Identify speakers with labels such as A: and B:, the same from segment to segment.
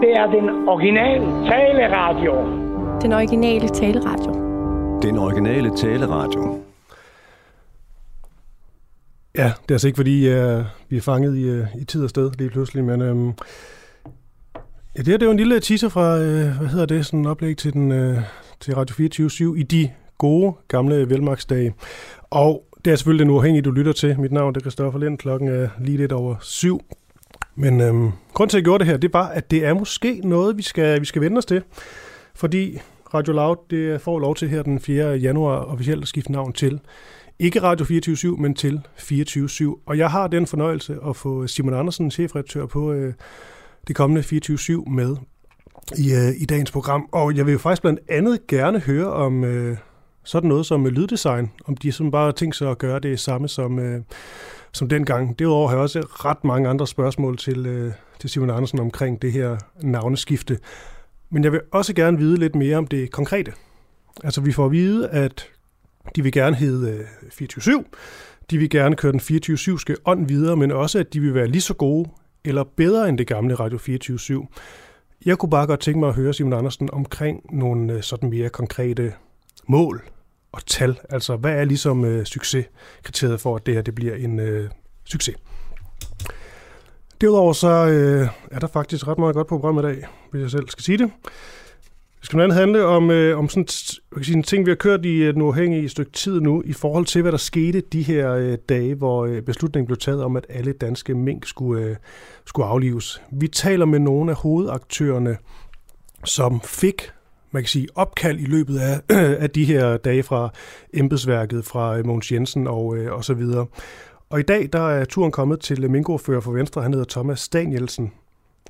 A: Det er den originale taleradio.
B: Den originale taleradio.
C: Den originale taleradio.
D: Ja, det er altså ikke fordi, uh, vi er fanget i, uh, i tid og sted lige pludselig, men um, ja, det her det er jo en lille teaser fra, uh, hvad hedder det, sådan en oplæg til, den, uh, til Radio 24 i de gode gamle velmagsdage. Og det er selvfølgelig den uafhængige, du lytter til. Mit navn er Christoffer Lind. Klokken er lige lidt over syv. Men øhm, grund til, at jeg gjorde det her, det var, at det er måske noget, vi skal, vi skal vende os til. Fordi Radio Loud det får lov til her den 4. januar officielt at skifte navn til. Ikke Radio 24 men til 24 Og jeg har den fornøjelse at få Simon Andersen, chefredaktør på øh, det kommende 24 med i, øh, i dagens program. Og jeg vil jo faktisk blandt andet gerne høre om øh, sådan noget som lyddesign, om de som bare har tænkt sig at gøre det samme som... Øh, som dengang. Derudover har jeg også ret mange andre spørgsmål til, øh, til Simon Andersen omkring det her navneskifte. Men jeg vil også gerne vide lidt mere om det konkrete. Altså vi får at vide, at de vil gerne hedde øh, 24 De vil gerne køre den 24-7-ske ånd videre, men også at de vil være lige så gode eller bedre end det gamle Radio 24 Jeg kunne bare godt tænke mig at høre Simon Andersen omkring nogle øh, sådan mere konkrete mål og tal. Altså, hvad er ligesom øh, succeskriteriet for, at det her det bliver en øh, succes? Derudover så øh, er der faktisk ret meget godt på programmet i dag, hvis jeg selv skal sige det. Det skal blandt andet handle om, øh, om sådan, jeg kan sige, en ting, vi har kørt i øh, den uafhængige stykke tid nu, i forhold til, hvad der skete de her øh, dage, hvor øh, beslutningen blev taget om, at alle danske mink skulle, øh, skulle aflives. Vi taler med nogle af hovedaktørerne, som fik man kan sige, opkald i løbet af, af de her dage fra embedsværket, fra øh, Mogens Jensen og, øh, og så videre. Og i dag, der er turen kommet til minkofører for Venstre, han hedder Thomas Danielsen.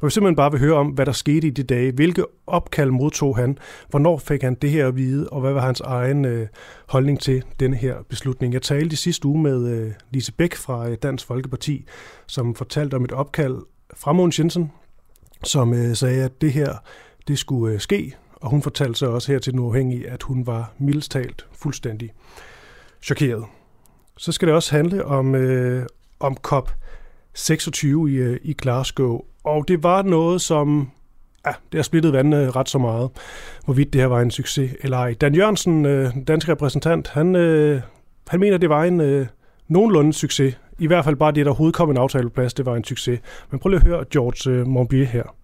D: Og vi simpelthen bare vil høre om, hvad der skete i de dage. Hvilke opkald modtog han? Hvornår fik han det her at vide? Og hvad var hans egen øh, holdning til denne her beslutning? Jeg talte i sidste uge med øh, Lise Bæk fra øh, Dansk Folkeparti, som fortalte om et opkald fra Mogens Jensen, som øh, sagde, at det her det skulle øh, ske. Og hun fortalte så også her til den uafhængige, at hun var mildestalt fuldstændig chokeret. Så skal det også handle om, øh, om COP 26 i, øh, i Glasgow. Og det var noget, som ja, det har splittet vandene ret så meget, hvorvidt det her var en succes eller ej. Dan Jørgensen, øh, dansk repræsentant, han, øh, han mener, det var en øh, nogenlunde succes. I hvert fald bare det, der overhovedet kom en aftale på plads, det var en succes. Men prøv lige at høre George øh, Monbier her.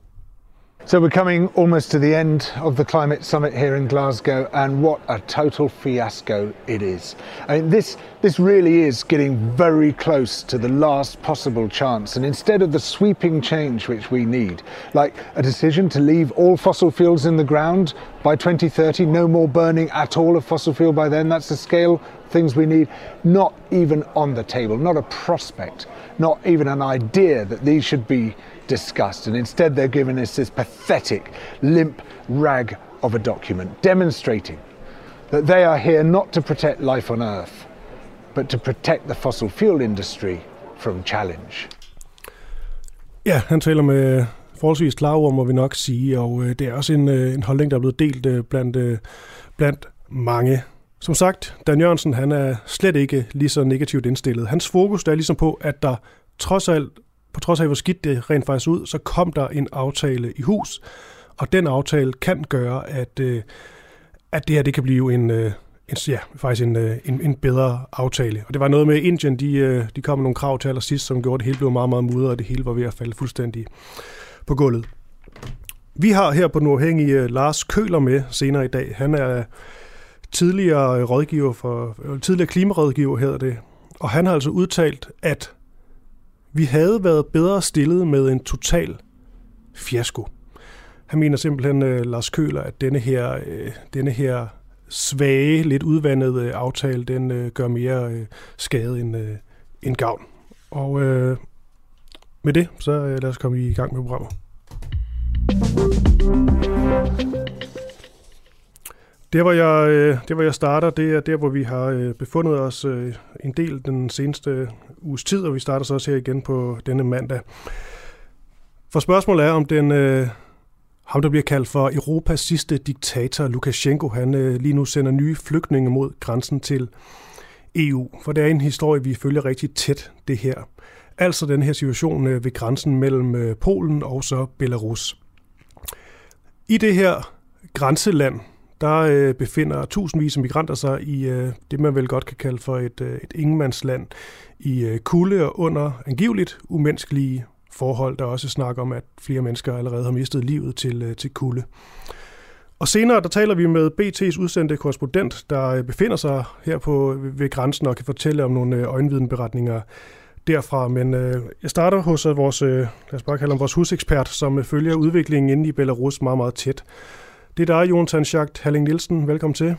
E: So we're coming almost to the end of the climate summit here in Glasgow, and what a total fiasco it is. I mean, this this really is getting very close to the last possible chance. And instead of the sweeping change which we need, like a decision to leave all fossil fuels in the ground by 2030, no more burning at all of fossil fuel by then. That's the scale things we need. Not even on the table, not a prospect, not even an idea that these should be discussed, and instead they're giving us this pathetic, limp rag of a document demonstrating that they are here not to protect life on Earth, but to protect the fossil fuel industry from challenge.
D: Ja, han taler med forholdsvis klare ord, må vi nok sige, og øh, det er også en, øh, en holdning, der er blevet delt øh, blandt, øh, blandt mange. Som sagt, Dan Jørgensen han er slet ikke lige så negativt indstillet. Hans fokus er ligesom på, at der trods alt på trods af, hvor skidt det rent faktisk ud, så kom der en aftale i hus, og den aftale kan gøre, at, øh, at det her det kan blive en, øh, en, ja, faktisk en, øh, en, en bedre aftale. Og det var noget med Indien, de, øh, de kom med nogle krav til allersidst, som gjorde, at det hele blev meget, meget mudret, og det hele var ved at falde fuldstændig på gulvet. Vi har her på den uafhængige øh, Lars Køler med senere i dag. Han er tidligere rådgiver for, øh, tidligere klimarådgiver hedder det, og han har altså udtalt, at vi havde været bedre stillet med en total fiasko. Han mener simpelthen, øh, Lars Køler, at denne her, øh, denne her svage, lidt udvandede øh, aftale, den øh, gør mere øh, skade end, øh, end gavn. Og øh, med det, så øh, lad os komme i gang med programmet. Der hvor, jeg, øh, der, hvor jeg starter, det er der, hvor vi har øh, befundet os øh, en del den seneste uges tid, og vi starter så også her igen på denne mandag. For spørgsmålet er, om den, øh, ham, der bliver kaldt for Europas sidste diktator, Lukashenko, han øh, lige nu sender nye flygtninge mod grænsen til EU. For det er en historie, vi følger rigtig tæt, det her. Altså den her situation øh, ved grænsen mellem Polen og så Belarus. I det her grænseland, der øh, befinder tusindvis af migranter sig i øh, det, man vel godt kan kalde for et, øh, et ingenmandsland i øh, kulde og under angiveligt umenneskelige forhold. Der er også snak om, at flere mennesker allerede har mistet livet til, øh, til kulde. Og senere der taler vi med BT's udsendte korrespondent, der øh, befinder sig her på ved grænsen og kan fortælle om nogle øh, øjenvidenberetninger derfra. Men øh, jeg starter hos øh, vores, øh, lad os bare kalde ham vores husekspert, som øh, følger udviklingen inde i Belarus meget, meget tæt. Det er dig, Jonathan Schacht Halling Nielsen. Velkommen til.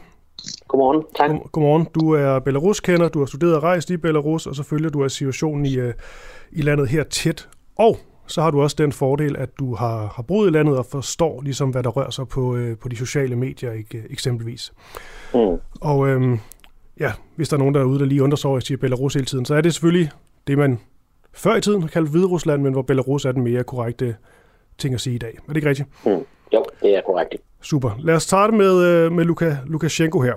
F: Godmorgen. Tak.
D: God, godmorgen. Du er Belarus-kender, du har studeret og rejst i Belarus, og så følger du af situationen i, uh, i landet her tæt. Og så har du også den fordel, at du har, har boet i landet og forstår ligesom, hvad der rører sig på, uh, på de sociale medier ikke, eksempelvis. Mm. Og um, ja, hvis der er nogen derude, der lige undrer sig over, at jeg siger Belarus hele tiden, så er det selvfølgelig det, man før i tiden har kaldt Hviderusland, men hvor Belarus er den mere korrekte ting at sige i dag. Er det ikke rigtigt?
F: Mm. Jo, det er korrekt.
D: Super. Lad os starte med, øh, med Luka, Lukashenko her.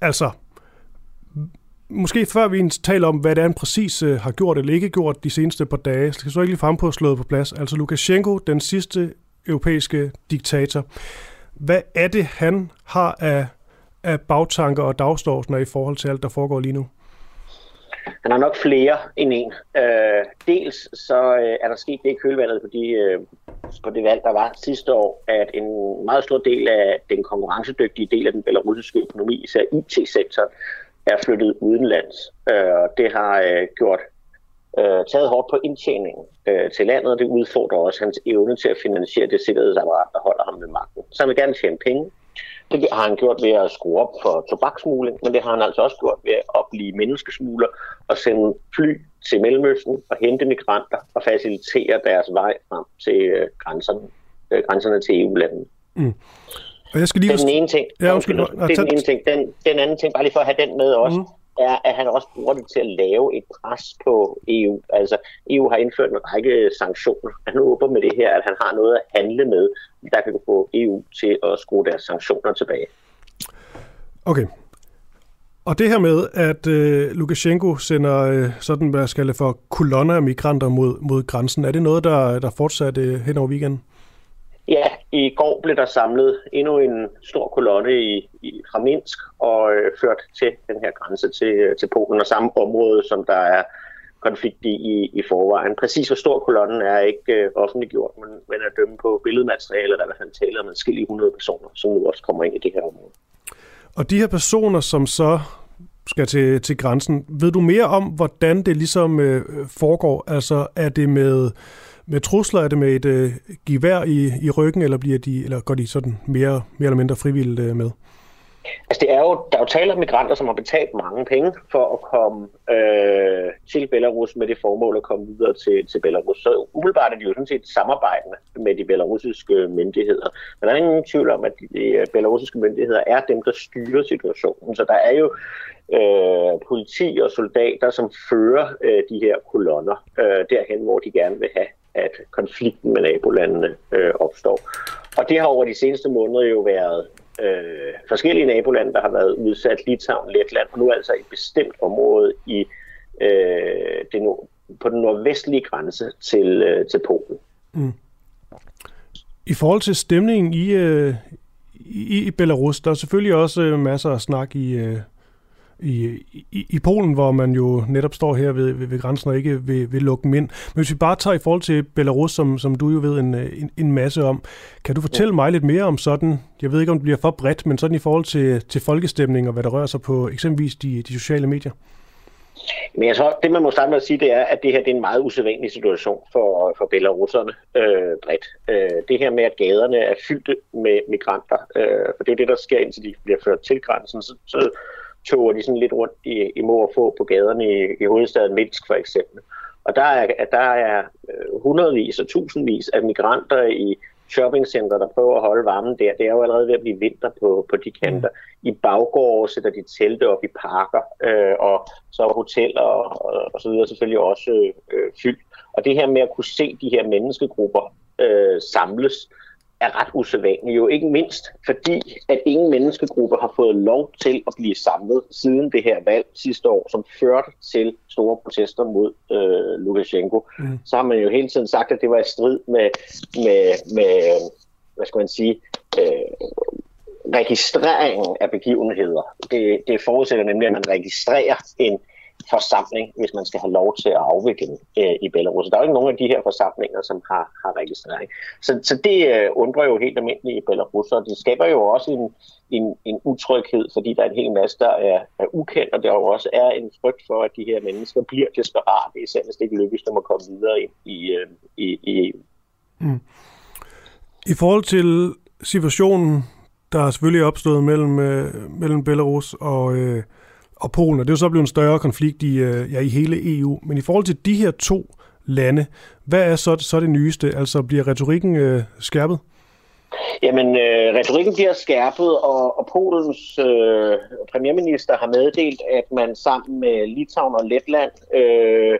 D: Altså, måske før vi taler om, hvad det er, han præcis øh, har gjort eller ikke gjort de seneste par dage, skal så ikke lige frem på at slå på plads. Altså Lukashenko, den sidste europæiske diktator. Hvad er det, han har af, af bagtanker og dagstorsener i forhold til alt, der foregår lige nu?
F: Han har nok flere end en. Øh, dels så øh, er der sket det i kølvandet på, de, øh, på det valg, der var sidste år, at en meget stor del af den konkurrencedygtige del af den belarusiske økonomi, især IT-sektoren, er flyttet udenlands. Øh, det har øh, gjort øh, taget hårdt på indtjeningen øh, til landet, og det udfordrer også hans evne til at finansiere det sikkerhedsapparat, der holder ham ved magten. Så han vil gerne tjene penge, det har han gjort ved at skrue op for tobaksmugling, men det har han altså også gjort ved at blive menneskesmugler og sende fly til Mellemøsten og hente migranter og facilitere deres vej frem til øh, grænserne, øh, grænserne til EU-landene. Mm.
D: Og jeg skal lige...
F: Det er den ene ting. Ja, undskyld, det er den ene ting. Den, den anden ting, bare lige for at have den med også, mm er, at han også bruger det til at lave et pres på EU. Altså, EU har indført en række sanktioner. Han håber med det her, at han har noget at handle med, der kan få EU til at skrue deres sanktioner tilbage.
D: Okay. Og det her med, at øh, Lukashenko sender øh, sådan, hvad skal det for, kolonner af migranter mod, mod grænsen, er det noget, der, der fortsat øh, hen over weekenden?
F: Ja, i går blev der samlet endnu en stor kolonne i, i, fra Minsk og øh, ført til den her grænse til, øh, til Polen og samme område, som der er konflikt i, i, i forvejen. Præcis hvor stor kolonnen er ikke øh, offentliggjort, men, men er dømme på billedmateriale, der i hvert fald taler om adskillige 100 personer, som nu også kommer ind i det her område.
D: Og de her personer, som så skal til, til grænsen, ved du mere om, hvordan det ligesom øh, foregår? Altså er det med med trusler? Er det med et øh, gevær i, i ryggen, eller, bliver de, eller går de sådan mere, mere eller mindre frivilligt øh, med?
F: Altså det er jo, der er jo tale om migranter, som har betalt mange penge for at komme øh, til Belarus med det formål at komme videre til, til Belarus. Så umiddelbart er de jo sådan set samarbejdende med de belarusiske myndigheder. Men der er ingen tvivl om, at de øh, belarusiske myndigheder er dem, der styrer situationen. Så der er jo øh, politi og soldater, som fører øh, de her kolonner øh, derhen, hvor de gerne vil have at konflikten med nabolandene øh, opstår. Og det har over de seneste måneder jo været øh, forskellige nabolande, der har været udsat, Litauen, Letland, og nu altså et bestemt område i øh, det nord, på den nordvestlige grænse til, øh, til Polen. Mm.
D: I forhold til stemningen i, øh, i, i Belarus, der er selvfølgelig også øh, masser af snak i, øh, i, i, i Polen, hvor man jo netop står her ved, ved, ved grænsen og ikke vil, vil lukke dem ind. Men hvis vi bare tager i forhold til Belarus, som, som du jo ved en, en, en masse om, kan du fortælle mig lidt mere om sådan, jeg ved ikke om det bliver for bredt, men sådan i forhold til, til folkestemning og hvad der rører sig på eksempelvis de, de sociale medier?
F: Men jeg tror, det man må starte med at sige, det er, at det her det er en meget usædvanlig situation for, for belarusserne øh, bredt. Øh, det her med, at gaderne er fyldte med migranter, øh, for det er det, der sker, indtil de bliver ført til grænsen, så, så toger de sådan lidt rundt i, i mor og få på gaderne i, i hovedstaden Minsk for eksempel. Og der er, der er øh, hundredvis og tusindvis af migranter i shoppingcenter, der prøver at holde varmen der. Det er jo allerede ved at blive vinter på, på de kanter. I baggårde sætter de telte op i parker, øh, og så er hoteller og, og, så videre selvfølgelig også øh, fyldt. Og det her med at kunne se de her menneskegrupper øh, samles, er ret usædvanligt. Jo ikke mindst fordi, at ingen menneskegruppe har fået lov til at blive samlet siden det her valg sidste år, som førte til store protester mod øh, Lukashenko. Mm. Så har man jo hele tiden sagt, at det var i strid med, med, med hvad skal man sige, øh, registreringen af begivenheder. Det, det forudsætter nemlig, at man registrerer en forsamling, hvis man skal have lov til at afvikle den øh, i Belarus. Der er jo ikke nogen af de her forsamlinger, som har, har registrering. Så, så det øh, undrer jo helt almindelige i Belarus, og det skaber jo også en, en, en utryghed, fordi der er en hel masse, der er, er ukendt, og der jo også er en frygt for, at de her mennesker bliver desperate, især hvis det ikke lykkes dem at komme videre i, i, øh, i, i EU. Mm.
D: I forhold til situationen, der er selvfølgelig opstået mellem, øh, mellem Belarus og, øh, og Polen, og det er jo så blevet en større konflikt i, øh, ja, i hele EU. Men i forhold til de her to lande, hvad er så, så det nyeste? Altså bliver retorikken øh, skærpet?
F: Jamen, øh, retorikken bliver skærpet, og, og Polens øh, premierminister har meddelt, at man sammen med Litauen og Letland øh,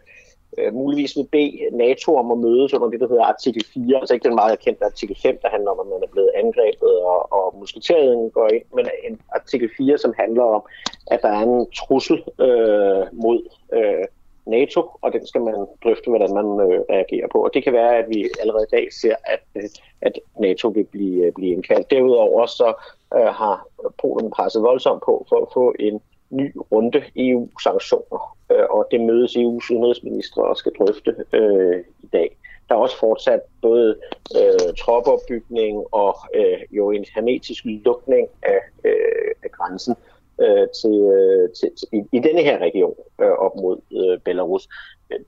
F: øh, muligvis vil bede NATO om at mødes under det, der hedder artikel 4, altså ikke den meget kendte artikel 5, der handler om, at man er blevet angrebet og, og musketeriet går ind, men en artikel 4, som handler om, at der er en trussel øh, mod øh, NATO, og den skal man drøfte, hvordan man øh, reagerer på. Og det kan være, at vi allerede i dag ser, at, øh, at NATO vil blive, øh, blive indkaldt. Derudover så øh, har Polen presset voldsomt på for at få en ny runde EU-sanktioner, Øh, og det mødes EU's udenrigsminister og skal drøfte øh, i dag. Der er også fortsat både øh, troppeopbygning og øh, jo en hermetisk lukning af, øh, af grænsen øh, til, øh, til, til, i, i denne her region øh, op mod øh, Belarus.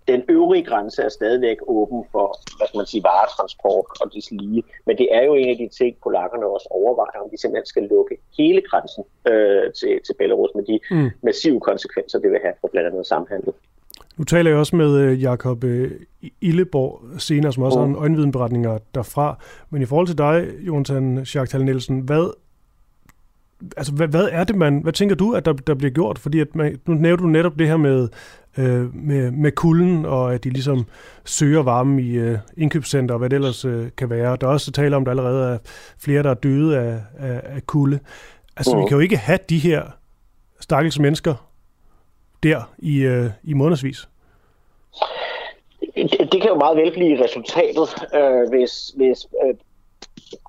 F: Den øvrige grænse er stadigvæk åben for, hvad skal man sige, varetransport og lige. Men det er jo en af de ting, polakkerne også overvejer, om de simpelthen skal lukke hele grænsen øh, til, til Belarus med de mm. massive konsekvenser, det vil have for blandt andet samhandel.
D: Nu taler jeg også med øh, Jakob øh, Illeborg senere, som også mm. har en øjenvidenberetninger derfra. Men i forhold til dig, Jonathan Schacht Nielsen, hvad altså, hvad, hvad er det, man, hvad tænker du, at der, der bliver gjort? Fordi at man, nu nævner du netop det her med, øh, med, med kulden, og at de ligesom søger varme i øh, indkøbscenter, og hvad det ellers øh, kan være. Der er også tale om, at der allerede er flere, der er døde af, af, af kulde. Altså, mm. vi kan jo ikke have de her stakkels mennesker der i, øh, i månedsvis.
F: Det, det kan jo meget vel blive resultatet, øh, hvis, hvis øh,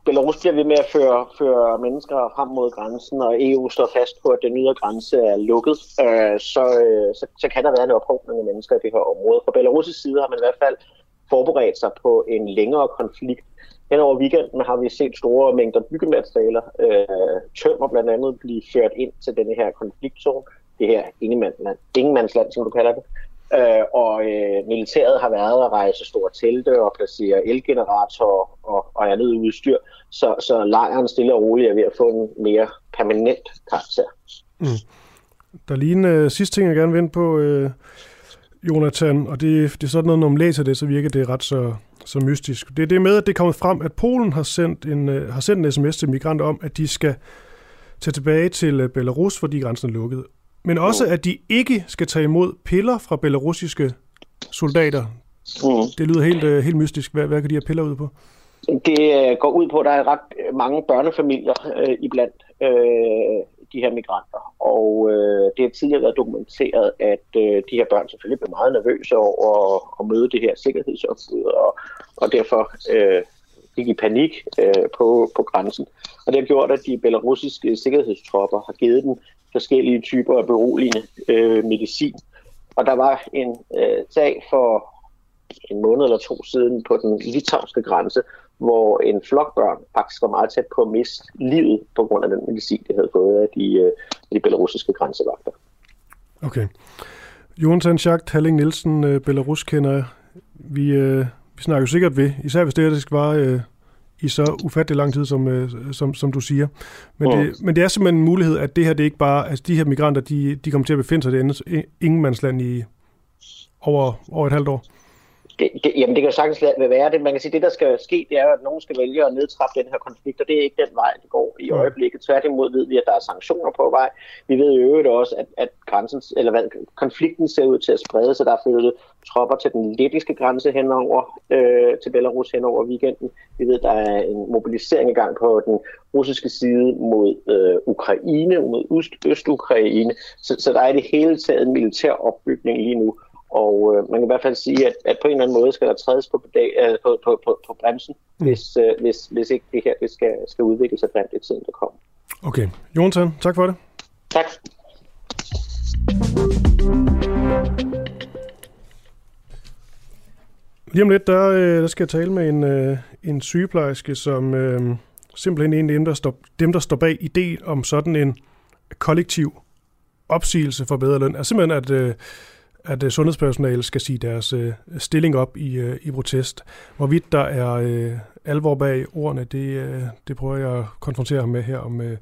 F: Belarus bliver ved med at føre, føre mennesker frem mod grænsen, og EU står fast på, at den ydre grænse er lukket, øh, så, øh, så, så kan der være en ophobning af mennesker i det her område. Fra Belarus' side har man i hvert fald forberedt sig på en længere konflikt. Hen over weekenden har vi set store mængder byggematerialer, øh, tømmer blandt andet, blive ført ind til denne her konfliktzone, det her ingenmandsland, som du kalder det. Øh, og øh, militæret har været at rejse store telte og placere elgeneratorer og, og andet udstyr, så, så lejren stille og roligt er ved at få en mere permanent karakter. Mm.
D: Der er lige en øh, sidste ting, jeg gerne vil ind på, øh, Jonathan, og det, det er sådan noget, når man læser det, så virker det ret så, så mystisk. Det er det med, at det er kommet frem, at Polen har sendt en, øh, har sendt en sms til migranter om, at de skal tage tilbage til øh, Belarus, fordi grænsen er lukket men også at de ikke skal tage imod piller fra belarusiske soldater. Mm. Det lyder helt, øh, helt mystisk. Hvad, hvad kan de her piller ud på?
F: Det øh, går ud på, at der er ret mange børnefamilier øh, iblandt øh, de her migranter. Og øh, det har tidligere været dokumenteret, at øh, de her børn selvfølgelig blev meget nervøse over at, at møde det her sikkerhedsopbud, og, og derfor øh, gik i panik øh, på, på grænsen. Og det har gjort, at de belarusiske sikkerhedstropper har givet dem forskellige typer af beroligende øh, medicin. Og der var en øh, sag for en måned eller to siden på den litauiske grænse, hvor en flok børn faktisk var meget tæt på at miste livet på grund af den medicin, de havde fået af de, øh, de belarusiske grænsevagter.
D: Okay. Jonathan Schacht, Halling Nielsen, øh, Belarus kender vi, øh, vi snakker jo sikkert ved, især hvis det her det skal være øh, i så ufattelig lang tid, som, øh, som, som du siger. Men, det, men det er simpelthen en mulighed, at det her det er ikke bare, altså de her migranter, de, de kommer til at befinde sig i det ingenmandsland i over, over et halvt år.
F: Det, det, jamen, det kan sagtens være det. Man kan sige, det, der skal ske, det er, at nogen skal vælge at nedtrappe den her konflikt, og det er ikke den vej, det går i øjeblikket. Tværtimod ved vi, at der er sanktioner på vej. Vi ved i øvrigt også, at, at grænsen, eller hvad, konflikten ser ud til at sprede sig. Der er flyttet tropper til den lettiske grænse henover, øh, til Belarus henover weekenden. Vi ved, at der er en mobilisering i gang på den russiske side mod øh, Ukraine, mod Øst, Øst-Ukraine. Så, så der er i det hele taget en militær opbygning lige nu. Og øh, man kan i hvert fald sige, at, at på en eller anden måde skal der trædes på, øh, på, på, på, på bremsen, mm. hvis, øh, hvis, hvis ikke det her det skal, skal udvikle sig blandt i tiden, der kommer.
D: Okay. Jonathan, tak for det.
F: Tak.
D: Lige om lidt, der, øh, der skal jeg tale med en, øh, en sygeplejerske, som øh, simpelthen er en af dem, der står, dem, der står bag idé om sådan en kollektiv opsigelse for bedre løn. Altså simpelthen, at, øh, at øh, sundhedspersonale skal sige deres øh, stilling op i, øh, i protest. Hvorvidt der er øh, alvor bag ordene, det, øh, det prøver jeg at konfrontere ham med her om øh,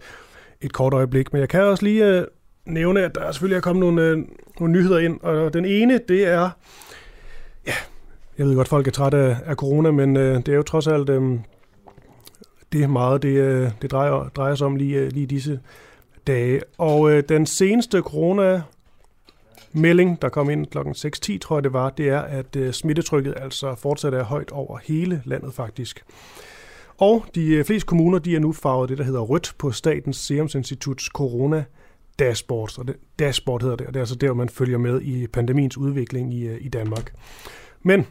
D: et kort øjeblik. Men jeg kan også lige øh, nævne, at der selvfølgelig er kommet nogle, øh, nogle nyheder ind, og den ene, det er, ja, jeg ved godt, folk er trætte af, af corona, men øh, det er jo trods alt øh, det er meget, det, øh, det drejer, drejer sig om lige, øh, lige disse dage. Og øh, den seneste corona melding, der kom ind kl. 6.10, tror jeg det var, det er, at øh, smittetrykket altså fortsat er højt over hele landet faktisk. Og de øh, fleste kommuner, de er nu farvet det, der hedder rødt på Statens Serum Instituts corona dashboard, og det, dashboard hedder det, og det er altså der, man følger med i pandemiens udvikling i, øh, i Danmark. Men,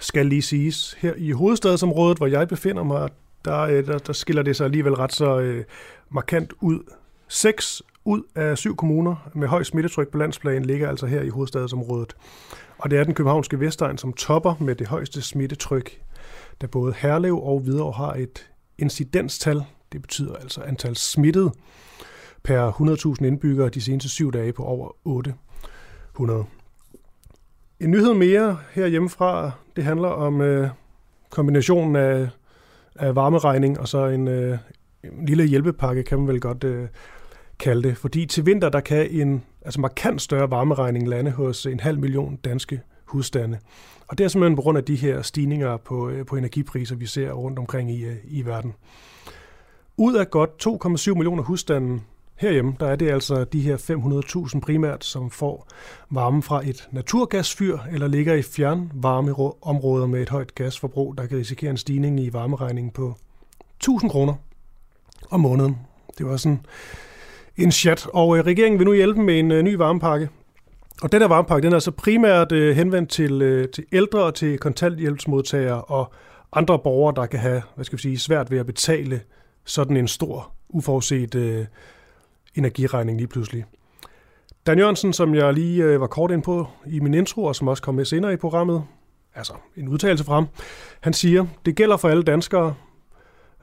D: skal lige siges, her i hovedstadsområdet, hvor jeg befinder mig, der, der, der skiller det sig alligevel ret så øh, markant ud. Seks ud af syv kommuner med høj smittetryk på landsplan ligger altså her i hovedstadsområdet. Og det er den københavnske Vestegn, som topper med det højeste smittetryk, da både Herlev og Hvidovre har et incidenstal, det betyder altså antal smittede, per 100.000 indbyggere de seneste syv dage på over 800. En nyhed mere herhjemmefra, det handler om øh, kombinationen af, af varmeregning og så en, øh, en lille hjælpepakke, kan man vel godt øh, kalde det. Fordi til vinter, der kan en altså markant større varmeregning lande hos en halv million danske husstande. Og det er simpelthen på grund af de her stigninger på, øh, på energipriser, vi ser rundt omkring i, øh, i verden. Ud af godt 2,7 millioner husstande herhjemme, der er det altså de her 500.000 primært, som får varme fra et naturgasfyr eller ligger i fjernvarmeområder med et højt gasforbrug, der kan risikere en stigning i varmeregningen på 1000 kroner om måneden. Det var sådan en chat, og øh, regeringen vil nu hjælpe med en øh, ny varmepakke. Og den her varmepakke, den er altså primært øh, henvendt til, øh, til ældre og til kontanthjælpsmodtagere og andre borgere, der kan have, hvad skal vi sige, svært ved at betale sådan en stor, uforudset øh, energiregning lige pludselig. Dan Jørgensen, som jeg lige øh, var kort ind på i min intro, og som også kom med senere i programmet, altså en udtalelse fra ham, han siger, det gælder for alle danskere,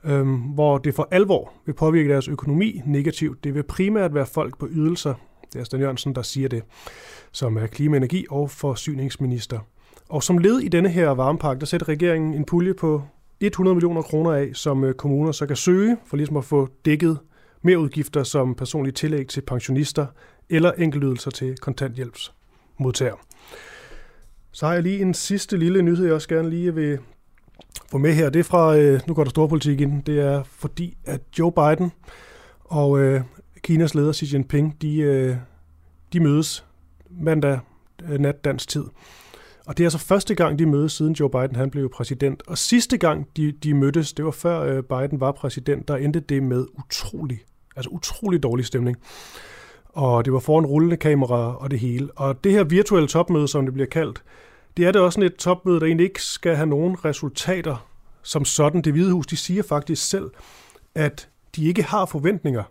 D: øhm, hvor det for alvor vil påvirke deres økonomi negativt. Det vil primært være folk på ydelser. Det er Sten Jørgensen, der siger det, som er klima-, energi- og forsyningsminister. Og som led i denne her varmepakke, der sætter regeringen en pulje på 100 millioner kroner af, som øh, kommuner så kan søge for ligesom at få dækket mere udgifter som personlige tillæg til pensionister eller enkeltydelser til kontanthjælpsmodtagere. Så har jeg lige en sidste lille nyhed, jeg også gerne lige vil få med her. Det er fra, øh, nu går der storpolitik ind, det er fordi, at Joe Biden og øh, Kinas leder Xi Jinping, de, øh, de mødes mandag øh, nat dansk tid. Og det er altså første gang, de mødes, siden Joe Biden han blev præsident. Og sidste gang, de, de mødtes, det var før øh, Biden var præsident, der endte det med utrolig, altså utrolig dårlig stemning. Og det var foran rullende kamera og det hele. Og det her virtuelle topmøde, som det bliver kaldt, det er det også sådan et topmøde, der egentlig ikke skal have nogen resultater som sådan. Det Hvide Hus, de siger faktisk selv, at de ikke har forventninger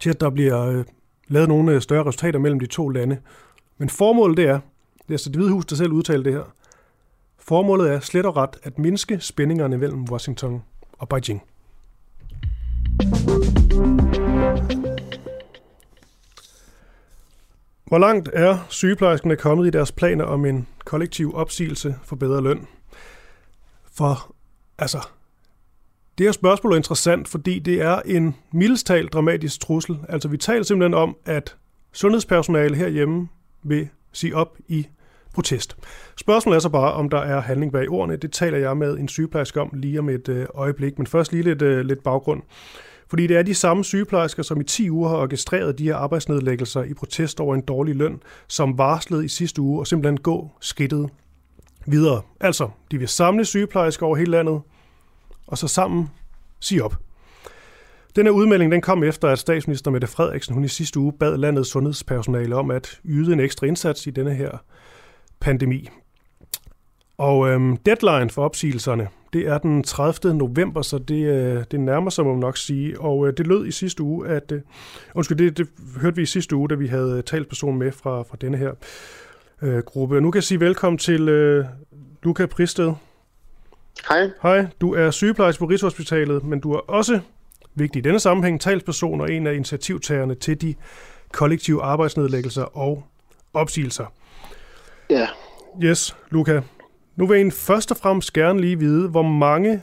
D: til, at der bliver øh, lavet nogle øh, større resultater mellem de to lande. Men formålet det er, det er altså det Hvide Hus, der selv udtaler det her, formålet er slet og ret at mindske spændingerne mellem Washington og Beijing. Hvor langt er sygeplejerskerne kommet i deres planer om en kollektiv opsigelse for bedre løn? For altså, det her spørgsmål er interessant, fordi det er en mildestalt dramatisk trussel. Altså vi taler simpelthen om, at sundhedspersonale herhjemme vil sige op i protest. Spørgsmålet er så bare, om der er handling bag ordene. Det taler jeg med en sygeplejerske om lige om et øh, øjeblik, men først lige lidt, øh, lidt baggrund. Fordi det er de samme sygeplejersker, som i 10 uger har orkestreret de her arbejdsnedlæggelser i protest over en dårlig løn, som varslede i sidste uge og simpelthen gå skridtet videre. Altså, de vil samle sygeplejersker over hele landet, og så sammen sige op. Den her udmelding den kom efter, at statsminister Mette Frederiksen hun i sidste uge bad landets sundhedspersonale om at yde en ekstra indsats i denne her pandemi. Og øhm, deadline for opsigelserne, det er den 30. november, så det, øh, det nærmer sig, må man nok sige. Og øh, det lød i sidste uge, at... Øh, undskyld, det, det hørte vi i sidste uge, da vi havde talsperson med fra, fra denne her øh, gruppe. Og nu kan jeg sige velkommen til øh, Luca Pristed.
G: Hej.
D: Hej, du er sygeplejerske på Rigshospitalet, men du er også vigtig i denne sammenhæng talsperson og en af initiativtagerne til de kollektive arbejdsnedlæggelser og opsigelser.
G: Ja.
D: Yes, Luca. Nu vil en først og fremmest gerne lige vide, hvor mange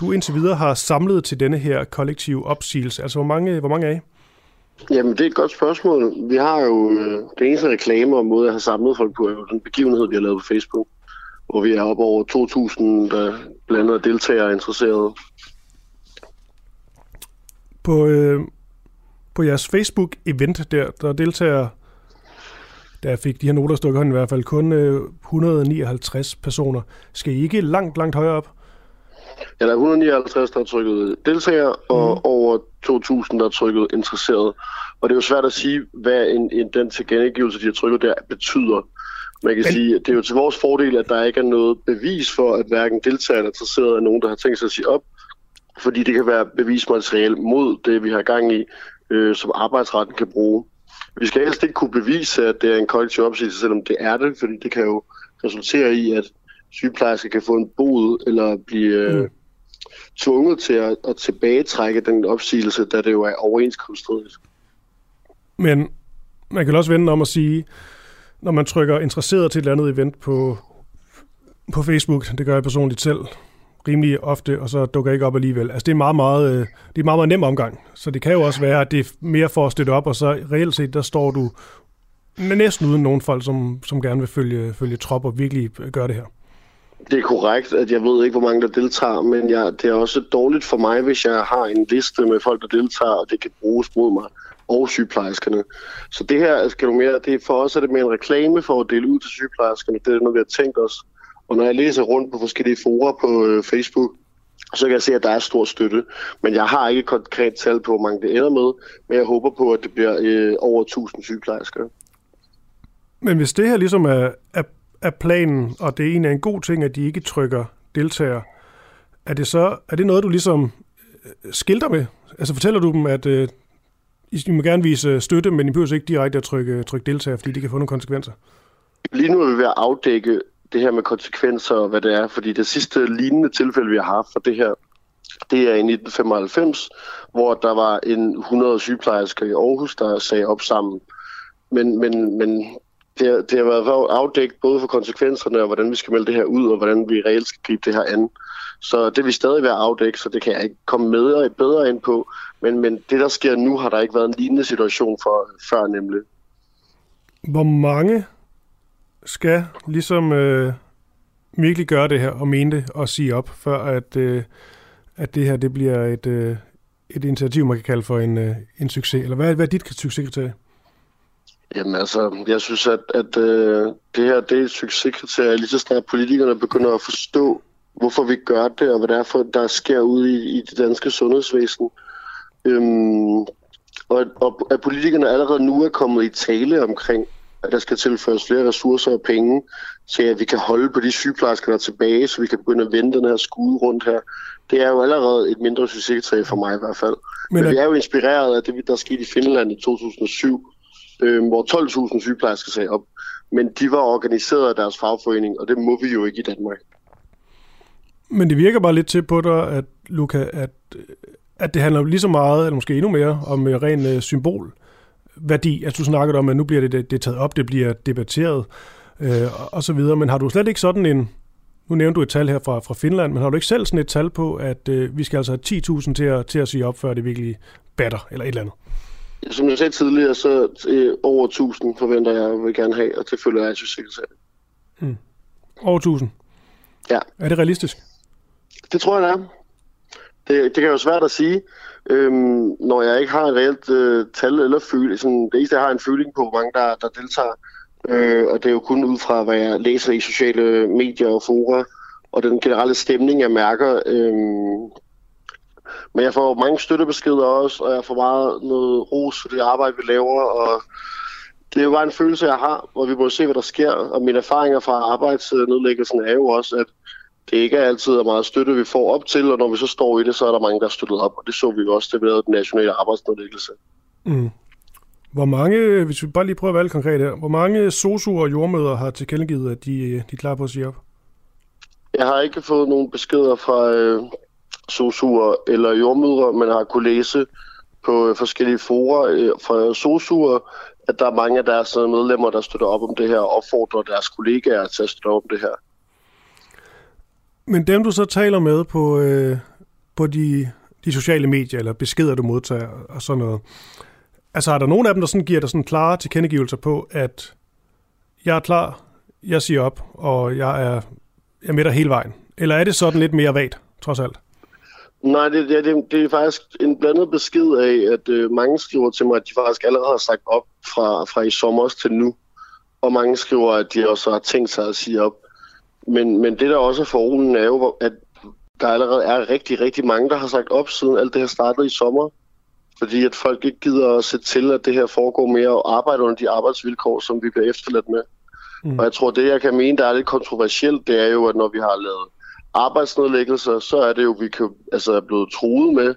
D: du indtil videre har samlet til denne her kollektive opsigelse. Altså, hvor mange, hvor mange er I?
G: Jamen, det er et godt spørgsmål. Vi har jo øh, det eneste reklame og måde at have samlet folk på, er jo den begivenhed, vi har lavet på Facebook, hvor vi er op over 2.000, der blandt andet deltagere er interesserede.
D: På, øh, på jeres Facebook-event der, der deltager, der fik de her noter stukket hånden i hvert fald, kun øh, 159 personer. Skal I ikke langt, langt højere op?
G: Ja, der er 159, der har trykket deltager, og mm. over 2.000, der har trykket interesseret. Og det er jo svært at sige, hvad en, en, den tilgængegivelse, de har trykket der, betyder. Man kan Men... sige, at det er jo til vores fordel, at der ikke er noget bevis for, at hverken deltager eller interesseret er nogen, der har tænkt sig at sige op, fordi det kan være bevismateriale mod det, vi har gang i, øh, som arbejdsretten kan bruge. Vi skal helst ikke kunne bevise, at det er en kollektiv opsigelse, selvom det er det, fordi det kan jo resultere i, at sygeplejersker kan få en bod eller blive øh, mm. tvunget til at, at tilbagetrække den opsigelse, da det jo er overenskomststridigt.
D: Men man kan også vende om at sige, når man trykker interesseret til et eller andet event på, på Facebook, det gør jeg personligt selv, rimelig ofte, og så dukker ikke op alligevel. Altså det er meget, meget, øh, det er meget, meget nem omgang. Så det kan jo også være, at det er mere for at støtte op, og så reelt set, der står du næsten uden nogen folk, som, som gerne vil følge, følge trop og virkelig øh, gøre det her.
G: Det er korrekt, at jeg ved ikke, hvor mange der deltager, men jeg, det er også dårligt for mig, hvis jeg har en liste med folk, der deltager, og det kan bruges mod mig og sygeplejerskerne. Så det her skal du mere, det er for os er det mere en reklame for at dele ud til sygeplejerskerne. Det er noget, vi har tænkt os. Og når jeg læser rundt på forskellige forer på øh, Facebook, så kan jeg se, at der er stor støtte. Men jeg har ikke konkret tal på, hvor mange det ender med, men jeg håber på, at det bliver øh, over 1000 sygeplejersker.
D: Men hvis det her ligesom er, er, er planen, og det er en af en god ting, at de ikke trykker deltager, er det så er det noget, du ligesom øh, skilter med? Altså fortæller du dem, at øh, I må gerne vise støtte, men I behøver ikke direkte at trykke, trykke deltager, fordi det kan få nogle konsekvenser?
G: Lige nu er vi ved at afdække det her med konsekvenser og hvad det er, fordi det sidste lignende tilfælde, vi har haft for det her, det er i 1995, hvor der var en 100 sygeplejersker i Aarhus, der sagde op sammen. Men, men, men det, har, det har været afdækket både for konsekvenserne og hvordan vi skal melde det her ud, og hvordan vi reelt skal gribe det her an. Så det vil stadig være afdækket, så det kan jeg ikke komme med og bedre ind på. Men, men det, der sker nu, har der ikke været en lignende situation for før nemlig.
D: Hvor mange skal ligesom øh, virkelig gøre det her og mene det og sige op, før at, øh, at det her det bliver et, øh, et initiativ, man kan kalde for en, øh, en succes? Eller hvad, hvad er dit succeskriterie?
G: Jamen altså, jeg synes, at, at øh, det her det er et succeskriterie, lige så snart politikerne begynder at forstå, hvorfor vi gør det, og hvad det er, for, der sker ude i, i det danske sundhedsvæsen. Øhm, og, og at politikerne allerede nu er kommet i tale omkring, at der skal tilføres flere ressourcer og penge til, at vi kan holde på de sygeplejersker, der er tilbage, så vi kan begynde at vende den her skude rundt her. Det er jo allerede et mindre succeskriterie for mig i hvert fald. Men, Men vi er jo inspireret af det, der skete i Finland i 2007, øh, hvor 12.000 sygeplejersker sagde op. Men de var organiseret af deres fagforening, og det må vi jo ikke i Danmark.
D: Men det virker bare lidt til på dig, at Luca, at, at det handler lige så meget, eller måske endnu mere, om øh, ren øh, symbol værdi. Altså du snakkede om, at nu bliver det, det, det taget op, det bliver debatteret øh, og så videre. Men har du slet ikke sådan en, nu nævnte du et tal her fra, fra Finland, men har du ikke selv sådan et tal på, at øh, vi skal altså have 10.000 til at, til at sige op, før det virkelig batter, eller et eller andet?
G: Som jeg sagde tidligere, så øh, over 1000 forventer jeg, vil gerne have, og det føler jeg, jeg
D: Mm. Over 1000?
G: Ja.
D: Er det realistisk?
G: Det tror jeg, det er. Det, det kan jo svært at sige, øhm, når jeg ikke har et reelt øh, tal eller føle. Sådan, det eneste, jeg har en føling på, hvor mange der, der deltager. Øh, og det er jo kun ud fra, hvad jeg læser i sociale medier og fora, og den generelle stemning, jeg mærker. Øhm, men jeg får mange støttebeskeder også, og jeg får meget noget ros for det arbejde, vi laver, og det er jo bare en følelse, jeg har, hvor vi må se, hvad der sker. Og mine erfaringer fra arbejdsnedlæggelsen er jo også, at det ikke er altid er meget støtte, vi får op til, og når vi så står i det, så er der mange, der er støttet op, og det så vi jo også, det ved den nationale arbejdsnedlæggelse.
D: Mm. Hvor mange, hvis vi bare lige prøver at være lidt konkret her, hvor mange sosuer og jordmøder har tilkendegivet, at de, de er klar på at sige op?
G: Jeg har ikke fået nogen beskeder fra øh, sosuer eller jordmødre, men har kunne læse på øh, forskellige forer øh, fra sosuer, at der er mange af deres øh, medlemmer, der støtter op om det her, og opfordrer deres kollegaer til at støtte op om det her.
D: Men dem, du så taler med på, øh, på de, de sociale medier, eller beskeder, du modtager og sådan noget, altså er der nogen af dem, der sådan giver dig sådan klare tilkendegivelser på, at jeg er klar, jeg siger op, og jeg er, jeg er med dig hele vejen? Eller er det sådan lidt mere vagt, trods alt?
G: Nej, det, det, det, det er faktisk en blandet besked af, at øh, mange skriver til mig, at de faktisk allerede har sagt op fra, fra i sommer til nu. Og mange skriver, at de også har tænkt sig at sige op. Men, men det, der også er forholen, er jo, at der allerede er rigtig, rigtig mange, der har sagt op, siden alt det her startede i sommer. Fordi at folk ikke gider at sætte til, at det her foregår mere og arbejde under de arbejdsvilkår, som vi bliver efterladt med. Mm. Og jeg tror, det jeg kan mene, der er lidt kontroversielt, det er jo, at når vi har lavet arbejdsnedlæggelser, så er det jo, vi kan, altså er blevet truet med,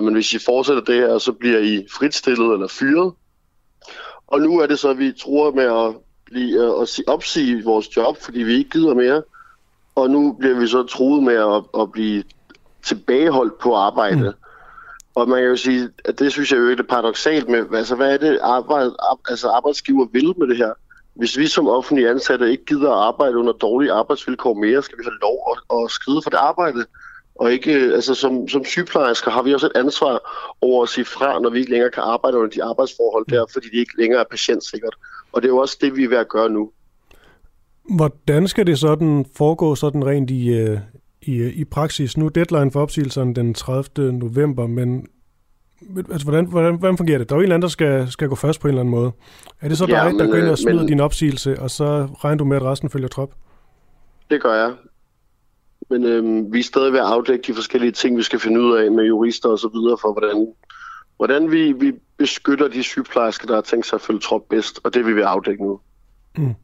G: men hvis I fortsætter det her, så bliver I fritstillet eller fyret. Og nu er det så, at vi tror med at, blive, at opsige vores job, fordi vi ikke gider mere. Og nu bliver vi så truet med at, at blive tilbageholdt på arbejde. Mm. Og man kan jo sige, at det synes jeg jo ikke er paradoxalt med, altså hvad er det arbejde, altså arbejdsgiver vil med det her? Hvis vi som offentlige ansatte ikke gider at arbejde under dårlige arbejdsvilkår mere, skal vi have lov at, at skride for det arbejde. Og ikke, altså som, som sygeplejersker har vi også et ansvar over at sige fra, når vi ikke længere kan arbejde under de arbejdsforhold der, fordi det ikke længere er patientsikkert. Og det er jo også det, vi er ved at gøre nu.
D: Hvordan skal det sådan foregå sådan rent i, øh, i, i praksis? Nu er deadline for opsigelsen den 30. november, men altså, hvordan, hvordan, hvordan fungerer det? Der er jo en eller anden, der skal, skal gå først på en eller anden måde. Er det så dig, ja, men, der går ind og smider men, din opsigelse, og så regner du med, at resten følger trop?
G: Det gør jeg. Men øhm, vi er stadig ved at afdække de forskellige ting, vi skal finde ud af med jurister og så videre, for hvordan, hvordan vi, vi beskytter de sygeplejersker, der har tænkt sig at følge trop bedst, og det vil vi afdække nu. Mm.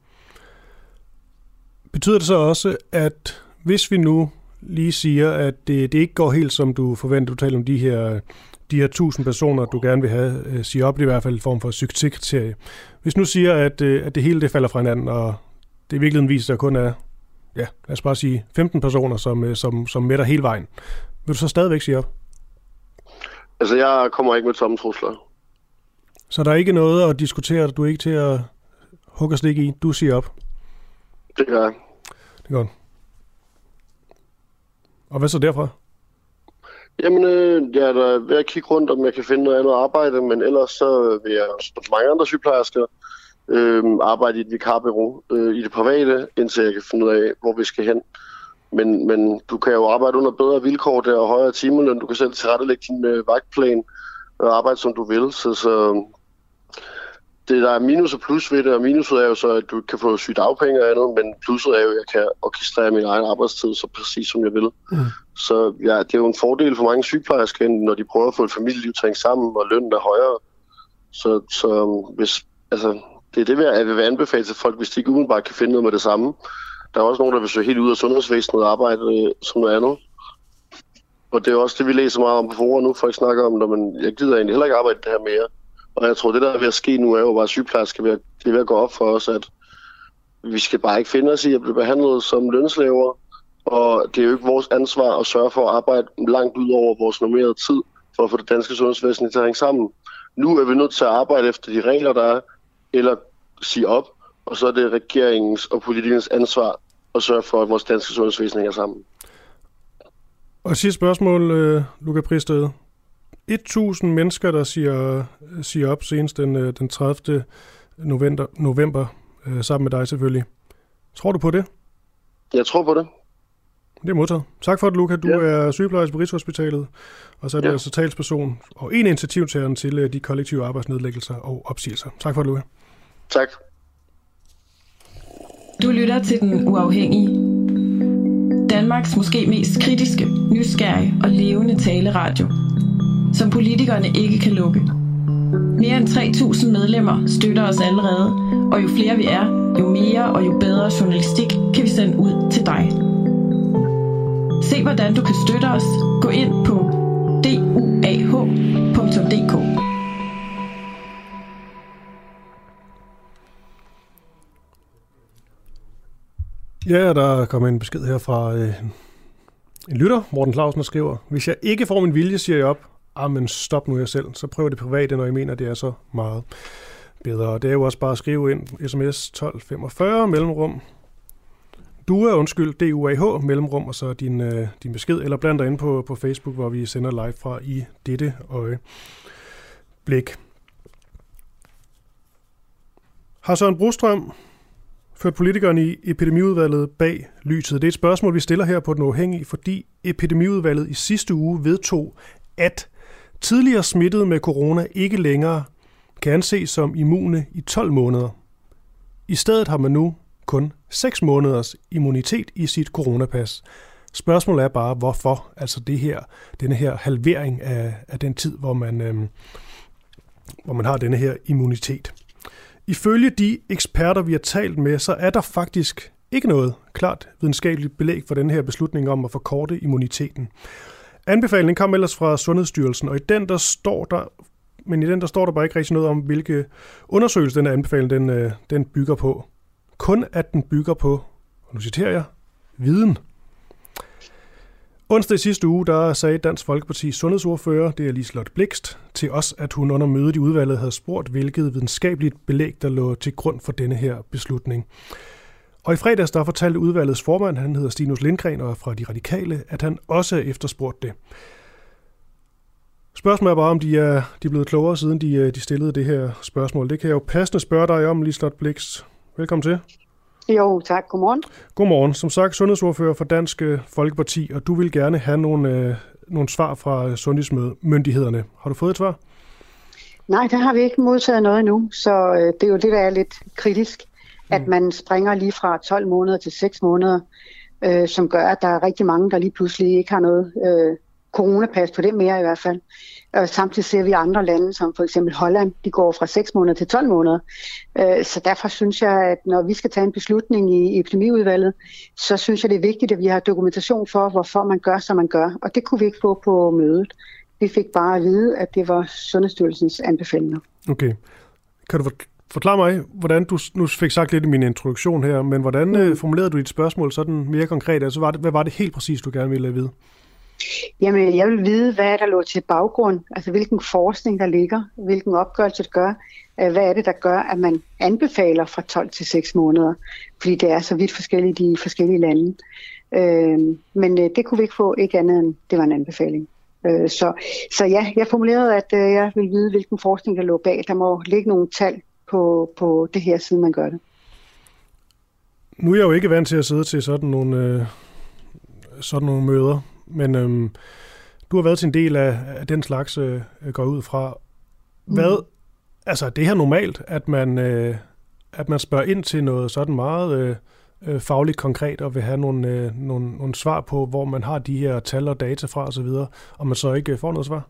D: Betyder det så også, at hvis vi nu lige siger, at det, det ikke går helt som du forventer, du taler om de her de her tusind personer, du gerne vil have, øh, sige op, det er i hvert fald en form for succeskriterie. Hvis nu siger, at, øh, at det hele det falder fra hinanden, og det i virkeligheden viser, at der kun er, ja, lad os bare sige, 15 personer, som, øh, som, som mætter hele vejen, vil du så stadigvæk sige op?
G: Altså, jeg kommer ikke med tomme trusler.
D: Så der er ikke noget at diskutere, du er ikke til at hugge stik i, du siger op?
G: Det gør jeg.
D: Det er godt. Og hvad så derfra?
G: Jamen, øh, jeg er da ved at kigge rundt, om jeg kan finde noget andet arbejde, men ellers så vil jeg, som mange andre sygeplejersker, øh, arbejde i et vikarbyrå øh, i det private, indtil jeg kan finde ud af, hvor vi skal hen. Men, men du kan jo arbejde under bedre vilkår der og højere timeløn. Du kan selv tilrettelægge din øh, vagtplan og arbejde, som du vil. Så, så det, der er minus og plus ved det, og minuset er jo så, at du kan få sygt afpenge og andet, men plusset er jo, at jeg kan orkestrere min egen arbejdstid så præcis, som jeg vil. Mm. Så ja, det er jo en fordel for mange sygeplejersker, når de prøver at få et familieliv til sammen, og lønnen er højere. Så, så hvis, altså, det er det, jeg vil anbefale til folk, hvis de ikke umiddelbart kan finde noget med det samme. Der er også nogen, der vil søge helt ud af sundhedsvæsenet og arbejde øh, som noget andet. Og det er også det, vi læser meget om på forum nu. Folk snakker om, at man, jeg gider egentlig heller ikke arbejde det her mere. Og jeg tror, det der er ved at ske nu, er jo bare, at sygeplejersker det er ved at gå op for os, at vi skal bare ikke finde os i at blive behandlet som lønslaver. Og det er jo ikke vores ansvar at sørge for at arbejde langt ud over vores normerede tid, for at få det danske sundhedsvæsen til at hænge sammen. Nu er vi nødt til at arbejde efter de regler, der er, eller sige op, og så er det regeringens og politikernes ansvar at sørge for, at vores danske sundhedsvæsen hænger sammen.
D: Og sidste spørgsmål, øh, Luca Pristøde. 1000 mennesker, der siger, siger op senest den, øh, den 30. november, november øh, sammen med dig selvfølgelig. Tror du på det?
G: Jeg tror på det.
D: Det er modtaget. Tak for det, Luca. Du ja. er sygeplejerske på Rigshospitalet, og så er du ja. altså talsperson og en initiativtageren til øh, de kollektive arbejdsnedlæggelser og opsigelser. Tak for det, Luca.
G: Tak.
H: Du lytter til Den Uafhængige. Danmarks måske mest kritiske, nysgerrige og levende taleradio, som politikerne ikke kan lukke. Mere end 3.000 medlemmer støtter os allerede, og jo flere vi er, jo mere og jo bedre journalistik kan vi sende ud til dig. Se hvordan du kan støtte os. Gå ind på duah.dk
D: Ja, der er kommet en besked her fra øh, en lytter, Morten Clausen, der skriver, hvis jeg ikke får min vilje, siger jeg op, ah, men stop nu jeg selv, så prøv det private, når I mener, det er så meget bedre. Det er jo også bare at skrive ind, sms 1245, mellemrum, DUA, undskyld, DUAH mellemrum, og så din, øh, din besked, eller bland dig ind på, på Facebook, hvor vi sender live fra i dette øjeblik. Har Søren Brostrøm ført politikerne i epidemiudvalget bag lyset? Det er et spørgsmål, vi stiller her på Den Uafhængige, fordi epidemiudvalget i sidste uge vedtog, at tidligere smittede med corona ikke længere kan anses som immune i 12 måneder. I stedet har man nu kun 6 måneders immunitet i sit coronapas. Spørgsmålet er bare, hvorfor? Altså det her, denne her halvering af, af den tid, hvor man, øhm, hvor man har denne her immunitet. Ifølge de eksperter, vi har talt med, så er der faktisk ikke noget klart videnskabeligt belæg for den her beslutning om at forkorte immuniteten. Anbefalingen kom ellers fra Sundhedsstyrelsen, og i den der står der men i den der står der bare ikke rigtig noget om, hvilke undersøgelser den anbefaling den, øh, den bygger på kun at den bygger på, og nu citerer jeg, viden. Onsdag i sidste uge, der sagde Dansk Folkeparti sundhedsordfører, det er Liselotte Blikst, til os, at hun under mødet i udvalget havde spurgt, hvilket videnskabeligt belæg, der lå til grund for denne her beslutning. Og i fredags, der fortalte udvalgets formand, han hedder Stinus Lindgren og er fra De Radikale, at han også efterspurgte det. Spørgsmålet er bare, om de er, de er blevet klogere, siden de, øh, de stillede det her spørgsmål. Det kan jeg jo passende spørge dig om, Liselotte Blikst. Velkommen til.
I: Jo, tak. Godmorgen.
D: Godmorgen. Som sagt, sundhedsordfører for Dansk Folkeparti, og du vil gerne have nogle, øh, nogle svar fra sundhedsmyndighederne. Har du fået et svar?
I: Nej, det har vi ikke modtaget noget endnu, så øh, det er jo det, der er lidt kritisk. At man springer lige fra 12 måneder til 6 måneder, øh, som gør, at der er rigtig mange, der lige pludselig ikke har noget øh, coronapas på det mere i hvert fald. Og samtidig ser vi andre lande, som for eksempel Holland, de går fra 6 måneder til 12 måneder. Øh, så derfor synes jeg, at når vi skal tage en beslutning i epidemiudvalget, så synes jeg, det er vigtigt, at vi har dokumentation for, hvorfor man gør, som man gør. Og det kunne vi ikke få på mødet. Vi fik bare at vide, at det var Sundhedsstyrelsens anbefalinger.
D: Okay. Kan du forklare mig, hvordan du nu fik sagt lidt i min introduktion her, men hvordan mm. formulerede du dit spørgsmål sådan mere konkret? Altså, hvad var det helt præcis, du gerne ville vide?
I: Jamen, jeg vil vide, hvad der lå til baggrund, altså hvilken forskning der ligger, hvilken opgørelse det gør, øh, hvad er det, der gør, at man anbefaler fra 12 til 6 måneder, fordi det er så vidt forskelligt i forskellige lande. Øh, men øh, det kunne vi ikke få, ikke andet end det var en anbefaling. Øh, så, så ja, jeg formulerede, at øh, jeg vil vide, hvilken forskning der lå bag. Der må ligge nogle tal på, på det her, siden man gør det.
D: Nu er jeg jo ikke vant til at sidde til sådan nogle, øh, sådan nogle møder, men øhm, du har været til en del af, af den slags, øh, går ud fra. Hvad, mm. altså det her normalt, at man, øh, at man spørger ind til noget sådan meget øh, øh, fagligt konkret, og vil have nogle, øh, nogle, nogle svar på, hvor man har de her tal og data fra osv., og man så ikke får noget svar?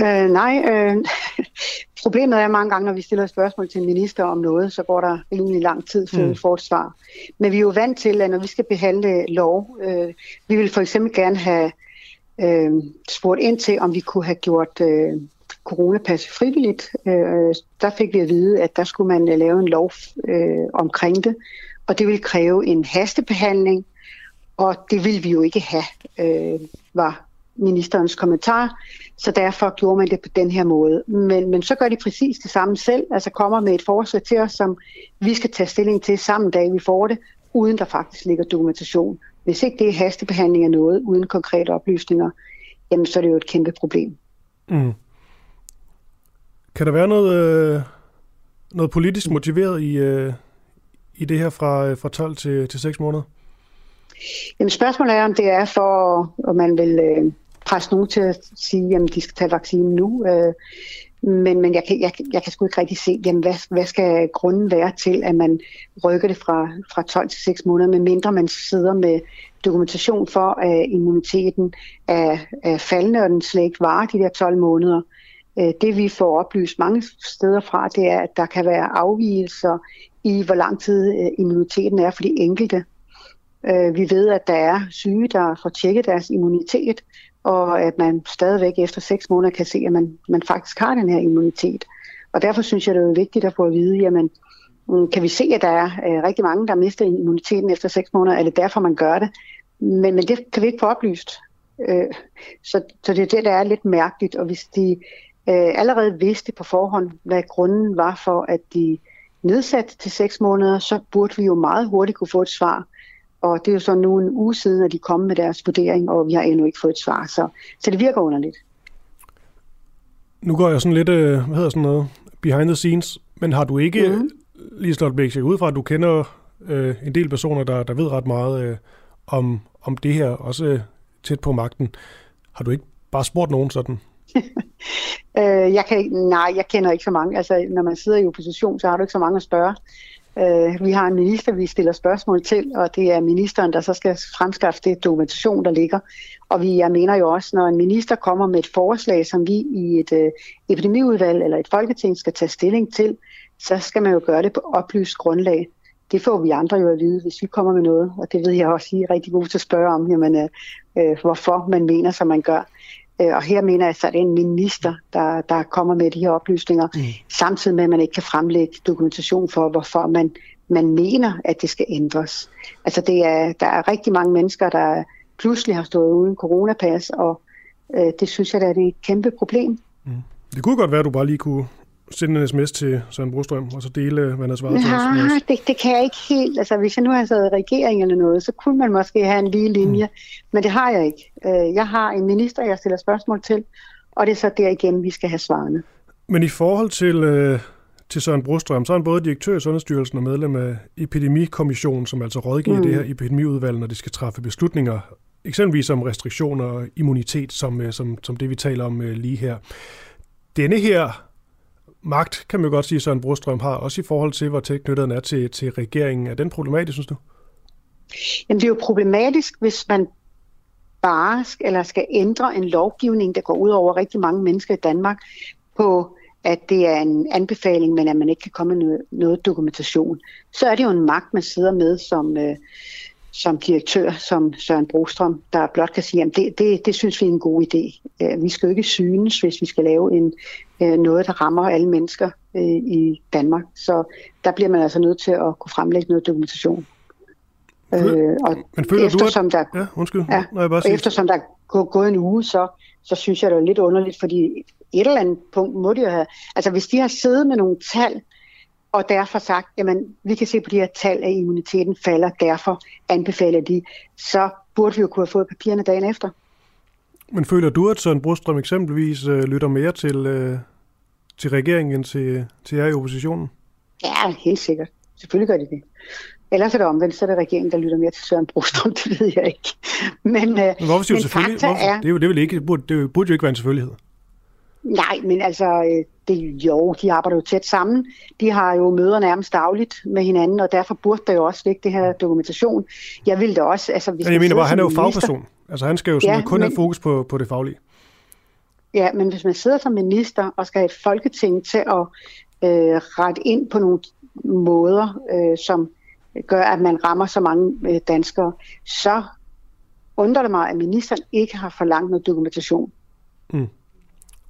I: Øh, nej, øh, problemet er mange gange, når vi stiller spørgsmål til en minister om noget, så går der rimelig lang tid, før mm. vi får et svar. Men vi er jo vant til, at når vi skal behandle lov, øh, vi vil for eksempel gerne have øh, spurgt ind til, om vi kunne have gjort øh, coronapas frivilligt. Øh, der fik vi at vide, at der skulle man øh, lave en lov øh, omkring det, og det vil kræve en hastebehandling, og det vil vi jo ikke have, øh, var ministerens kommentar, så derfor gjorde man det på den her måde. Men, men så gør de præcis det samme selv, altså kommer med et forslag til os, som vi skal tage stilling til samme dag, vi får det, uden der faktisk ligger dokumentation. Hvis ikke det er hastebehandling af noget, uden konkrete oplysninger, jamen så er det jo et kæmpe problem. Mm.
D: Kan der være noget, øh, noget politisk motiveret i, øh, i det her fra, fra 12 til, til 6 måneder?
I: Jamen spørgsmålet er, om det er for, om man vil øh, presse nogen til at sige, at de skal tage vaccinen nu. Øh, men, men jeg, kan, jeg, jeg kan sgu ikke rigtig se, jamen, hvad, hvad skal grunden være til, at man rykker det fra, fra 12 til 6 måneder, medmindre man sidder med dokumentation for, at immuniteten er, er faldende, og den slet ikke varer de der 12 måneder. Øh, det vi får oplyst mange steder fra, det er, at der kan være afvielser i, hvor lang tid øh, immuniteten er for de enkelte. Øh, vi ved, at der er syge, der får tjekket deres immunitet, og at man stadigvæk efter 6 måneder kan se, at man, man faktisk har den her immunitet. Og derfor synes jeg, det er vigtigt at få at vide, jamen, mm, kan vi se, at der er øh, rigtig mange, der mister immuniteten efter 6 måneder? Er det derfor, man gør det? Men, men det kan vi ikke få oplyst. Øh, så, så det er det, der er lidt mærkeligt. Og hvis de øh, allerede vidste på forhånd, hvad grunden var for, at de nedsatte til seks måneder, så burde vi jo meget hurtigt kunne få et svar. Og det er jo så nu en uge siden, at de kom med deres vurdering, og vi har endnu ikke fået et svar. Så, så det virker underligt.
D: Nu går jeg sådan lidt, øh, hvad hedder sådan noget, behind the scenes, men har du ikke, mm-hmm. lige slået blik ud fra, at du kender øh, en del personer, der, der ved ret meget øh, om, om det her, også øh, tæt på magten. Har du ikke bare spurgt nogen sådan?
I: øh, jeg kan ikke, nej, jeg kender ikke så mange. Altså, når man sidder i opposition, så har du ikke så mange at spørge. Øh, vi har en minister, vi stiller spørgsmål til, og det er ministeren, der så skal fremskaffe det dokumentation, der ligger. Og vi, jeg mener jo også, når en minister kommer med et forslag, som vi i et øh, epidemiudvalg eller et folketing skal tage stilling til, så skal man jo gøre det på oplyst grundlag. Det får vi andre jo at vide, hvis vi kommer med noget, og det ved jeg også, I er rigtig gode til at spørge om, jamen, øh, øh hvorfor man mener, som man gør. Øh, og her mener jeg, at det er en minister, der, der kommer med de her oplysninger, mm. samtidig med, at man ikke kan fremlægge dokumentation for, hvorfor man, man mener, at det skal ændres. Altså det er, der er rigtig mange mennesker, der pludselig har stået uden coronapas, og øh, det synes jeg, der er et kæmpe problem. Mm.
D: Det kunne godt være, at du bare lige kunne sende en sms til Søren Brostrøm, og så dele, hvad han har svaret til
I: os? Det, det kan jeg ikke helt. Altså, hvis jeg nu har sad i regering eller noget, så kunne man måske have en lige linje, mm. men det har jeg ikke. Øh, jeg har en minister, jeg stiller spørgsmål til, og det er så der igen, vi skal have svarene.
D: Men i forhold til, øh, til Søren Brostrøm, så er han både direktør i Sundhedsstyrelsen og medlem af Epidemikommissionen, som altså rådgiver mm. det her epidemiudvalg, når de skal træffe beslutninger, eksempelvis om restriktioner og immunitet, som, øh, som, som det vi taler om lige her. Denne her magt, kan man jo godt sige, Søren Brostrøm har, også i forhold til, hvor tæt knyttet er til, til regeringen. Er den problematisk, synes du?
I: Jamen, det er jo problematisk, hvis man bare eller skal ændre en lovgivning, der går ud over rigtig mange mennesker i Danmark, på at det er en anbefaling, men at man ikke kan komme med noget, noget dokumentation. Så er det jo en magt, man sidder med som, øh, som direktør, som Søren Brostrøm, der blot kan sige, at det, det, det synes vi er en god idé. Øh, vi skal jo ikke synes, hvis vi skal lave en, øh, noget, der rammer alle mennesker øh, i Danmark. Så der bliver man altså nødt til at kunne fremlægge noget dokumentation.
D: Øh, og Men føler eftersom du, at... Der, ja, undskyld. Ja,
I: jeg bare og eftersom der er gået en uge, så, så synes jeg, det er lidt underligt, fordi et eller andet punkt må de jo have... Altså, hvis de har siddet med nogle tal, og derfor sagt, jamen, vi kan se på de her tal, at immuniteten falder, derfor anbefaler de, så burde vi jo kunne have fået papirerne dagen efter.
D: Men føler du, at Søren Brostrøm eksempelvis øh, lytter mere til, øh, til regeringen end til, til jer i oppositionen?
I: Ja, helt sikkert. Selvfølgelig gør de det. Ellers er det omvendt, så er det regeringen, der lytter mere til Søren Brostrøm, det ved jeg ikke. Men, øh, men
D: hvorfor siger du selvfølgelig? Hvorfor? Er, det, er jo, det, vil ikke, det, burde, det burde jo ikke være en selvfølgelighed.
I: Nej, men altså, øh, det, jo, de arbejder jo tæt sammen. De har jo møder nærmest dagligt med hinanden, og derfor burde der jo også ligge det her dokumentation. Jeg vil da også... Altså,
D: hvis jeg mener bare, han er jo fagperson. Altså, han skal jo ja, kun men, have fokus på, på det faglige.
I: Ja, men hvis man sidder som minister og skal have et folketing til at øh, rette ind på nogle måder, øh, som gør, at man rammer så mange øh, danskere, så undrer det mig, at ministeren ikke har forlangt noget dokumentation. Mm.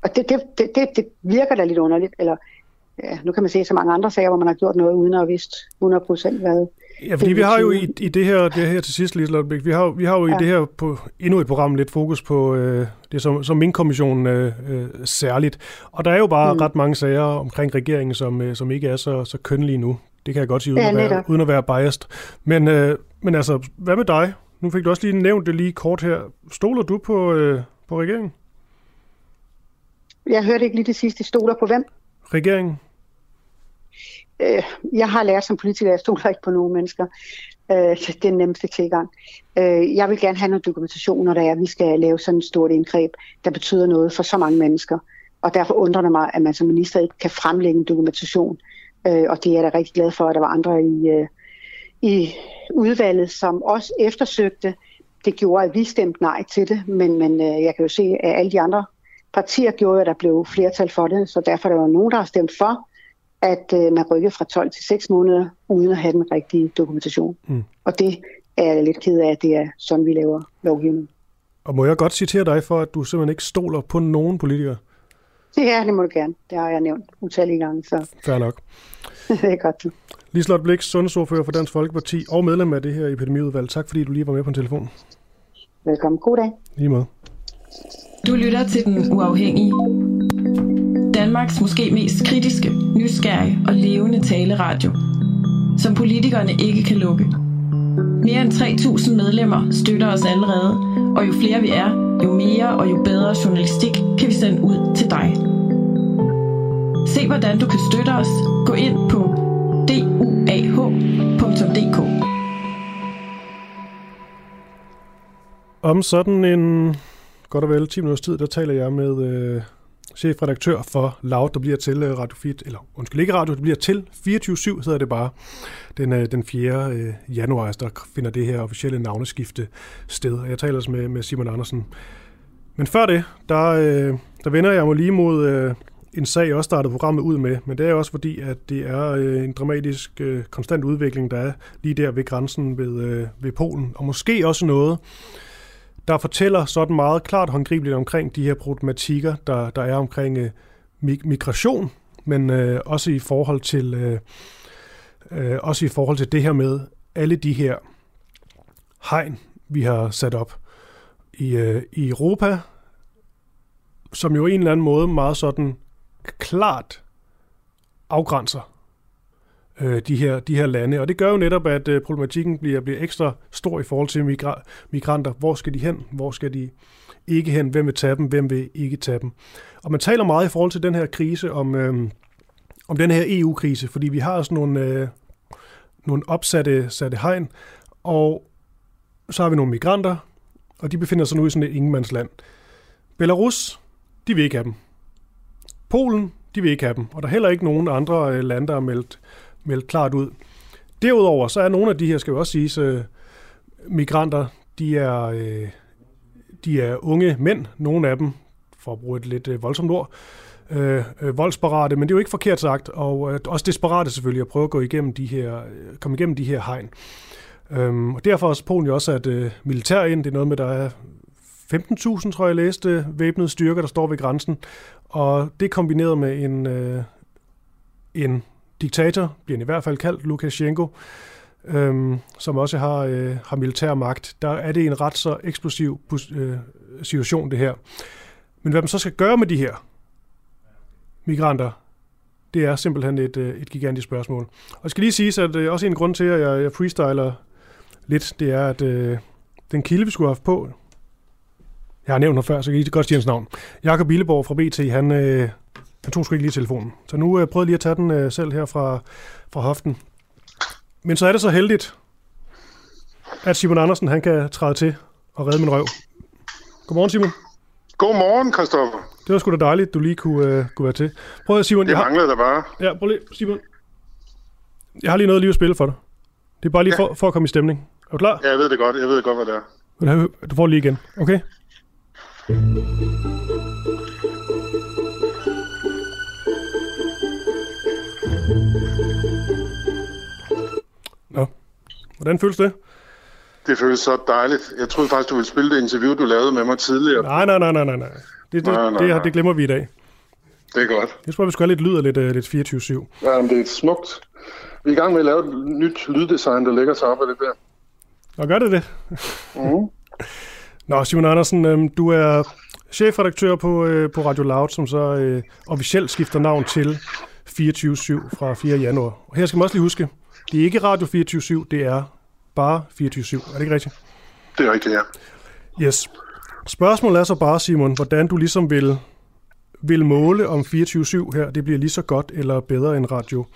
I: Og det, det, det, det, det virker da lidt underligt, eller ja, nu kan man se så mange andre sager, hvor man har gjort noget uden at have vidst 100 procent, hvad
D: Ja, fordi vi har jo i, i det her, det her til sidst, Lise vi har, vi har jo ja. i det her på endnu et program lidt fokus på øh, det som, som min kommission øh, øh, særligt. Og der er jo bare mm. ret mange sager omkring regeringen, som, øh, som ikke er så, så kønnelige nu. Det kan jeg godt sige, uden, ja, at, være, uden at være biased. Men, øh, men altså, hvad med dig? Nu fik du også lige nævnt det lige kort her. Stoler du på, øh, på regeringen?
I: Jeg hørte ikke lige det sidste. Stoler på hvem?
D: Regeringen
I: øh, jeg har lært som politiker, at jeg stoler ikke på nogen mennesker. Øh, det er den nemmeste tilgang. Øh, jeg vil gerne have noget dokumentation, når der er, at vi skal lave sådan et stort indgreb, der betyder noget for så mange mennesker. Og derfor undrer det mig, at man som minister ikke kan fremlægge en dokumentation. Øh, og det er jeg da rigtig glad for, at der var andre i, øh, i udvalget, som også eftersøgte. Det gjorde, at vi stemte nej til det, men, men øh, jeg kan jo se, at alle de andre partier gjorde, at der blev flertal for det, så derfor er der jo nogen, der har stemt for, at øh, man rykker fra 12 til 6 måneder, uden at have den rigtige dokumentation. Mm. Og det er jeg lidt ked af, at det er sådan, vi laver lovgivning.
D: Og må jeg godt citere dig for, at du simpelthen ikke stoler på nogen politikere?
I: Ja, det må du gerne. Det har jeg nævnt utallige gange. Så.
D: Fair nok.
I: det er godt.
D: Liselotte Blik, sundhedsordfører for Dansk Folkeparti og medlem af det her epidemiudvalg. Tak fordi du lige var med på en telefon.
I: Velkommen. God dag.
D: Lige måde.
H: Du lytter til Den Uafhængige. Danmarks måske mest kritiske, nysgerrige og levende taleradio. Som politikerne ikke kan lukke. Mere end 3.000 medlemmer støtter os allerede, og jo flere vi er, jo mere og jo bedre journalistik kan vi sende ud til dig. Se hvordan du kan støtte os. Gå ind på duah.dk
D: Om sådan en godt og vel 10 minutters tid, der taler jeg med øh, chefredaktør for Loud, der bliver til øh, Radio 4, eller undskyld ikke Radio, det bliver til 24-7 hedder det bare, den, øh, den 4. Øh, januar, der finder det her officielle navneskifte sted. Jeg taler altså med, med Simon Andersen. Men før det, der, der vender jeg mig lige mod en sag, jeg også startede programmet ud med, men det er også fordi, at det er øh, en dramatisk, øh, konstant udvikling, der er lige der ved grænsen ved, øh, ved Polen, og måske også noget, der fortæller sådan meget klart håndgribeligt omkring de her problematikker, der, der er omkring øh, migration, men øh, også i forhold til øh, øh, også i forhold til det her med alle de her hegn, vi har sat op i, øh, i Europa, som jo en eller anden måde meget sådan klart afgrænser øh, de, her, de her lande. Og det gør jo netop, at øh, problematikken bliver, bliver ekstra stor i forhold til migra- migranter. Hvor skal de hen? Hvor skal de ikke hen? Hvem vil tage dem? Hvem vil ikke tage dem? Og man taler meget i forhold til den her krise om, øh, om den her EU-krise, fordi vi har sådan nogle, øh, nogle opsatte satte hegn, og så har vi nogle migranter, og de befinder sig nu i sådan et ingenmandsland. Belarus, de vil ikke have dem. Polen, de vil ikke have dem, og der er heller ikke nogen andre øh, lande, der har meldt meldt klart ud. Derudover så er nogle af de her, skal vi også sige, øh, migranter, de er, øh, de er unge mænd, nogle af dem, for at bruge et lidt øh, voldsomt ord, øh, øh, voldsparate, men det er jo ikke forkert sagt, og øh, også desperate selvfølgelig at prøve at gå igennem de her, øh, komme igennem de her hegn. Øhm, og derfor også Polen jo også at øh, militær ind, det er noget med, der er 15.000, tror jeg, jeg læste, væbnede styrker, der står ved grænsen, og det kombineret med en, øh, en diktator, bliver han i hvert fald kaldt, Lukashenko, øhm, som også har, øh, har militær magt, der er det en ret så eksplosiv øh, situation, det her. Men hvad man så skal gøre med de her migranter, det er simpelthen et, øh, et gigantisk spørgsmål. Og jeg skal lige sige, at øh, også en grund til, at jeg, jeg freestyler lidt, det er, at øh, den kilde, vi skulle have haft på, jeg har nævnt ham før, så kan I godt sige hans navn. Jakob Billeborg fra BT, han, øh, han tog sgu ikke lige telefonen. Så nu øh, prøvede jeg lige at tage den øh, selv her fra, fra hoften. Men så er det så heldigt, at Simon Andersen han kan træde til og redde min røv. Godmorgen, Simon.
J: Godmorgen, Christoffer.
D: Det var sgu da dejligt, du lige kunne, øh, kunne være til. Prøv at, Simon.
J: Det manglede der bare.
D: Ja, prøv lige, Simon. Jeg har lige noget lige at spille for dig. Det er bare lige ja. for, for at komme i stemning. Er du klar?
J: Ja, jeg ved det godt. Jeg ved godt, hvad det
D: er. Du får lige igen. Okay? Hvordan føles det?
J: Det føles så dejligt. Jeg troede faktisk, du ville spille det interview, du lavede med mig tidligere.
D: Nej, nej, nej, nej, nej. Det, det, nej, nej, nej. det, det glemmer vi i dag.
J: Det er godt.
D: Jeg tror, vi skal have lidt lyd og lidt, uh, lidt 24-7.
J: Ja, men det er smukt. Vi er i gang med at lave et nyt lyddesign, der lægger sig op af det der.
D: Og gør det det? Mm. Nå, Simon Andersen, øhm, du er chefredaktør på, øh, på Radio Loud, som så øh, officielt skifter navn til 24-7 fra 4. januar. Og her skal man også lige huske, det er ikke Radio 24-7, det er bare 24-7. Er det ikke rigtigt?
J: Det er rigtigt, ja.
D: Yes. Spørgsmålet er så bare, Simon, hvordan du ligesom vil, vil måle om 24-7 her, det bliver lige så godt eller bedre end Radio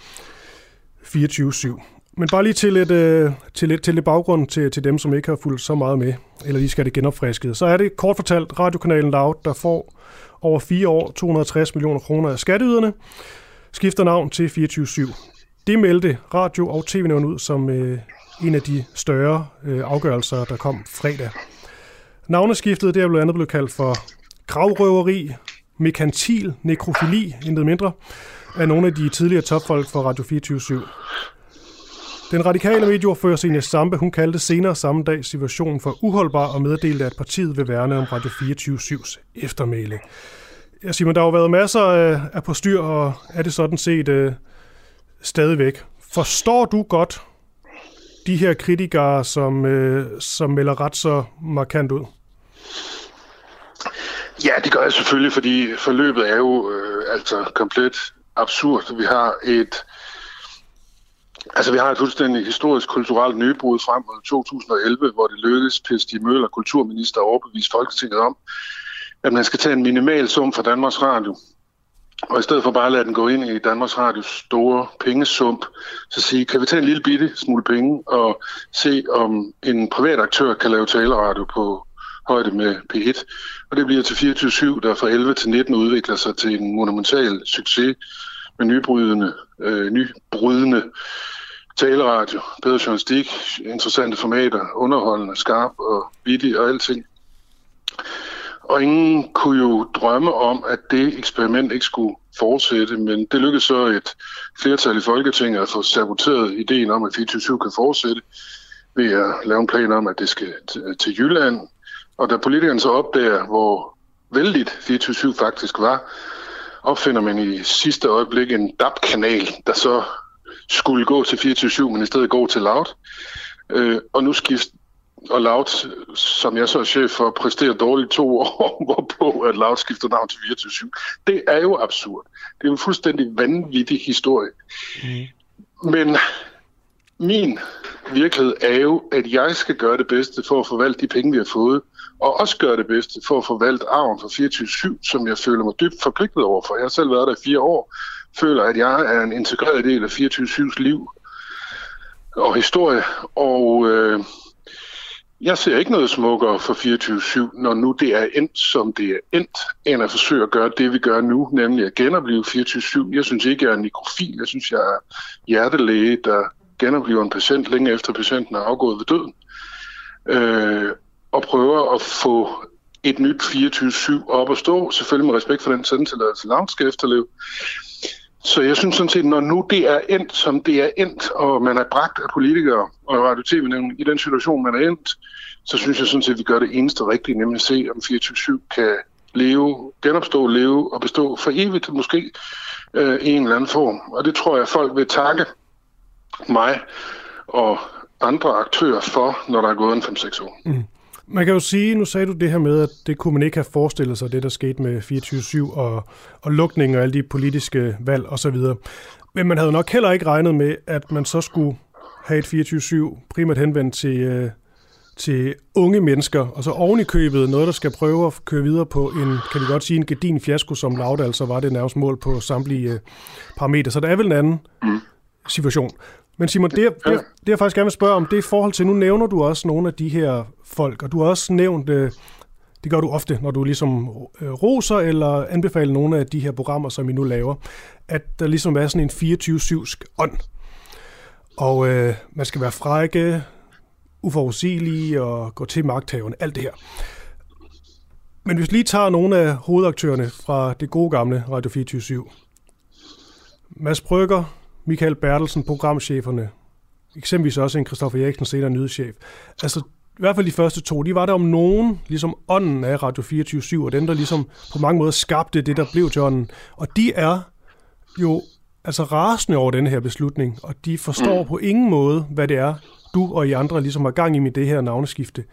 D: 24-7. Men bare lige til lidt, øh, til lidt, til lidt baggrund til, til dem, som ikke har fulgt så meget med, eller lige skal det genopfrisket. Så er det kort fortalt radiokanalen Loud, der får over fire år 260 millioner kroner af skatteyderne, skifter navn til 24-7. Det meldte radio- og tv ud som øh, en af de større øh, afgørelser, der kom fredag. Navneskiftet det er blandt andet blevet kaldt for gravrøveri, mekantil, nekrofili, intet mindre, af nogle af de tidligere topfolk fra Radio 24 Den radikale medieordfører Senior Sampe, hun kaldte senere samme dag situationen for uholdbar og meddelte, at partiet vil værne om Radio 24-7's eftermæle. Jeg siger, men der har jo været masser af, af på styr, og er det sådan set øh, stadigvæk. Forstår du godt de her kritikere, som, øh, som melder ret så markant ud?
J: Ja, det gør jeg selvfølgelig, fordi forløbet er jo øh, altså komplet absurd. Vi har et Altså, vi har et fuldstændig historisk kulturelt nybrud frem mod 2011, hvor det lykkedes Per Stig Møller, kulturminister, at overbevise Folketinget om, at man skal tage en minimal sum fra Danmarks Radio, og i stedet for bare at lade den gå ind i Danmarks Radios store pengesump, så sige, kan vi tage en lille bitte smule penge og se, om en privat aktør kan lave taleradio på højde med P1. Og det bliver til 24-7, der fra 11 til 19 udvikler sig til en monumental succes med nybrydende, øh, nybrydende taleradio, bedre journalistik, interessante formater, underholdende, skarp og vittig og alting. Og ingen kunne jo drømme om, at det eksperiment ikke skulle fortsætte, men det lykkedes så et flertal i Folketinget at få saboteret ideen om, at 24 kan fortsætte ved at lave en plan om, at det skal til Jylland. Og da politikerne så opdager, hvor vældigt 24 faktisk var, opfinder man i sidste øjeblik en DAB-kanal, der så skulle gå til 24 men i stedet går til Loud. Øh, og nu skift, og Loud, som jeg så er chef for, præsterer dårligt to år, hvorpå at Loud skifter navn til 24 Det er jo absurd. Det er en fuldstændig vanvittig historie. Mm. Men min virkelighed er jo, at jeg skal gøre det bedste for at forvalte de penge, vi har fået, og også gøre det bedste for at forvalte arven for 24-7, som jeg føler mig dybt forpligtet over for. Jeg har selv været der i fire år, føler, at jeg er en integreret del af 24-7's liv og historie, og øh, jeg ser ikke noget smukkere for 24-7, når nu det er endt, som det er endt, end at forsøge at gøre det, vi gør nu, nemlig at genopleve 24-7. Jeg synes ikke, jeg er mikrofil, Jeg synes, jeg er hjertelæge, der genoplever en patient længe efter patienten er afgået ved døden. Øh, og prøver at få et nyt 24-7 op at stå, selvfølgelig med respekt for den sendtilladelse, Lounge skal efterleve. Så jeg synes sådan set, når nu det er endt, som det er endt, og man er bragt af politikere og radio tv i den situation, man er endt, så synes jeg sådan set, at vi gør det eneste rigtige, nemlig at se, om 24-7 kan leve, genopstå, leve og bestå for evigt, måske øh, i en eller anden form. Og det tror jeg, folk vil takke mig og andre aktører for, når der er gået en 5-6 år. Mm.
D: Man kan jo sige, nu sagde du det her med, at det kunne man ikke have forestillet sig, det der skete med 24-7 og, og lukningen og alle de politiske valg osv. Men man havde nok heller ikke regnet med, at man så skulle have et 24-7 primært henvendt til, øh, til unge mennesker, og så oven i købet noget, der skal prøve at køre videre på en, kan vi godt sige, en gedin fiasko, som Lauda, altså var det nærmest mål på samtlige øh, parametre. Så der er vel en anden situation. Men Simon, det, det, det jeg faktisk gerne vil spørge om, det er i forhold til, nu nævner du også nogle af de her folk, og du har også nævnt, øh, det gør du ofte, når du ligesom øh, roser eller anbefaler nogle af de her programmer, som I nu laver, at der ligesom er sådan en 24-7'sk ånd. Og øh, man skal være frække, uforudsigelige og gå til magthaverne, alt det her. Men hvis vi lige tager nogle af hovedaktørerne fra det gode gamle Radio 24 Mads Brygger, Michael Bertelsen, programcheferne, eksempelvis også en Christoffer Eriksen, senere nyhedschef. Altså, i hvert fald de første to, de var der om nogen, ligesom ånden af Radio 24 og dem, der ligesom på mange måder skabte det, der blev til ånden. Og de er jo altså rasende over den her beslutning, og de forstår mm. på ingen måde, hvad det er, du og I andre ligesom har gang i med det her navneskifte.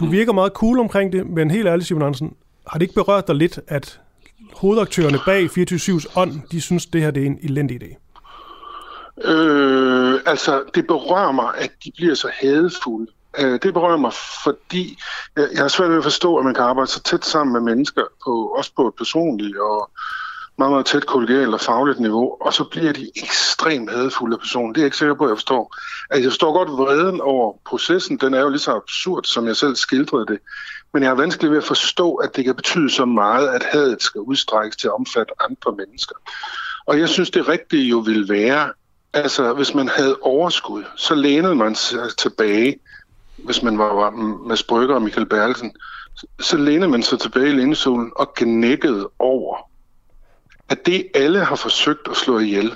D: Du mm. virker meget cool omkring det, men helt ærligt, Simon Andersen, har det ikke berørt dig lidt, at hovedaktørerne bag 24-7's ånd, de synes, det her det er en elendig idé?
J: Øh, altså, det berører mig, at de bliver så hadefulde. Øh, det berører mig, fordi jeg, jeg har svært ved at forstå, at man kan arbejde så tæt sammen med mennesker, på, også på et personligt og meget, meget tæt kollegialt og fagligt niveau, og så bliver de ekstremt hadefulde personer. Det er jeg ikke sikker på, at jeg forstår. Altså, jeg forstår godt vreden over processen. Den er jo lige så absurd, som jeg selv skildrede det. Men jeg har vanskeligt ved at forstå, at det kan betyde så meget, at hadet skal udstrækkes til at omfatte andre mennesker. Og jeg synes, det rigtige jo vil være, altså hvis man havde overskud, så lænede man sig tilbage, hvis man var med Brygger og Michael Berlsen, så lænede man sig tilbage i lindesolen og gnækkede over, at det alle har forsøgt at slå ihjel,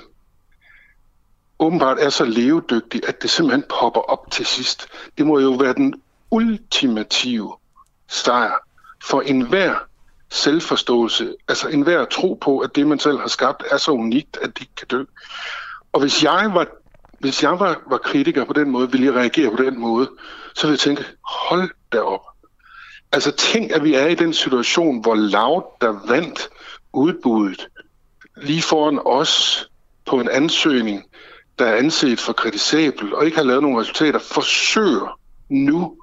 J: åbenbart er så levedygtigt, at det simpelthen popper op til sidst. Det må jo være den ultimative sejr for enhver selvforståelse, altså enhver tro på, at det, man selv har skabt, er så unikt, at det ikke kan dø. Og hvis jeg var, hvis jeg var, var kritiker på den måde, ville jeg reagere på den måde, så ville jeg tænke, hold da op. Altså tænk, at vi er i den situation, hvor Loud, der vandt udbuddet, lige foran os på en ansøgning, der er anset for kritisabel og ikke har lavet nogen resultater, forsøger nu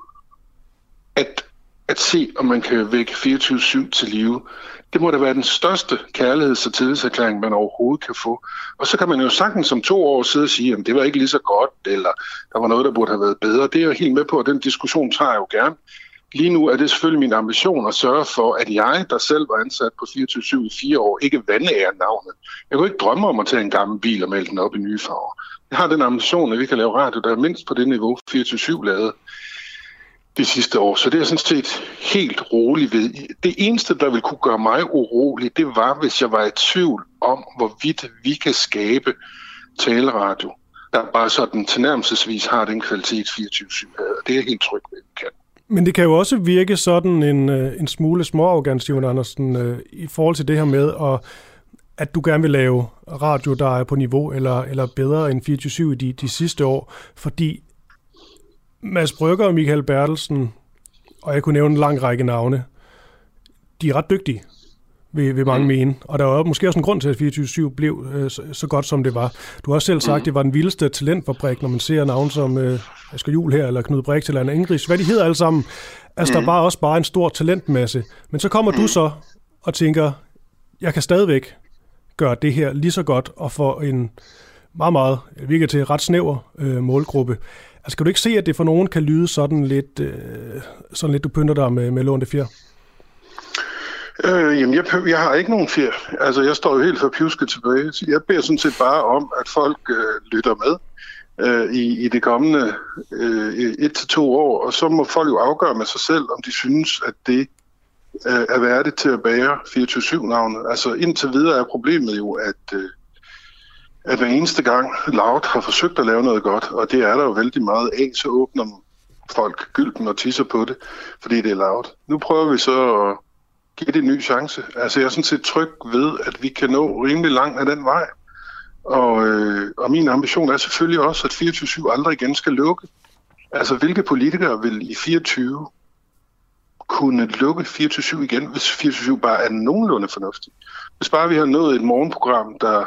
J: at, at se, om man kan vække 24-7 til live. Det må da være den største kærligheds- og tillidserklæring, man overhovedet kan få. Og så kan man jo sagtens som to år sidde og sige, at det var ikke lige så godt, eller der var noget, der burde have været bedre. Det er jeg helt med på, og den diskussion tager jeg jo gerne. Lige nu er det selvfølgelig min ambition at sørge for, at jeg, der selv var ansat på 24-7 i fire år, ikke vandærer navnet. Jeg kunne ikke drømme om at tage en gammel bil og melde den op i nye farver. Jeg har den ambition, at vi kan lave radio, der er mindst på det niveau 24-7 lavet de sidste år. Så det er sådan set helt roligt ved. Det eneste, der vil kunne gøre mig urolig, det var, hvis jeg var i tvivl om, hvorvidt vi kan skabe taleradio, der bare sådan tilnærmelsesvis har den kvalitet 24-7 havde. Det er jeg helt tryg ved, vi kan.
D: Men det kan jo også virke sådan en, øh, en smule småarrogant, Steven Andersen, øh, i forhold til det her med, at, at du gerne vil lave radio, der er på niveau eller, eller bedre end 24-7 i de, de sidste år, fordi Mads Brygger og Michael Bertelsen, og jeg kunne nævne en lang række navne, de er ret dygtige vil, vil mange mm. mene. Og der var måske også en grund til, at 24-7 blev øh, så, så godt, som det var. Du har også selv sagt, mm. det var den vildeste talentfabrik, når man ser navn som øh, Asger Jul her, eller Knud Brix, eller Anna Ingris. Hvad de hedder alle sammen. Altså, mm. der var også bare en stor talentmasse. Men så kommer mm. du så og tænker, jeg kan stadigvæk gøre det her lige så godt, og få en meget, meget, virker til ret snæver øh, målgruppe. Altså, skal du ikke se, at det for nogen kan lyde sådan lidt, øh, sådan lidt du pynter dig med, med lånte fjer?
J: Øh, jamen, jeg, jeg har ikke nogen fjer. Altså, jeg står jo helt for pjuske tilbage. Jeg beder sådan set bare om, at folk øh, lytter med øh, i, i det kommende øh, et til to år, og så må folk jo afgøre med sig selv, om de synes, at det øh, er værdigt til at bære 24-7-navnet. Altså, indtil videre er problemet jo, at, øh, at hver eneste gang Loud har forsøgt at lave noget godt, og det er der jo vældig meget af, så åbner folk gylden og tisser på det, fordi det er Loud. Nu prøver vi så at give det en ny chance. Altså jeg er sådan set tryg ved, at vi kan nå rimelig langt af den vej. Og, øh, og min ambition er selvfølgelig også, at 24-7 aldrig igen skal lukke. Altså hvilke politikere vil i 24 kunne lukke 24-7 igen, hvis 24-7 bare er nogenlunde fornuftig? Hvis bare vi har nået et morgenprogram, der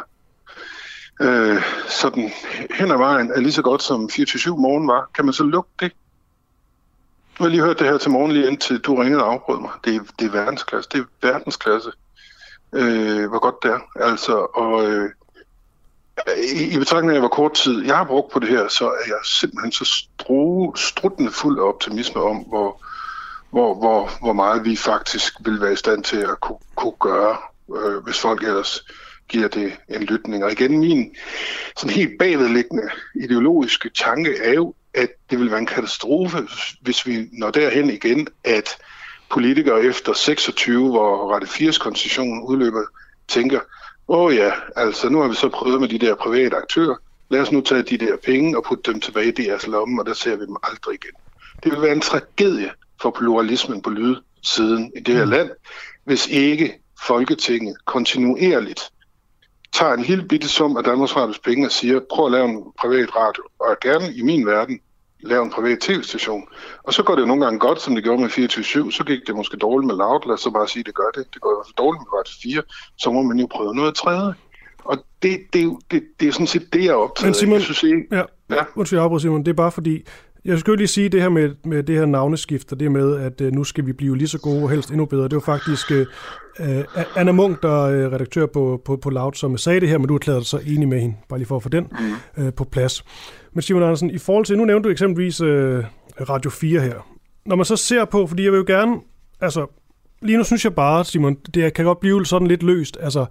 J: øh, sådan hen ad vejen er lige så godt som 24-7 morgen var, kan man så lukke det? Nu har jeg lige hørt det her til morgen lige indtil du ringede og afbrød mig. Det er, det er verdensklasse. Det er verdensklasse. Øh, hvor godt det er. Altså, og øh, i, i betragtning af, hvor kort tid jeg har brugt på det her, så er jeg simpelthen så stru, struttende fuld af optimisme om, hvor, hvor, hvor, hvor meget vi faktisk vil være i stand til at kunne, kunne gøre, øh, hvis folk ellers giver det en lytning. Og igen, min sådan helt bagvedliggende ideologiske tanke er jo, at det vil være en katastrofe, hvis vi når derhen igen, at politikere efter 26, hvor Rette 80 koncessionen udløber, tænker, åh oh ja, altså nu har vi så prøvet med de der private aktører, lad os nu tage de der penge og putte dem tilbage i deres lomme, og der ser vi dem aldrig igen. Det vil være en tragedie for pluralismen på lydsiden i det her mm. land, hvis ikke Folketinget kontinuerligt tager en lille bitte sum af Danmarks Radios penge og siger, prøv at lave en privat radio, og gerne i min verden lave en privat tv-station. Og så går det jo nogle gange godt, som det gjorde med 24-7, så gik det måske dårligt med Loud, lad os så bare sige, det gør det. Det går jo dårligt med Radio 4, så må man jo prøve noget tredje. Og det, det, det, det er sådan set det, jeg er optaget
D: Men Simon,
J: jeg synes ikke,
D: ja, ja. undskyld, jeg Simon, det er bare fordi, Jeg skulle lige sige det her med, med det her navneskift, og det med, at uh, nu skal vi blive lige så gode og helst endnu bedre. Det var faktisk uh, Anna Munk, der er uh, redaktør på, på, på Loud, som sagde det her, men du erklærede dig så enig med hende, bare lige for at få den uh, på plads. Men Simon Andersen, i forhold til, nu nævnte du eksempelvis uh, Radio 4 her. Når man så ser på, fordi jeg vil jo gerne, altså lige nu synes jeg bare, Simon, det kan godt blive sådan lidt løst. Altså,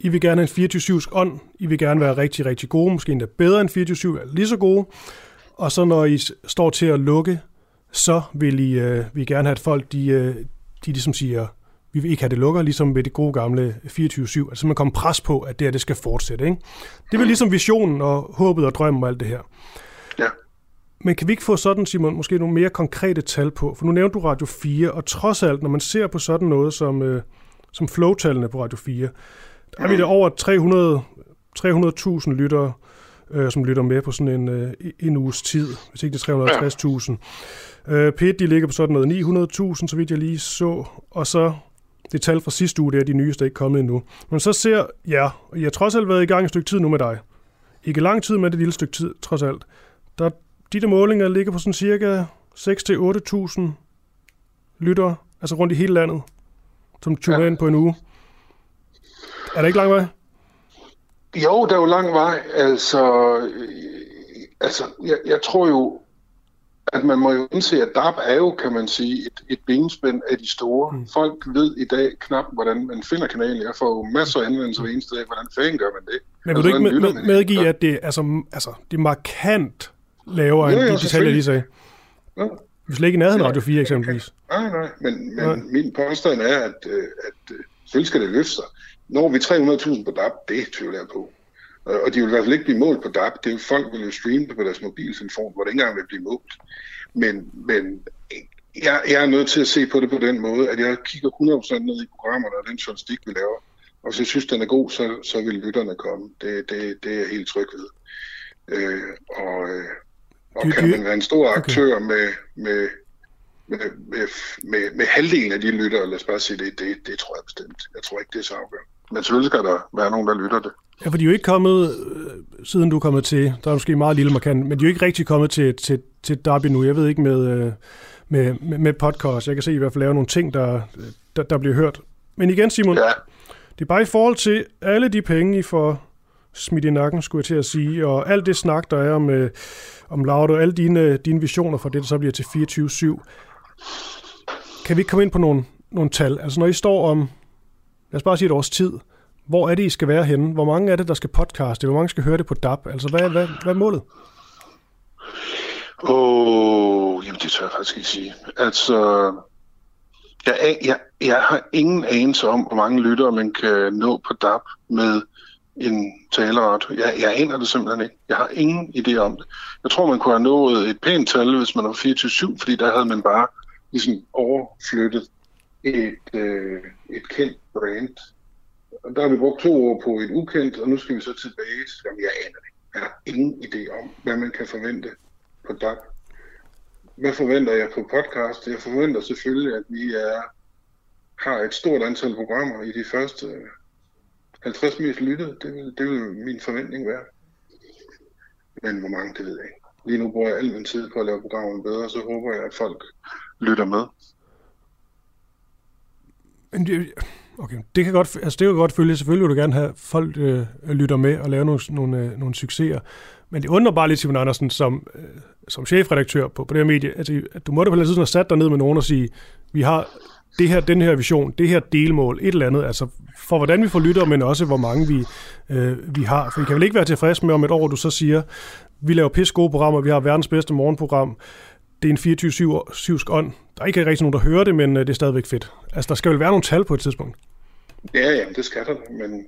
D: I vil gerne have en 24-7 ånd. I vil gerne være rigtig, rigtig gode. Måske endda bedre end 24-7, lige så gode. Og så når I står til at lukke, så vil I, øh, vi gerne have, at folk de, øh, de ligesom siger, vi vil ikke have det lukker, ligesom ved det gode gamle 24-7. Altså man kommer pres på, at det her det skal fortsætte. Ikke? Det er vel ligesom visionen og håbet og drømmen og alt det her.
J: Ja.
D: Men kan vi ikke få sådan, Simon, måske nogle mere konkrete tal på? For nu nævnte du Radio 4, og trods alt, når man ser på sådan noget som, øh, som flowtallene på Radio 4, der er vi der over 300 300.000 lyttere, øh, som lytter med på sådan en, øh, en uges tid, hvis ikke det er 350.000. Øh, P1, de ligger på sådan noget 900.000, så vidt jeg lige så, og så det tal fra sidste uge, det er de nyeste, ikke kommet endnu. Men så ser ja, og jeg har trods alt været i gang et stykke tid nu med dig. Ikke lang tid, med det lille stykke tid, trods alt. Der, de der målinger ligger på sådan cirka 6-8.000 lyttere, altså rundt i hele landet, som tuner ja. ind på en uge. Er der ikke lang vej?
J: Jo, der er jo lang vej. Altså, altså jeg, jeg tror jo, at man må jo indse, at DAB er jo, kan man sige, et, et benspænd af de store. Mm. Folk ved i dag knap, hvordan man finder kanalen. Jeg får jo masser af henvendelser hver eneste dag. Hvordan fanden gør man det?
D: Men vil altså, du ikke med, med, medgive, at det, altså, altså, det er markant lavere, end de detaljer, lige sagde? Ja. Vi slet ikke i nærheden Radio 4 eksempelvis.
J: Nej, nej, men, men nej. min påstand er, at, øh, at, at øh, selvfølgelig skal det løfte sig. Når vi 300.000 på DAB, det tvivler jeg på. Og de vil i hvert fald ikke blive målt på DAB. Det er folk vil jo streame det på deres mobiltelefon, hvor det ikke engang vil blive målt. Men, men jeg, jeg er nødt til at se på det på den måde, at jeg kigger 100% ned i programmerne og den journalistik, vi laver. Og hvis jeg synes, den er god, så, så vil lytterne komme. Det, det, det er jeg helt tryg ved. Øh, og, øh, og kan man være en stor aktør okay. med, med, med, med, med, med halvdelen af de lyttere, lad os bare sige det, det, det tror jeg bestemt. Jeg tror ikke, det er så afgørende. Men selvfølgelig skal der være nogen, der lytter det.
D: Ja, for de er jo ikke kommet, øh, siden du er kommet til, der er måske meget lille markant, men de er jo ikke rigtig kommet til, til, til Derby nu. Jeg ved ikke med, øh, med, med, med podcast. Jeg kan se i hvert fald lave nogle ting, der, der, der bliver hørt. Men igen, Simon, ja. det er bare i forhold til alle de penge, I får smidt i nakken, skulle jeg til at sige, og alt det snak, der er om, øh, om Laud og alle dine, dine visioner for det, der så bliver til 24-7. Kan vi ikke komme ind på nogle, nogle tal? Altså når I står om, lad os bare sige et års tid, hvor er det, I skal være henne? Hvor mange er det, der skal podcaste? Hvor mange skal høre det på DAB? Altså, hvad, hvad, hvad er målet?
J: Åh, oh, jamen det tør jeg faktisk ikke sige. Altså, jeg, jeg, jeg har ingen anelse om, hvor mange lyttere man kan nå på DAB med en taleret. Jeg, jeg aner det simpelthen ikke. Jeg har ingen idé om det. Jeg tror, man kunne have nået et pænt tal, hvis man var 24-7, fordi der havde man bare ligesom overflyttet et, øh, et kendt brand der har vi brugt to år på et ukendt, og nu skal vi så tilbage til, jamen jeg aner det. Jeg har ingen idé om, hvad man kan forvente på DAP. Hvad forventer jeg på podcast? Jeg forventer selvfølgelig, at vi er, har et stort antal programmer i de første 50 mest lyttede. Det vil, det vil min forventning være. Men hvor mange, det ved jeg ikke. Lige nu bruger jeg al min tid på at lave programmerne bedre, så håber jeg, at folk lytter med.
D: Men det, Okay, det kan godt, altså det kan godt følge. Selvfølgelig vil du gerne have, folk øh, lytter med og lave nogle, nogle, øh, nogle succeser. Men det undrer bare lidt, Simon Andersen, som, øh, som chefredaktør på, på det her medie, altså, at du måtte på et tidspunkt have sat dig ned med nogen og sige, vi har det her, den her vision, det her delmål, et eller andet, altså for hvordan vi får lyttere, men også hvor mange vi, øh, vi har. For vi kan vel ikke være tilfredse med om et år, du så siger, vi laver pisse gode programmer, vi har verdens bedste morgenprogram, det er en 24-7 ånd. Der er ikke rigtig nogen, der hører det, men øh, det er stadigvæk fedt. Altså, der skal vel være nogle tal på et tidspunkt.
J: Ja, ja, det skal der, men,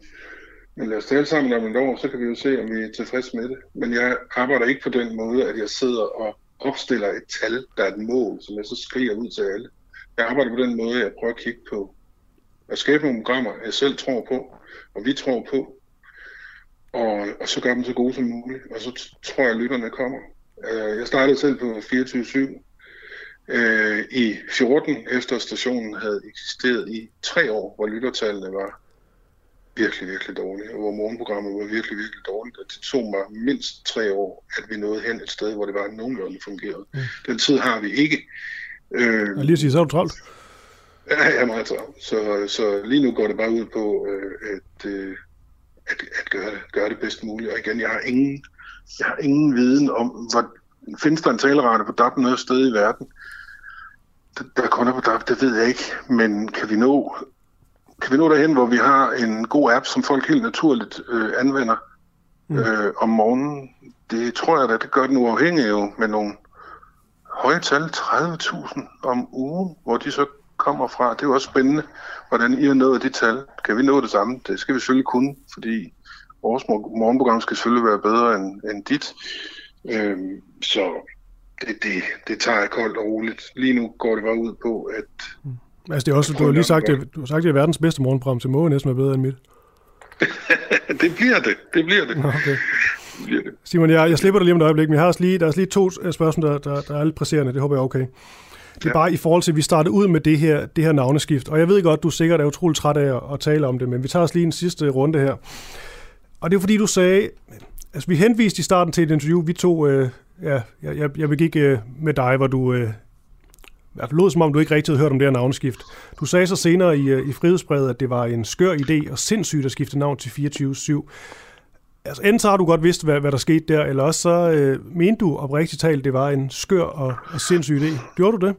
J: men lad os tale sammen om et år, så kan vi jo se, om vi er tilfredse med det. Men jeg arbejder ikke på den måde, at jeg sidder og opstiller et tal, der er et mål, som jeg så skriger ud til alle. Jeg arbejder på den måde, at jeg prøver at kigge på at skabe nogle programmer, jeg selv tror på, og vi tror på, og, og så gør dem så gode som muligt. Og så tror jeg, at lytterne kommer. Øh, jeg startede selv på 24-7 øh, i 14, efter stationen havde eksisteret i tre år, hvor lyttertallene var virkelig, virkelig dårlig, og hvor morgenprogrammet var virkelig, virkelig dårligt. Og det tog mig mindst tre år, at vi nåede hen et sted, hvor det var nogenlunde fungerede. Mm. Den tid har vi ikke.
D: Øh, og lige at sige, så er du travlt.
J: Ja, jeg er meget travlt. Så, så lige nu går det bare ud på øh, at, øh, at, at gøre, det, gøre det bedst muligt. Og igen, jeg har ingen, jeg har ingen viden om, hvor, findes der en talerate på DAB noget sted i verden, der kun er på DAB, det ved jeg ikke. Men kan vi nå, kan vi nå derhen, hvor vi har en god app, som folk helt naturligt øh, anvender mm. øh, om morgenen? Det tror jeg da, det gør den uafhængig jo med nogle høje tal, 30.000 om ugen, hvor de så kommer fra. Det er jo også spændende, hvordan I har nået de tal. Kan vi nå det samme? Det skal vi selvfølgelig kunne, fordi vores morgenprogram skal selvfølgelig være bedre end, end dit. Øhm, så det, det, det tager jeg koldt og roligt. Lige nu går det bare ud på, at...
D: Mm. Altså det er også, du har lige sagt, at, du har sagt, at det er verdens bedste morgenprogram, så må næsten være bedre end mit.
J: det bliver det. Det bliver det.
D: Okay. det, bliver det. Simon, jeg, jeg slipper dig lige om et øjeblik, men jeg har også lige, der er også lige to øh, spørgsmål, der, der, der er lidt presserende. Det håber jeg er okay. Det er ja. bare i forhold til, at vi startede ud med det her, det her navneskift. Og jeg ved godt, du sikkert er utrolig træt af at, at tale om det, men vi tager os lige en sidste runde her. Og det er fordi, du sagde, altså vi henviste i starten til et interview, vi to, øh, ja, jeg, jeg, jeg begik øh, med dig, hvor du, øh, i hvert fald lød som om, du ikke rigtig havde hørt om det her navnskift. Du sagde så senere i, øh, i frihedsbrevet, at det var en skør idé og sindssygt at skifte navn til 24-7. Altså, enten så har du godt vidst, hvad, hvad der skete der, eller også så øh, mente du oprigtigt talt, det var en skør og, og sindssyg idé. Gjorde du det?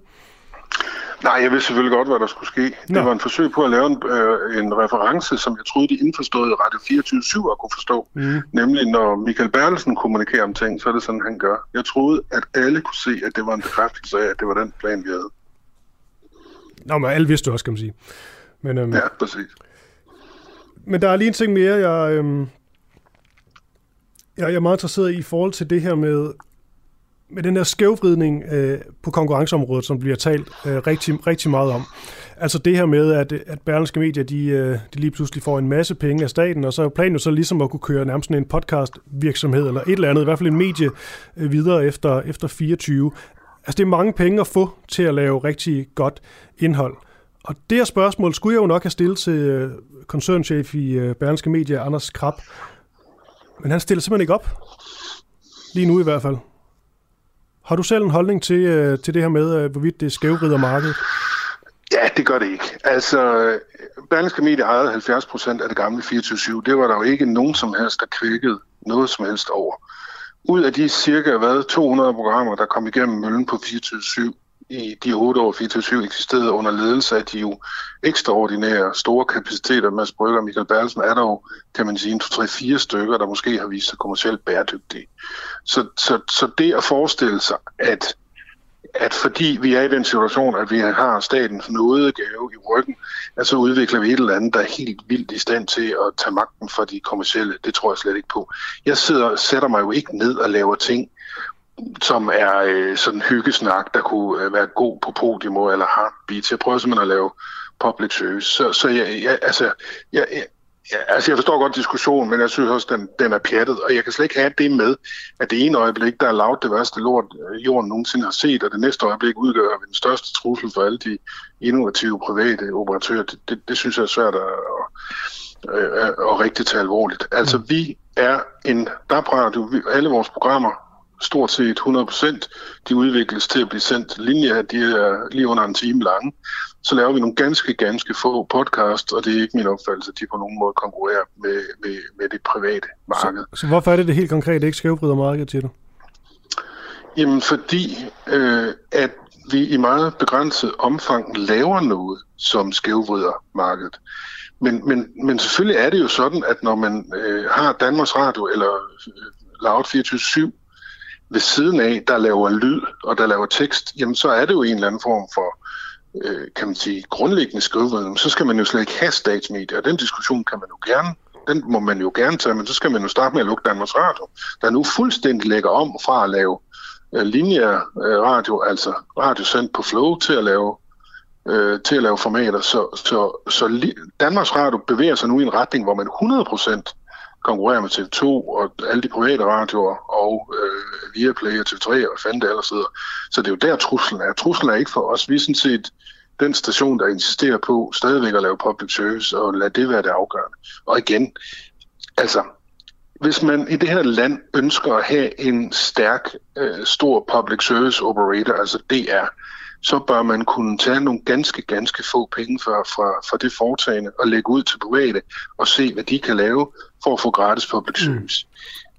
J: Nej, jeg vidste selvfølgelig godt, hvad der skulle ske. Nå. Det var en forsøg på at lave en, øh, en reference, som jeg troede, de indforståede Radio 24-7 at kunne forstå. Mm. Nemlig, når Michael Bertelsen kommunikerer om ting, så er det sådan, han gør. Jeg troede, at alle kunne se, at det var en bekræftelse af, at det var den plan, vi havde.
D: Nå, men alle vidste også, kan man sige. Men, øhm,
J: ja, præcis.
D: Men der er lige en ting mere, jeg, øhm, jeg er meget interesseret i i forhold til det her med med den der skævvridning øh, på konkurrenceområdet, som bliver talt øh, rigtig, rigtig meget om. Altså det her med, at, at Berlingske Medier, de, øh, de lige pludselig får en masse penge af staten, og så er planen jo så ligesom at kunne køre nærmest en podcast virksomhed, eller et eller andet, i hvert fald en medie øh, videre efter, efter 24. Altså det er mange penge at få til at lave rigtig godt indhold. Og det her spørgsmål skulle jeg jo nok have stillet til øh, koncernchef i øh, Berlingske Medier, Anders Krab, men han stiller simpelthen ikke op. Lige nu i hvert fald. Har du selv en holdning til, øh, til det her med, øh, hvorvidt det skævrider markedet?
J: Ja, det gør det ikke. Altså, Berlingske Media ejede 70 procent af det gamle 24-7. Det var der jo ikke nogen som helst, der kvikkede noget som helst over. Ud af de cirka hvad, 200 programmer, der kom igennem møllen på 24-7, i de otte år 24 eksisterede under ledelse af de jo ekstraordinære store kapaciteter. Mads Brygger og Michael Berlsen er der jo, kan man sige, en, to, tre, fire stykker, der måske har vist sig kommercielt bæredygtige. Så, så, så det at forestille sig, at at fordi vi er i den situation, at vi har statens nådegave i ryggen, at så udvikler vi et eller andet, der er helt vildt i stand til at tage magten fra de kommercielle. Det tror jeg slet ikke på. Jeg sidder, sætter mig jo ikke ned og laver ting, som er øh, sådan hyggesnak, der kunne øh, være god på podium eller heartbeats. Jeg prøver simpelthen at lave public service. Så, så jeg, jeg, altså, jeg, jeg, altså, jeg forstår godt diskussionen, men jeg synes også, den, den er pjattet, og jeg kan slet ikke have det med, at det ene øjeblik, der er lavt det værste lort, øh, jorden nogensinde har set, og det næste øjeblik udgør den største trussel for alle de innovative private operatører. Det, det, det synes jeg er svært at, at, at, at rigtig tage alvorligt. Altså, mm. vi er en DAB-radio, alle vores programmer stort set 100%. De udvikles til at blive sendt linjer, de er lige under en time lange. Så laver vi nogle ganske, ganske få podcast, og det er ikke min opfattelse, at de på nogen måde konkurrerer med, med, med det private marked.
D: Så, så hvorfor er det det helt konkret ikke skævbrider markedet til du?
J: Jamen fordi, øh, at vi i meget begrænset omfang laver noget, som skævvrider markedet. Men, men, men selvfølgelig er det jo sådan, at når man øh, har Danmarks Radio eller øh, Loud 24 ved siden af, der laver lyd og der laver tekst, jamen så er det jo en eller anden form for, øh, kan man sige, grundlæggende skriveviden. Så skal man jo slet ikke have statsmedier, og den diskussion kan man jo gerne den må man jo gerne tage, men så skal man jo starte med at lukke Danmarks Radio, der nu fuldstændig lægger om fra at lave øh, linjer øh, radio, altså radio sendt på flow, til at lave øh, til at lave formater. Så, så, så Danmarks Radio bevæger sig nu i en retning, hvor man 100% konkurrerer med TV2 og alle de private radioer og øh, Viaplay og TV3 og fandt det ellers sidder. Så det er jo der truslen er. Truslen er ikke for os. Vi er sådan set den station, der insisterer på stadigvæk at lave public service, og lad det være det afgørende. Og igen, altså, hvis man i det her land ønsker at have en stærk, øh, stor public service operator, altså DR, så bør man kunne tage nogle ganske, ganske få penge fra, fra, fra det foretagende og lægge ud til private og se, hvad de kan lave for at få gratis public service.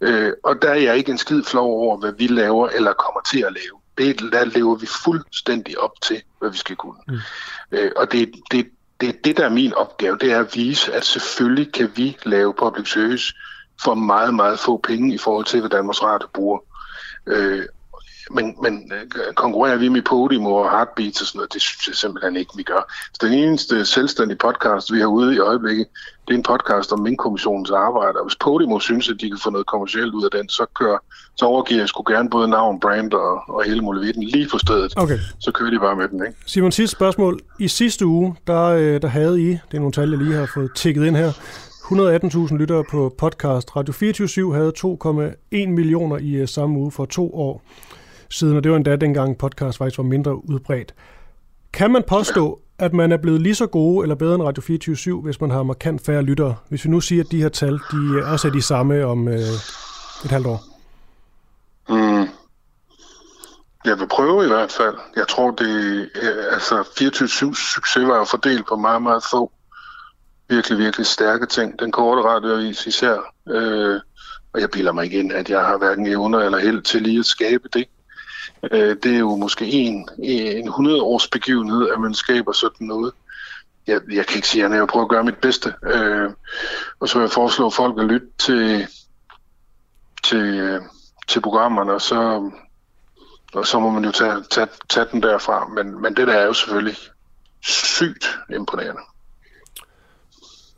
J: Mm. Øh, og der er jeg ikke en skid flov over, hvad vi laver eller kommer til at lave. Det, der lever vi fuldstændig op til, hvad vi skal kunne. Mm. Øh, og det, det, det, det, der er min opgave, det er at vise, at selvfølgelig kan vi lave public service for meget, meget få penge i forhold til, hvad Danmarks Radio bruger. Øh, men, men øh, konkurrerer vi med Podium og Heartbeats og sådan noget, det synes jeg simpelthen ikke, vi gør. Så den eneste selvstændige podcast, vi har ude i øjeblikket, det er en podcast om Mink-kommissionens arbejde, og hvis Podium synes, at de kan få noget kommercielt ud af den, så, kører, så overgiver jeg sgu gerne både navn, brand og, og hele muligheden lige på stedet.
D: Okay.
J: Så kører de bare med den, ikke?
D: Simon, sidste spørgsmål. I sidste uge, der, øh, der havde I, det er nogle tal, jeg lige har fået tækket ind her, 118.000 lyttere på podcast. Radio 24 havde 2,1 millioner i øh, samme uge for to år siden, og det var endda dengang podcast faktisk var mindre udbredt. Kan man påstå, at man er blevet lige så gode eller bedre end Radio 24 hvis man har markant færre lyttere? Hvis vi nu siger, at de her tal de også er de samme om øh, et halvt år.
J: Mm. Jeg vil prøve i hvert fald. Jeg tror, det øh, altså 24 succes var jo fordelt på meget, meget få virkelig, virkelig stærke ting. Den korte radioavis især. Øh, og jeg bilder mig ikke ind, at jeg har hverken evner eller held til lige at skabe det. Øh, det er jo måske en, en 100 års begivenhed, at man skaber sådan noget. Jeg, jeg kan ikke sige, at jeg prøver at gøre mit bedste. Øh, og så vil jeg foreslå folk at lytte til, til, til programmerne, og så, og så må man jo tage, tage, tage den derfra. Men, men det der er jo selvfølgelig sygt imponerende.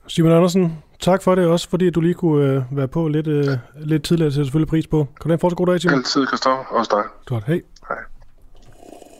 D: Simon Andersen, tak for det også, fordi du lige kunne øh, være på lidt, øh, lidt tidligere, til selvfølgelig pris på. Kan du have en fortsat god dag, Simon?
J: Altid, Christoffer. Også dig.
D: Godt, hej.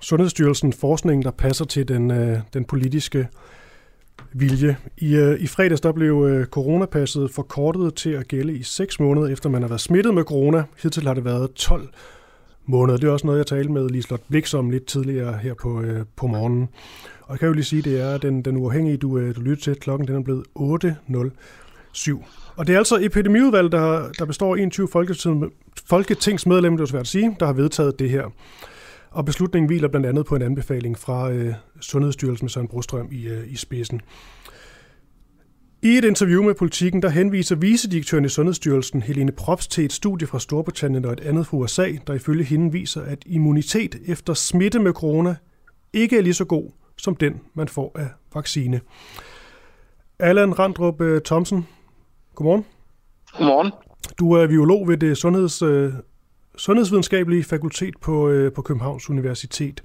D: Sundhedsstyrelsen forskning, der passer til den, øh, den politiske vilje. I, øh, I fredags der blev øh, coronapasset forkortet til at gælde i 6 måneder, efter man har været smittet med corona. Hidtil har det været 12 måneder. Det er også noget, jeg talte med Liselotte Blix om lidt tidligere her på, øh, på morgenen. Og jeg kan jo lige sige, det er den, den uafhængige, du, øh, du lytter til. Klokken den er blevet 8.07. Og det er altså epidemiudvalget, der, der består af 21 folketingsmedlemmer, det er svært at sige, der har vedtaget det her. Og beslutningen hviler blandt andet på en anbefaling fra øh, Sundhedsstyrelsen med Søren Brostrøm i, øh, i spidsen. I et interview med politikken, der henviser vicedirektøren i Sundhedsstyrelsen, Helene Props, til et studie fra Storbritannien og et andet fra USA, der ifølge hende viser, at immunitet efter smitte med corona ikke er lige så god som den, man får af vaccine. Allan Randrup øh, Thomsen, godmorgen.
K: Godmorgen.
D: Du er biolog ved det sundheds, øh, Sundhedsvidenskabelige Fakultet på, øh, på Københavns Universitet.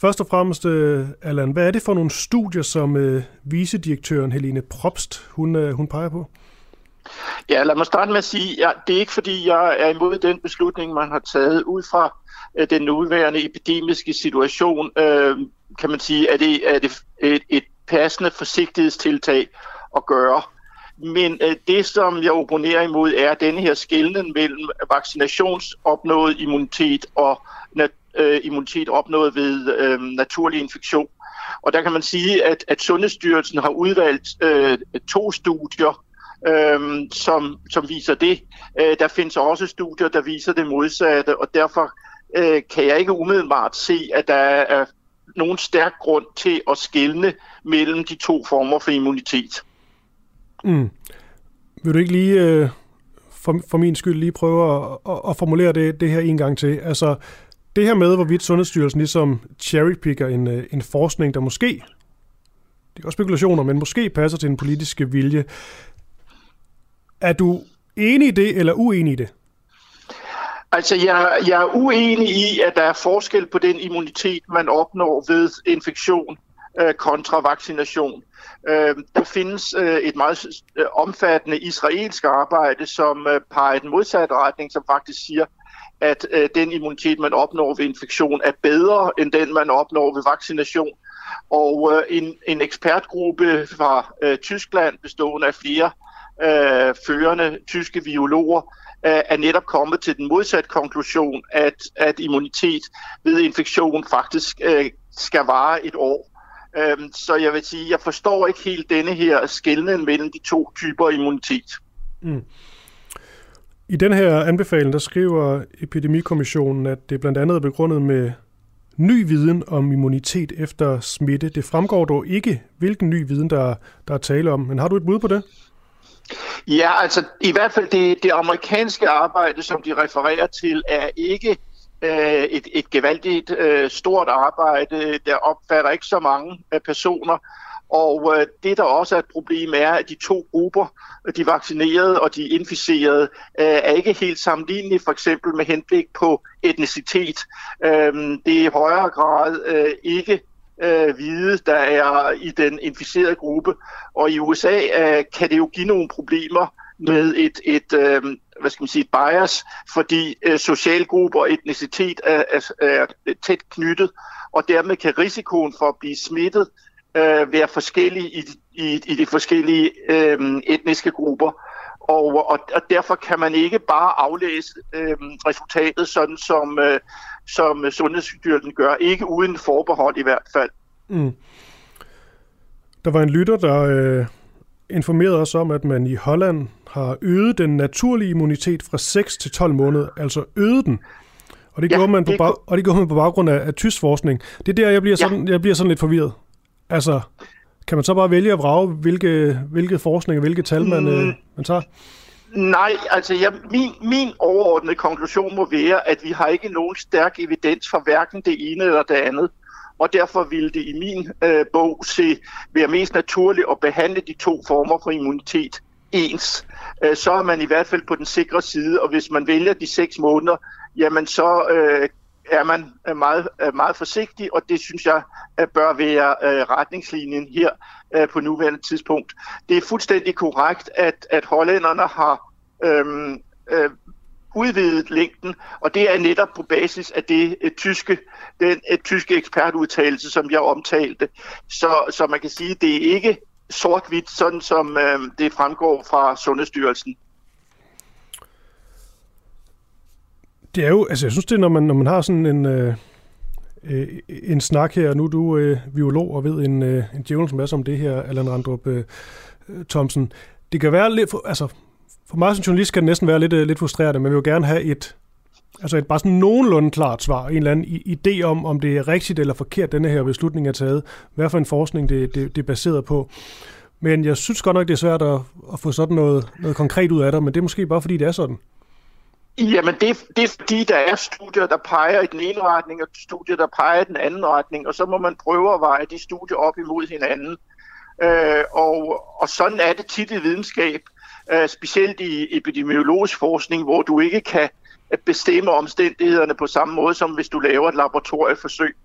D: Først og fremmest, øh, Allan, hvad er det for nogle studier, som øh, vicedirektøren Helene Probst, hun, øh, hun peger på?
K: Ja, lad mig starte med at sige, at det er ikke fordi, jeg er imod den beslutning, man har taget ud fra øh, den nuværende epidemiske situation. Øh, kan man sige, at det er det et, et passende forsigtighedstiltag at gøre. Men øh, det, som jeg opponerer imod, er denne her skældning mellem vaccinationsopnået immunitet og nat- øh, immunitet opnået ved øh, naturlig infektion. Og der kan man sige, at, at Sundhedsstyrelsen har udvalgt øh, to studier, øh, som, som viser det. Øh, der findes også studier, der viser det modsatte, og derfor øh, kan jeg ikke umiddelbart se, at der er nogen stærk grund til at skelne mellem de to former for immunitet.
D: Mm. Vil du ikke lige, øh, for, for min skyld, lige prøve at, at, at formulere det, det her en gang til? Altså, det her med, hvorvidt Sundhedsstyrelsen ligesom cherrypicker en, øh, en forskning, der måske, det er også spekulationer, men måske passer til en politiske vilje. Er du enig i det, eller uenig i det?
K: Altså, jeg, jeg er uenig i, at der er forskel på den immunitet, man opnår ved infektion øh, kontra vaccination. Øh, der findes øh, et meget øh, omfattende israelsk arbejde, som øh, peger i den modsatte retning, som faktisk siger, at øh, den immunitet, man opnår ved infektion, er bedre end den, man opnår ved vaccination. Og øh, en, en ekspertgruppe fra øh, Tyskland, bestående af flere øh, førende tyske biologer, øh, er netop kommet til den modsatte konklusion, at, at immunitet ved infektion faktisk øh, skal vare et år. Øh, så jeg vil sige, jeg forstår ikke helt denne her skældning mellem de to typer immunitet. Mm.
D: I den her anbefaling, der skriver Epidemikommissionen, at det blandt andet er begrundet med ny viden om immunitet efter smitte. Det fremgår dog ikke, hvilken ny viden, der, der er tale om. Men har du et bud på det?
K: Ja, altså i hvert fald det, det amerikanske arbejde, som de refererer til, er ikke øh, et, et gevaldigt øh, stort arbejde. Der opfatter ikke så mange øh, personer. Og øh, det, der også er et problem, er, at de to grupper, de vaccinerede og de inficerede, øh, er ikke helt sammenlignelige, for eksempel med henblik på etnicitet. Øh, det er i højere grad øh, ikke øh, hvide, der er i den inficerede gruppe. Og i USA øh, kan det jo give nogle problemer med et, et øh, hvad skal man sige, bias, fordi øh, socialgrupper og etnicitet er, er, er tæt knyttet, og dermed kan risikoen for at blive smittet øh, være forskellig i, i, i de forskellige øh, etniske grupper. Og, og, og derfor kan man ikke bare aflæse øh, resultatet sådan, som, øh, som Sundhedsstyrelsen gør. Ikke uden forbehold i hvert fald. Mm.
D: Der var en lytter, der øh, informerede os om, at man i Holland har øget den naturlige immunitet fra 6 til 12 måneder, altså øget den. Og det, ja, gjorde, man på bag, og det gjorde man på baggrund af, af tysk forskning. Det er der, jeg bliver, sådan, ja. jeg bliver sådan lidt forvirret. Altså, kan man så bare vælge at vrage, hvilke, hvilke forskning og hvilke tal man, øh, mm. man tager?
K: Nej, altså jeg, min, min overordnede konklusion må være, at vi har ikke nogen stærk evidens for hverken det ene eller det andet. Og derfor ville det i min øh, bog se være mest naturligt at behandle de to former for immunitet ens. Øh, så er man i hvert fald på den sikre side, og hvis man vælger de seks måneder, jamen så øh, er man øh, meget, øh, meget forsigtig, og det synes jeg øh, bør være øh, retningslinjen her øh, på nuværende tidspunkt. Det er fuldstændig korrekt, at, at hollænderne har øhm, øh, udvidet længden, og det er netop på basis af det øh, tyske, den øh, tyske ekspertudtalelse, som jeg omtalte. Så, så man kan sige, at det er ikke sort-hvidt, sådan som øh, det fremgår fra Sundhedsstyrelsen.
D: Det er jo, altså jeg synes det, når man, når man har sådan en, øh, øh, en snak her, nu er du øh, biolog og ved en, øh, en djævel som er som det her, Allan Randrup øh, Thomsen. Det kan være lidt, for, altså for mig som journalist kan det næsten være lidt, øh, lidt frustrerende, men vi vil gerne have et, altså et bare sådan nogenlunde klart svar, en eller anden idé om, om det er rigtigt eller forkert, denne her beslutning er taget, hvad for en forskning det, det, det er baseret på. Men jeg synes godt nok, det er svært at, at få sådan noget, noget konkret ud af det, men det er måske bare fordi, det er sådan.
K: Jamen, det, det er fordi, der er studier, der peger i den ene retning, og studier, der peger i den anden retning, og så må man prøve at veje de studier op imod hinanden. Øh, og, og sådan er det tit i videnskab, øh, specielt i epidemiologisk forskning, hvor du ikke kan bestemme omstændighederne på samme måde, som hvis du laver et laboratorieforsøg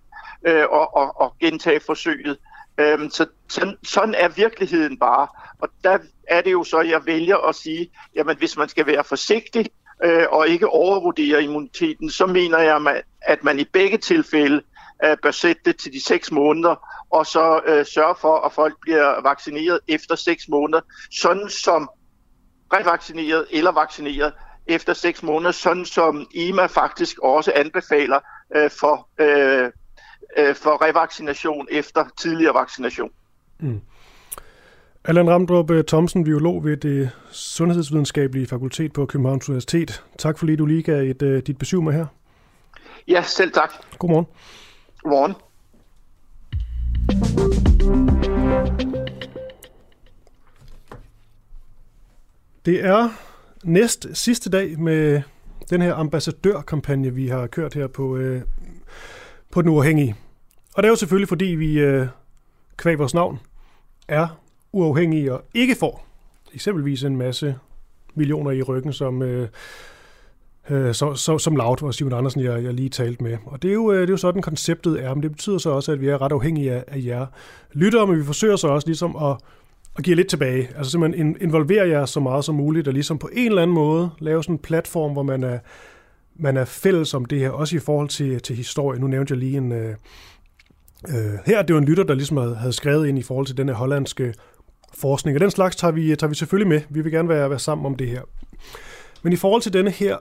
K: øh, og, og, og gentage forsøget. Øh, så sådan, sådan er virkeligheden bare. Og der er det jo så, jeg vælger at sige, jamen hvis man skal være forsigtig, øh, og ikke overvurdere immuniteten, så mener jeg, at man i begge tilfælde øh, bør sætte det til de seks måneder, og så øh, sørge for, at folk bliver vaccineret efter seks måneder, sådan som revaccineret eller vaccineret efter seks måneder, sådan som EMA faktisk også anbefaler øh, for, øh, øh, for revaccination efter tidligere vaccination. Mm.
D: Allan Ramdrup øh, Thomsen, biolog ved det Sundhedsvidenskabelige Fakultet på Københavns Universitet. Tak fordi du lige gav et, uh, dit besøg med her.
K: Ja, selv tak.
D: Godmorgen.
K: Godmorgen.
D: Det er næst sidste dag med den her ambassadørkampagne, vi har kørt her på, øh, på Den Uafhængige. Og det er jo selvfølgelig, fordi vi øh, kvæg vores navn er uafhængige og ikke får eksempelvis en masse millioner i ryggen, som øh, øh, så, så, som Laut og Simon Andersen, jeg, jeg lige talte med. Og det er, jo, øh, det er jo sådan, konceptet er, men det betyder så også, at vi er ret afhængige af, af jer lyttere, men vi forsøger så også ligesom at, og giver lidt tilbage. Altså simpelthen involverer jer så meget som muligt, og ligesom på en eller anden måde lave sådan en platform, hvor man er, man er fælles om det her, også i forhold til, til historie. Nu nævnte jeg lige en... Øh, øh, her, det var en lytter, der ligesom havde, havde skrevet ind i forhold til den her hollandske forskning, og den slags tager vi, tager vi selvfølgelig med. Vi vil gerne være, være sammen om det her. Men i forhold til denne her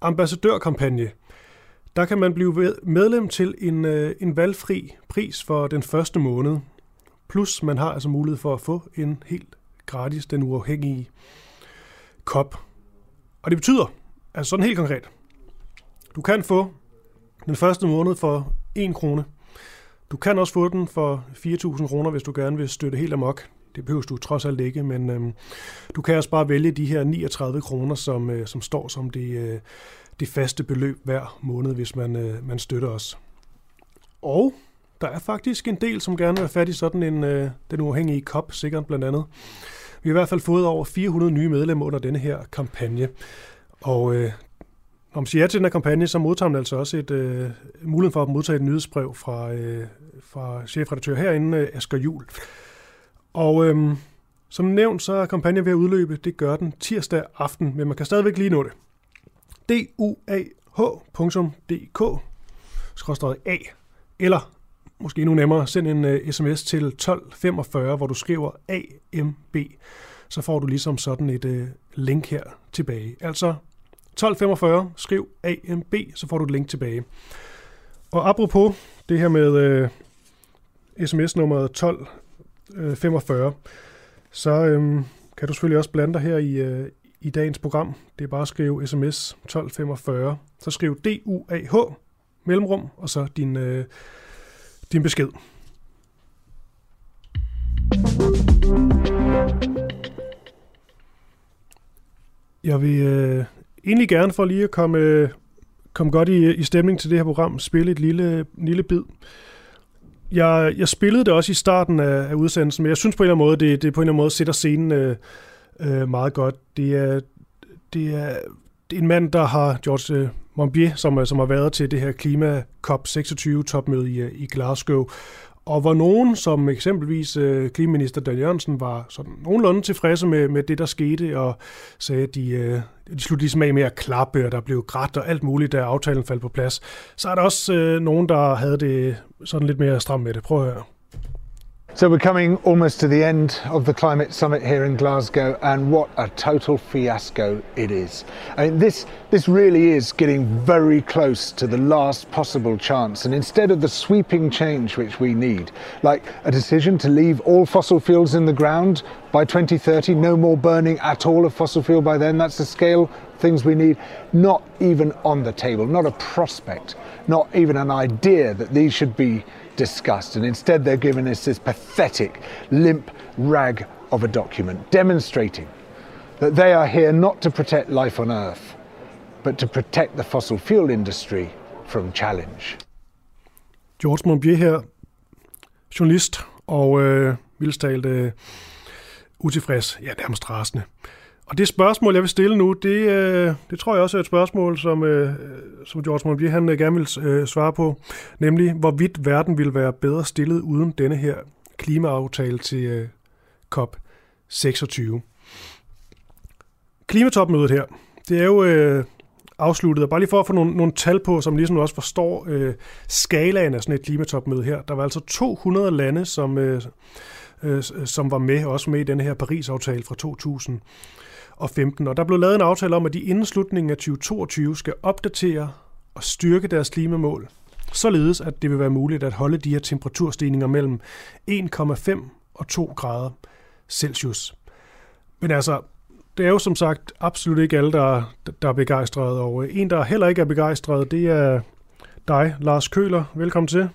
D: ambassadørkampagne, der kan man blive medlem til en, øh, en valgfri pris for den første måned. Plus man har altså mulighed for at få en helt gratis, den uafhængige kop. Og det betyder, altså sådan helt konkret, du kan få den første måned for 1 krone. Du kan også få den for 4.000 kroner, hvis du gerne vil støtte helt amok. Det behøver du trods alt ikke, men øhm, du kan også bare vælge de her 39 kroner, som, øh, som står som det, øh, det faste beløb hver måned, hvis man, øh, man støtter os. Og der er faktisk en del, som gerne vil have fat i sådan en, øh, den uafhængige kop, sikkert blandt andet. Vi har i hvert fald fået over 400 nye medlemmer under denne her kampagne. Og øh, når man siger ja til den her kampagne, så modtager man altså også et, øh, mulighed for at modtage et nyhedsbrev fra, øh, fra chefredaktør herinde, øh, Asger Jul. Og øh, som nævnt, så er kampagnen ved at udløbe. Det gør den tirsdag aften, men man kan stadigvæk lige nå det. duah.dk A eller måske endnu nemmere, send en øh, uh, sms til 1245, hvor du skriver AMB. Så får du ligesom sådan et uh, link her tilbage. Altså 1245, skriv AMB, så får du et link tilbage. Og apropos det her med øh, uh, sms-nummeret 12 45, så øhm, kan du selvfølgelig også blande dig her i, øh, i dagens program. Det er bare at skrive sms 1245. Så skriv D-U-A-H, mellemrum, og så din, øh, din besked. Jeg vil øh, egentlig gerne for lige at komme, øh, komme godt i, i stemning til det her program, spille et lille, lille bid jeg, jeg spillede det også i starten af, af udsendelsen, men jeg synes på en eller anden måde, det, det på en eller anden måde sætter scenen øh, øh, meget godt. Det er, det, er, det er en mand, der har, George øh, Mombier, som, øh, som har været til det her Klima COP26 topmøde i, øh, i Glasgow, og hvor nogen, som eksempelvis øh, klimaminister Dan Jørgensen, var sådan nogenlunde tilfredse med, med det, der skete, og sagde, at de, øh, de sluttede ligesom af med at klappe, og der blev grædt og alt muligt, da aftalen faldt på plads. Så er der også øh, nogen, der havde det sådan lidt mere stramt med det. Prøv at høre.
E: So we're coming almost to the end of the climate summit here in Glasgow, and what a total fiasco it is. I mean, this this really is getting very close to the last possible chance. And instead of the sweeping change which we need, like a decision to leave all fossil fuels in the ground by 2030, no more burning at all of fossil fuel by then. That's the scale things we need. Not even on the table, not a prospect, not even an idea that these should be discussed, and instead they're giving us this pathetic, limp rag of a document demonstrating that they are here not to protect life on Earth, but to protect the fossil fuel industry from challenge.
D: George Monbier her, journalist og øh, vildstalt øh, utilfreds, ja nærmest rasende. Og det spørgsmål, jeg vil stille nu, det, øh, det tror jeg også er et spørgsmål, som, øh, som George Monbier han øh, gerne vil øh, svare på, nemlig hvorvidt verden ville være bedre stillet uden denne her klimaaftale til øh, COP26. Klimatopmødet her, det er jo øh, afsluttet, og bare lige for at få nogle, nogle tal på, som ligesom også forstår øh, skalaen af sådan et klimatopmøde her. Der var altså 200 lande, som, øh, øh som var med, også med i denne her Paris-aftale fra 2000 og 15. Og der blev lavet en aftale om, at de inden slutningen af 2022 skal opdatere og styrke deres klimamål, således at det vil være muligt at holde de her temperaturstigninger mellem 1,5 og 2 grader Celsius. Men altså, det er jo som sagt absolut ikke alle, der, der er begejstrede, og en, der heller ikke er begejstret, det er dig, Lars Køler. Velkommen til.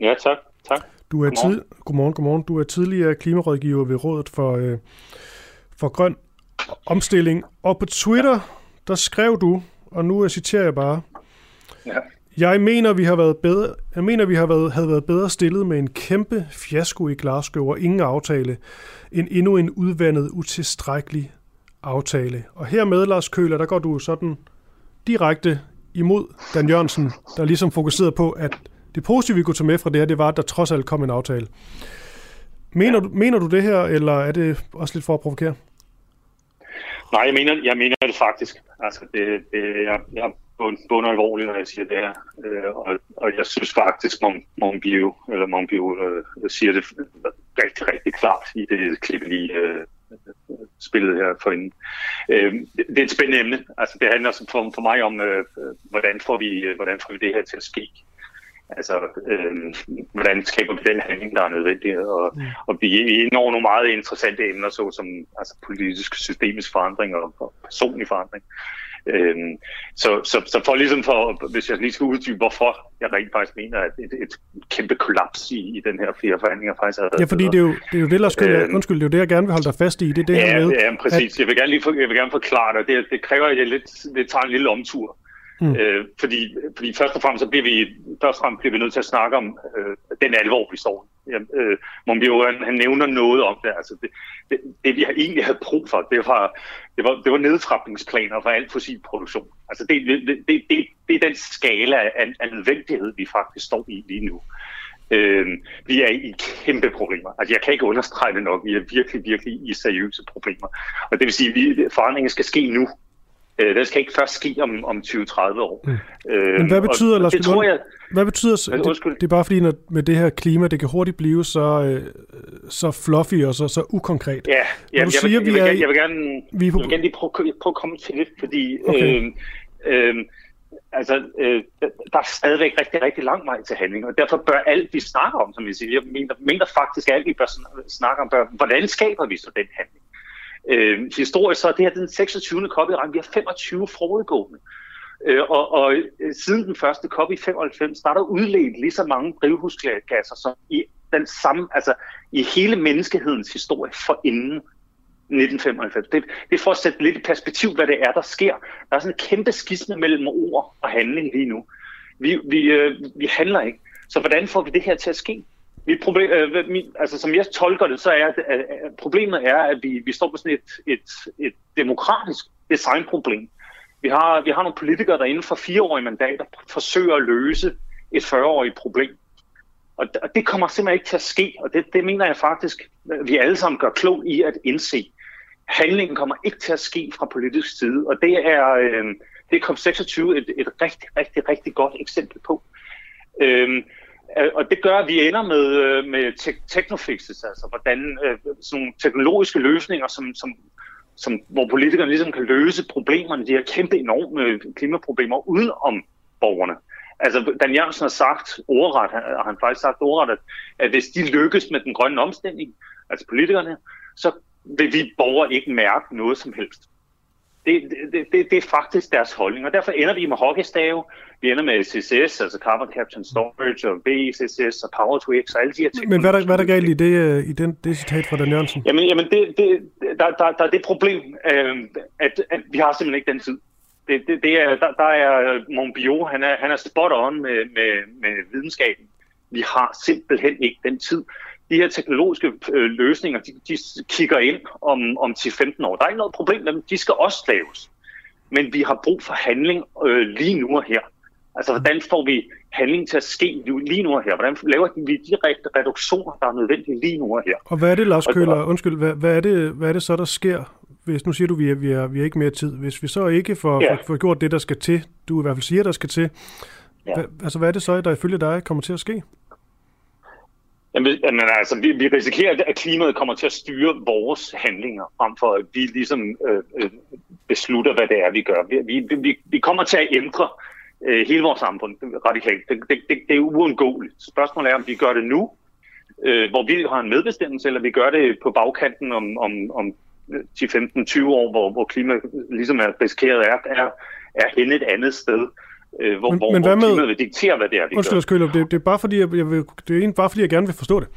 L: Ja, tak. tak.
D: Du er godmorgen. Tid, godmorgen, godmorgen. Du er tidligere klimarådgiver ved Rådet for, øh, for Grøn omstilling. Og på Twitter, der skrev du, og nu citerer jeg bare, ja. Jeg mener, vi har været bedre, jeg mener, vi har været, havde været bedre stillet med en kæmpe fiasko i Glasgow og ingen aftale, end endnu en udvandet, utilstrækkelig aftale. Og hermed, Lars Køler, der går du sådan direkte imod Dan Jørgensen, der ligesom fokuserede på, at det positive, vi kunne tage med fra det her, det var, at der trods alt kom en aftale. Mener, du, mener du det her, eller er det også lidt for at provokere?
L: Nej, jeg mener, jeg mener det faktisk. Altså, det, det, jeg, jeg bunder alvorligt, når jeg siger det her. Øh, og, og jeg synes faktisk, at Monbio, eller Monbio øh, siger det rigtig, rigtig klart i det klip, lige øh, spillet her for inden. Øh, det er et spændende emne. Altså, det handler for, for mig om, øh, øh hvordan, får vi, øh, hvordan får vi det her til at ske. Altså, øh, hvordan skaber vi den handling, der er nødvendig? Og, og vi når nogle meget interessante emner, såsom altså, politisk systemisk forandring og, og personlig forandring. Øhm, så, så, så for ligesom for, hvis jeg lige skal uddybe, hvorfor jeg rent faktisk mener, at et, et kæmpe kollaps i, i den her fire forhandlinger faktisk har
D: Ja, fordi det er jo det, er jo det Lars Køller, øhm, undskyld, det er jo det, jeg gerne vil holde dig fast i, det er det
L: ja,
D: her med.
L: Ja, præcis. At... Jeg, vil gerne lige for, jeg vil gerne forklare dig, det, det kræver, at jeg lidt, det tager en lille omtur. Mm. Øh, fordi, fordi først og fremmest så bliver vi, først og fremmest bliver vi nødt til at snakke om øh, den alvor, vi står i. Øh, Monbiot, han, han nævner noget om det. Altså det, det, det, vi har egentlig havde brug for, det var, det var, det var nedtrapningsplaner for al fossil produktion. Altså det, det, det, det, det er den skala af, af nødvendighed, vi faktisk står i lige nu. Øh, vi er i kæmpe problemer. Altså, jeg kan ikke understrege det nok. Vi er virkelig, virkelig i seriøse problemer. Og det vil sige, at forandringen skal ske nu. Øh, det skal ikke først ske om, om 20-30 år. Mm.
D: Øh, Men hvad betyder, Lars det tror jeg, hvad betyder det, det, er bare fordi, når, med det her klima, det kan hurtigt blive så, øh, så fluffy og så, så ukonkret.
L: Ja, ja jeg, siger, vil, jeg, vil, jeg, vil gerne, vi er på... jeg vil gerne lige prøve, prøve at komme til det, fordi okay. øh, øh, altså, øh, der er stadigvæk rigtig, rigtig lang vej til handling, og derfor bør alt, vi snakker om, som jeg siger, jeg mener, mener faktisk, at alt, vi bør snakke om, bør, hvordan skaber vi så den handling? Øh, historisk så er det her den 26. kop i rang. Vi har 25 forudgående. Øh, og, og øh, siden den første kop i 95, der er der udledt lige så mange drivhusgasser som i den samme, altså i hele menneskehedens historie for inden 1995. Det, det er for at sætte lidt i perspektiv, hvad det er, der sker. Der er sådan en kæmpe skisme mellem ord og handling lige nu. Vi, vi, øh, vi handler ikke. Så hvordan får vi det her til at ske? Mit problem, øh, min, altså, som jeg tolker det, så er at, at, problemet er, at vi, vi står på sådan et, et, et demokratisk designproblem. Vi har, vi har nogle politikere, der inden for fireårige mandater forsøger at løse et 40-årigt problem. Og, og det kommer simpelthen ikke til at ske, og det, det mener jeg faktisk, at vi alle sammen gør klog i at indse. Handlingen kommer ikke til at ske fra politisk side, og det er, øh, det er COP26 et, et rigtig, rigtig, rigtig godt eksempel på. Øh, og det gør, at vi ender med, øh, med te- technofixes, altså hvordan øh, sådan nogle teknologiske løsninger, som, som, som, hvor politikerne ligesom kan løse problemerne, de her kæmpe enorme øh, klimaproblemer, uden om borgerne. Altså, Dan Jørgensen har sagt ordret, har han faktisk sagt ordret, at, at hvis de lykkes med den grønne omstilling, altså politikerne, så vil vi borgere ikke mærke noget som helst. Det, det, det, det er faktisk deres holdning, og derfor ender vi med hockeystave, vi ender med CCS, altså Carbon Capture and Storage, og BCCS og Power to X og alle de her ting.
D: Men hvad er der, hvad er der galt i det, øh, i den, det citat fra Dan Jørgensen?
L: Jamen, jamen det, det, der, der, der er det problem, øh, at, at vi har simpelthen ikke den tid. Det, det, det er, der, der er Monbio, han er, han er spot on med, med, med videnskaben. Vi har simpelthen ikke den tid. De her teknologiske øh, løsninger, de, de kigger ind om, om 10-15 år. Der er ikke noget problem med dem. De skal også laves. Men vi har brug for handling øh, lige nu og her. Altså, hvordan får vi handling til at ske lige nu og her? Hvordan laver vi de reduktioner, der er nødvendige lige nu og her?
D: Og hvad er det, Lars Køller, undskyld, hvad, hvad, er det, hvad er det så, der sker, hvis nu siger du, vi er, vi er, vi er ikke mere tid, hvis vi så ikke får, ja. får, får gjort det, der skal til, du i hvert fald siger, der skal til, ja. hvad, altså hvad er det så, der ifølge dig kommer til at ske?
L: Jamen, jamen altså, vi, vi risikerer, at klimaet kommer til at styre vores handlinger, frem for at vi ligesom øh, øh, beslutter, hvad det er, vi gør. Vi, vi, vi, vi kommer til at ændre øh, hele vores samfund radikalt. Det, det, det, det er uundgåeligt. Spørgsmålet er, om vi gør det nu, øh, hvor vi har en medbestemmelse, eller vi gør det på bagkanten om, om, om 10, 15, 20 år, hvor, hvor klima ligesom er risikeret er, er, er henne et andet sted øh, hvor, men, hvor, men hvad med, vil diktere, hvad det er, vi undskyld,
D: gør. Undskyld, det, det, er bare fordi, jeg, jeg vil, det er egentlig bare fordi, jeg gerne vil forstå det.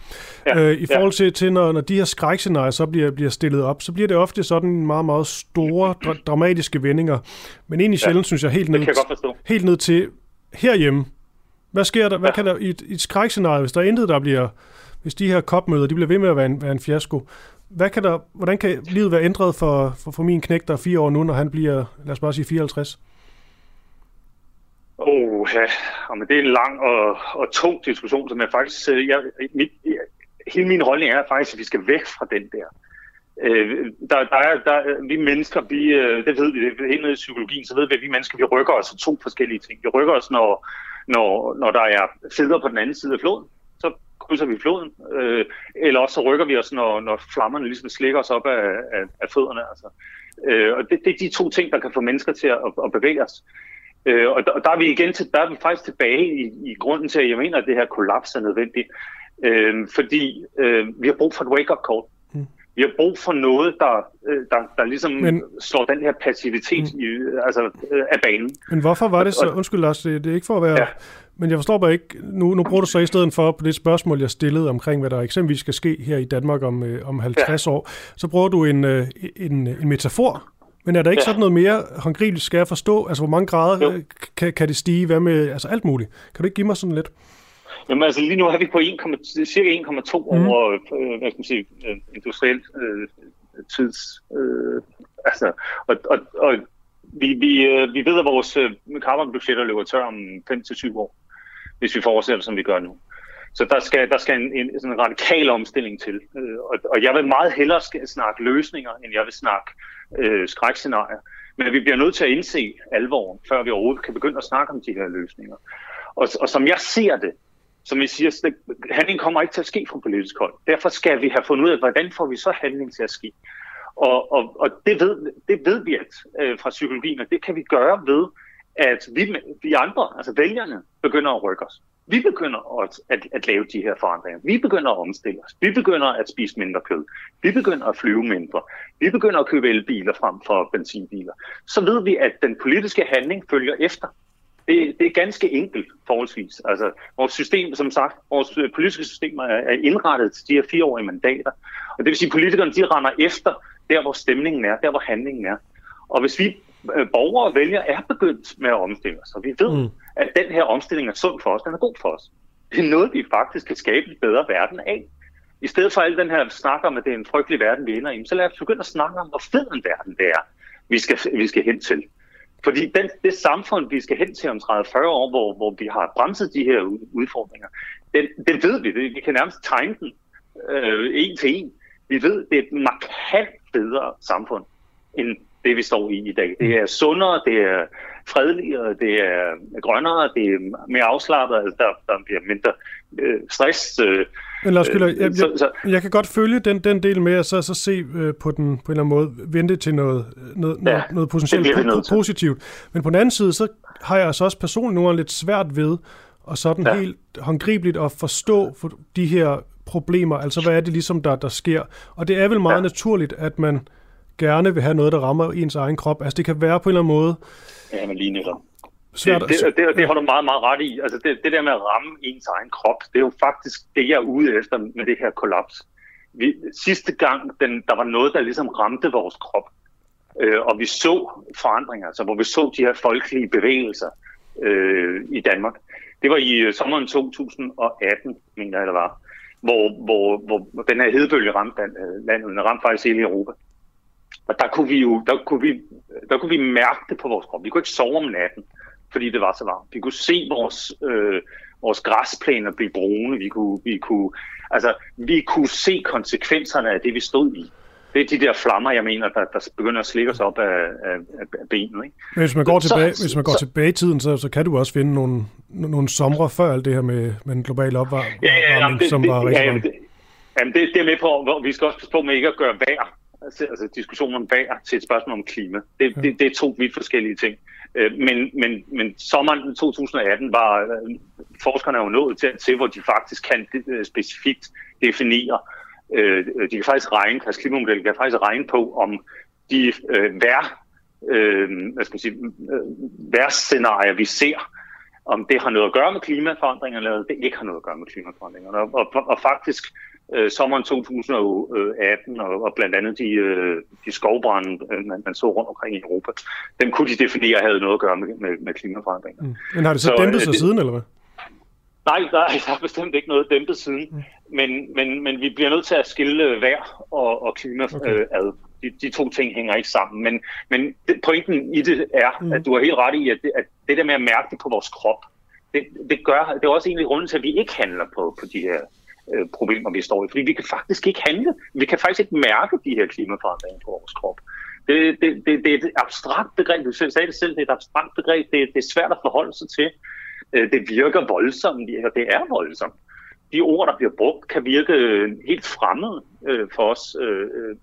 D: Ja, øh, I forhold til, til når, når de her skrækscenarier så bliver, bliver stillet op, så bliver det ofte sådan meget, meget store, dra- dramatiske vendinger. Men egentlig ja, sjældent, synes jeg, helt ned, jeg helt ned til herhjemme. Hvad sker der? Hvad ja. kan der i et, i et skrækscenarie, hvis der er intet, der bliver, hvis de her kopmøder, de bliver ved med at være en, være en fiasko, hvad kan der, hvordan kan livet være ændret for, for, for min knægt, der er fire år nu, når han bliver, lad os bare sige 54?
L: Oh, ja. men det er en lang og, og tung diskussion, som jeg faktisk... Jeg, mit, hele min holdning er faktisk, at vi skal væk fra den der. Øh, der, der er, der, vi mennesker, vi, øh, det ved vi, det er helt nede i psykologien, så ved vi, at vi mennesker, vi rykker os to forskellige ting. Vi rykker os, når, når, når der er fædre på den anden side af floden, så krydser vi floden, øh, eller også så rykker vi os, når, når flammerne ligesom slikker os op af, af, af fødderne. Altså. Øh, og det, det er de to ting, der kan få mennesker til at, at bevæge os. Øh, og der, der, er vi igen til, der er vi faktisk tilbage i, i grunden til, at jeg mener, at det her kollaps er nødvendigt. Øh, fordi øh, vi har brug for et wake-up call. Mm. Vi har brug for noget, der, øh, der, der ligesom men, slår den her passivitet mm. i, altså, øh, af banen.
D: Men hvorfor var det så, undskyld Lars, det, det er ikke for at være, ja. men jeg forstår bare ikke, nu, nu bruger du så i stedet for på det spørgsmål, jeg stillede omkring, hvad der eksempelvis skal ske her i Danmark om, øh, om 50 ja. år, så bruger du en, øh, en, en metafor men er der ikke ja. sådan noget mere håndgribeligt, skal jeg forstå? Altså, hvor mange grader kan, kan det stige? Hvad med altså alt muligt? Kan du ikke give mig sådan lidt?
L: Jamen altså lige nu har vi på 1, cirka 1,2 mm. over øh, hvad skal man sige, øh, industriel øh, tids. Øh, altså, og, og, og vi, vi, øh, vi ved, at vores øh, carbonbudgetter løber tør om 5-7 år, hvis vi fortsætter, som vi gør nu. Så der skal, der skal en, en, sådan en radikal omstilling til. Øh, og, og jeg vil meget hellere snakke løsninger, end jeg vil snakke øh, skrækscenarier. Men vi bliver nødt til at indse alvoren, før vi overhovedet kan begynde at snakke om de her løsninger. Og, og som jeg ser det, som vi siger, det, handling kommer ikke til at ske fra politisk hold. Derfor skal vi have fundet ud af, hvordan får vi så handling til at ske. Og, og, og det, ved, det ved vi at, øh, fra psykologien, og det kan vi gøre ved, at vi, vi andre, altså vælgerne, begynder at rykke os. Vi begynder at, at, at lave de her forandringer. Vi begynder at omstille os. Vi begynder at spise mindre kød. Vi begynder at flyve mindre. Vi begynder at købe elbiler frem for benzinbiler. Så ved vi, at den politiske handling følger efter. Det, det er ganske enkelt forholdsvis. Altså, vores system, som sagt, vores øh, politiske system er, er indrettet til de her fireårige mandater. Og det vil sige, at politikerne de render efter der, hvor stemningen er, der, hvor handlingen er. Og hvis vi øh, borgere og vælgere er begyndt med at omstille os, og vi ved, mm at den her omstilling er sund for os, den er god for os. Det er noget, vi faktisk kan skabe en bedre verden af. I stedet for al den her snak om, at det er en frygtelig verden, vi ender i, så lad os begynde at snakke om, hvor fed en verden det er, vi skal, vi skal hen til. Fordi den, det samfund, vi skal hen til om 30-40 år, hvor, hvor vi har bremset de her udfordringer, det, det ved vi. Vi kan nærmest tegne den øh, en til en. Vi ved, det er et markant bedre samfund, end det vi står i i dag. Det er sundere, det er fredeligere, det er grønnere, det er mere afslappet, altså der, der bliver mindre øh, stress. Øh,
D: men Lars Køller, jeg, jeg, så, så, jeg kan godt følge den, den del med at så, så se øh, på den på en eller anden måde, vente til noget, noget, ja, noget, noget potentielt po- positivt. Men på den anden side, så har jeg altså også personligt nogle lidt svært ved og sådan ja. helt håndgribeligt at forstå for de her problemer. Altså, hvad er det ligesom, der, der sker? Og det er vel meget ja. naturligt, at man gerne vil have noget, der rammer ens egen krop. Altså, det kan være på en eller anden måde...
L: Ja, men lige netop. Det, det, det, det har du meget, meget ret i. Altså det, det der med at ramme ens egen krop, det er jo faktisk det, jeg er ude efter med det her kollaps. Vi, sidste gang, den, der var noget, der ligesom ramte vores krop, øh, og vi så forandringer, altså hvor vi så de her folkelige bevægelser øh, i Danmark. Det var i øh, sommeren 2018, mener jeg det var, hvor, hvor, hvor den her hedebølge ramte øh, landet, den ramte faktisk hele Europa. Og der kunne vi jo der kunne vi, der kunne vi mærke det på vores krop. Vi kunne ikke sove om natten fordi det var så varmt. Vi kunne se vores, øh, vores græsplæner blive brune. Vi kunne, vi, kunne, altså, vi kunne se konsekvenserne af det, vi stod i. Det er de der flammer, jeg mener, der, der begynder at slikke os op af, af, af benet. Ikke?
D: Men hvis man går tilbage, så, hvis man går så, tilbage i tiden, så, så kan du også finde nogle, nogle somre før alt det her med, med den globale opvarmning, ja, ja, det, som var rigtig ja, jamen, det,
L: jamen, det, det er med på, hvor vi skal også passe på med ikke at gøre vejr, altså, altså diskussionen om vejr til et spørgsmål om klima. Det, det, det er to vidt forskellige ting. Øh, men, men, men sommeren 2018 var øh, forskerne jo nået til, til, hvor de faktisk kan øh, specifikt definere. De kan faktisk regne, deres klimamodel kan faktisk regne på, om de vær, hvad skal man sige, værscenarier, vi ser, om det har noget at gøre med klimaforandringer, eller det ikke har noget at gøre med klimaforandringer. Og, og, og faktisk øh, sommeren 2018, og, og blandt andet de, øh, de skovbrænde, øh, man, man så rundt omkring i Europa, dem kunne de definere havde noget at gøre med, med, med klimaforandringer. Mm.
D: Men har det så, så dæmpet sig øh, siden, eller hvad?
L: Nej, der, der er bestemt ikke noget dæmpet siden, mm. men, men, men vi bliver nødt til at skille vejr og, og klima okay. øh, ad. De, de to ting hænger ikke sammen. Men, men pointen i det er, mm. at du har helt ret i, at det, at det der med at mærke det på vores krop, det, det, gør, det er også egentlig grunden til, at vi ikke handler på, på de her øh, problemer, vi står i. Fordi vi kan faktisk ikke handle. Vi kan faktisk ikke mærke de her klimaforandringer på vores krop. Det, det, det, det er et abstrakt begreb. Du sagde det selv, det er et abstrakt begreb. Det, det er svært at forholde sig til. Øh, det virker voldsomt, og det er voldsomt. De ord, der bliver brugt, kan virke øh, helt fremmede øh, for os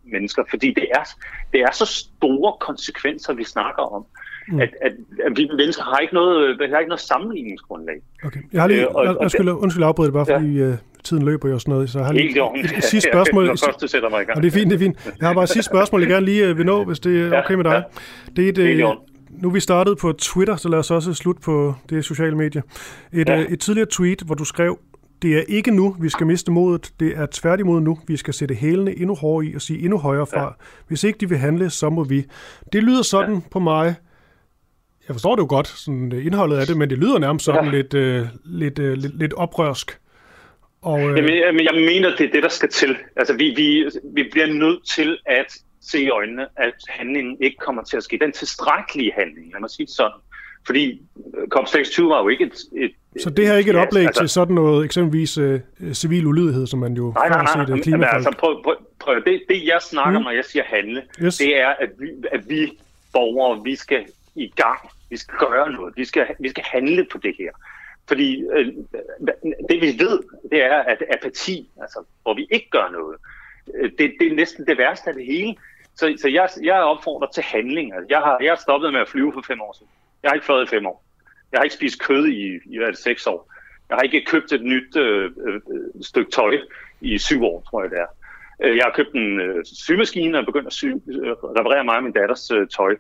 L: mennesker, fordi det er, det er så store konsekvenser, vi snakker om. Mm. At, at, at vi mennesker har ikke noget, har ikke noget sammenligningsgrundlag.
D: Okay. Jeg har lige, øh, og, og, undskyld, undskyld afbryde det bare, fordi ja. Tiden løber jo og sådan noget. Så jeg har lige et, et sidste spørgsmål.
L: Når først du sætter mig i gang.
D: Og det er fint, det er fint. Jeg har bare et sidste spørgsmål, jeg gerne lige uh, vil nå, hvis det er okay med dig. Det er et, uh, nu vi startet på Twitter, så lad os også slutte på det sociale medie. Et, ja. et tidligere tweet, hvor du skrev, det er ikke nu, vi skal miste modet. Det er tværtimod nu, vi skal sætte hælene endnu hårdere i og sige endnu højere fra. Ja. Hvis ikke de vil handle, så må vi. Det lyder sådan ja. på mig. Jeg forstår det jo godt, sådan indholdet af det, men det lyder nærmest sådan ja. lidt, uh, lidt, uh, lidt, lidt oprørsk.
L: Og, uh... Jamen, jeg, jeg mener, det er det, der skal til. Altså, vi, vi, vi bliver nødt til at se i øjnene, at handlingen ikke kommer til at ske. Den tilstrækkelige handling, lad mig sige det sådan. Fordi COP26 var jo ikke et... et
D: så det her er ikke et oplæg altså, til sådan noget, eksempelvis øh, civil ulydighed, som man jo
L: nej, nej, nej, har set nej, altså, prøv, prøv, prøv, det, det jeg snakker mm. når jeg siger handle, yes. det er, at vi, at vi borgere, vi skal i gang. Vi skal gøre noget. Vi skal, vi skal handle på det her. Fordi øh, det vi ved, det er, at apati, altså hvor vi ikke gør noget, øh, det, det er næsten det værste af det hele. Så, så jeg, jeg opfordrer til handling. Altså, jeg, har, jeg har stoppet med at flyve for fem år siden. Jeg har ikke fløjet i fem år. Jeg har ikke spist kød i, i hvad det, seks år. Jeg har ikke købt et nyt øh, øh, øh stykke tøj i syv år, tror jeg det er. Øh, jeg har købt en øh, symaskine og begyndt at sy, øh, reparere mig og min datters øh, tøj.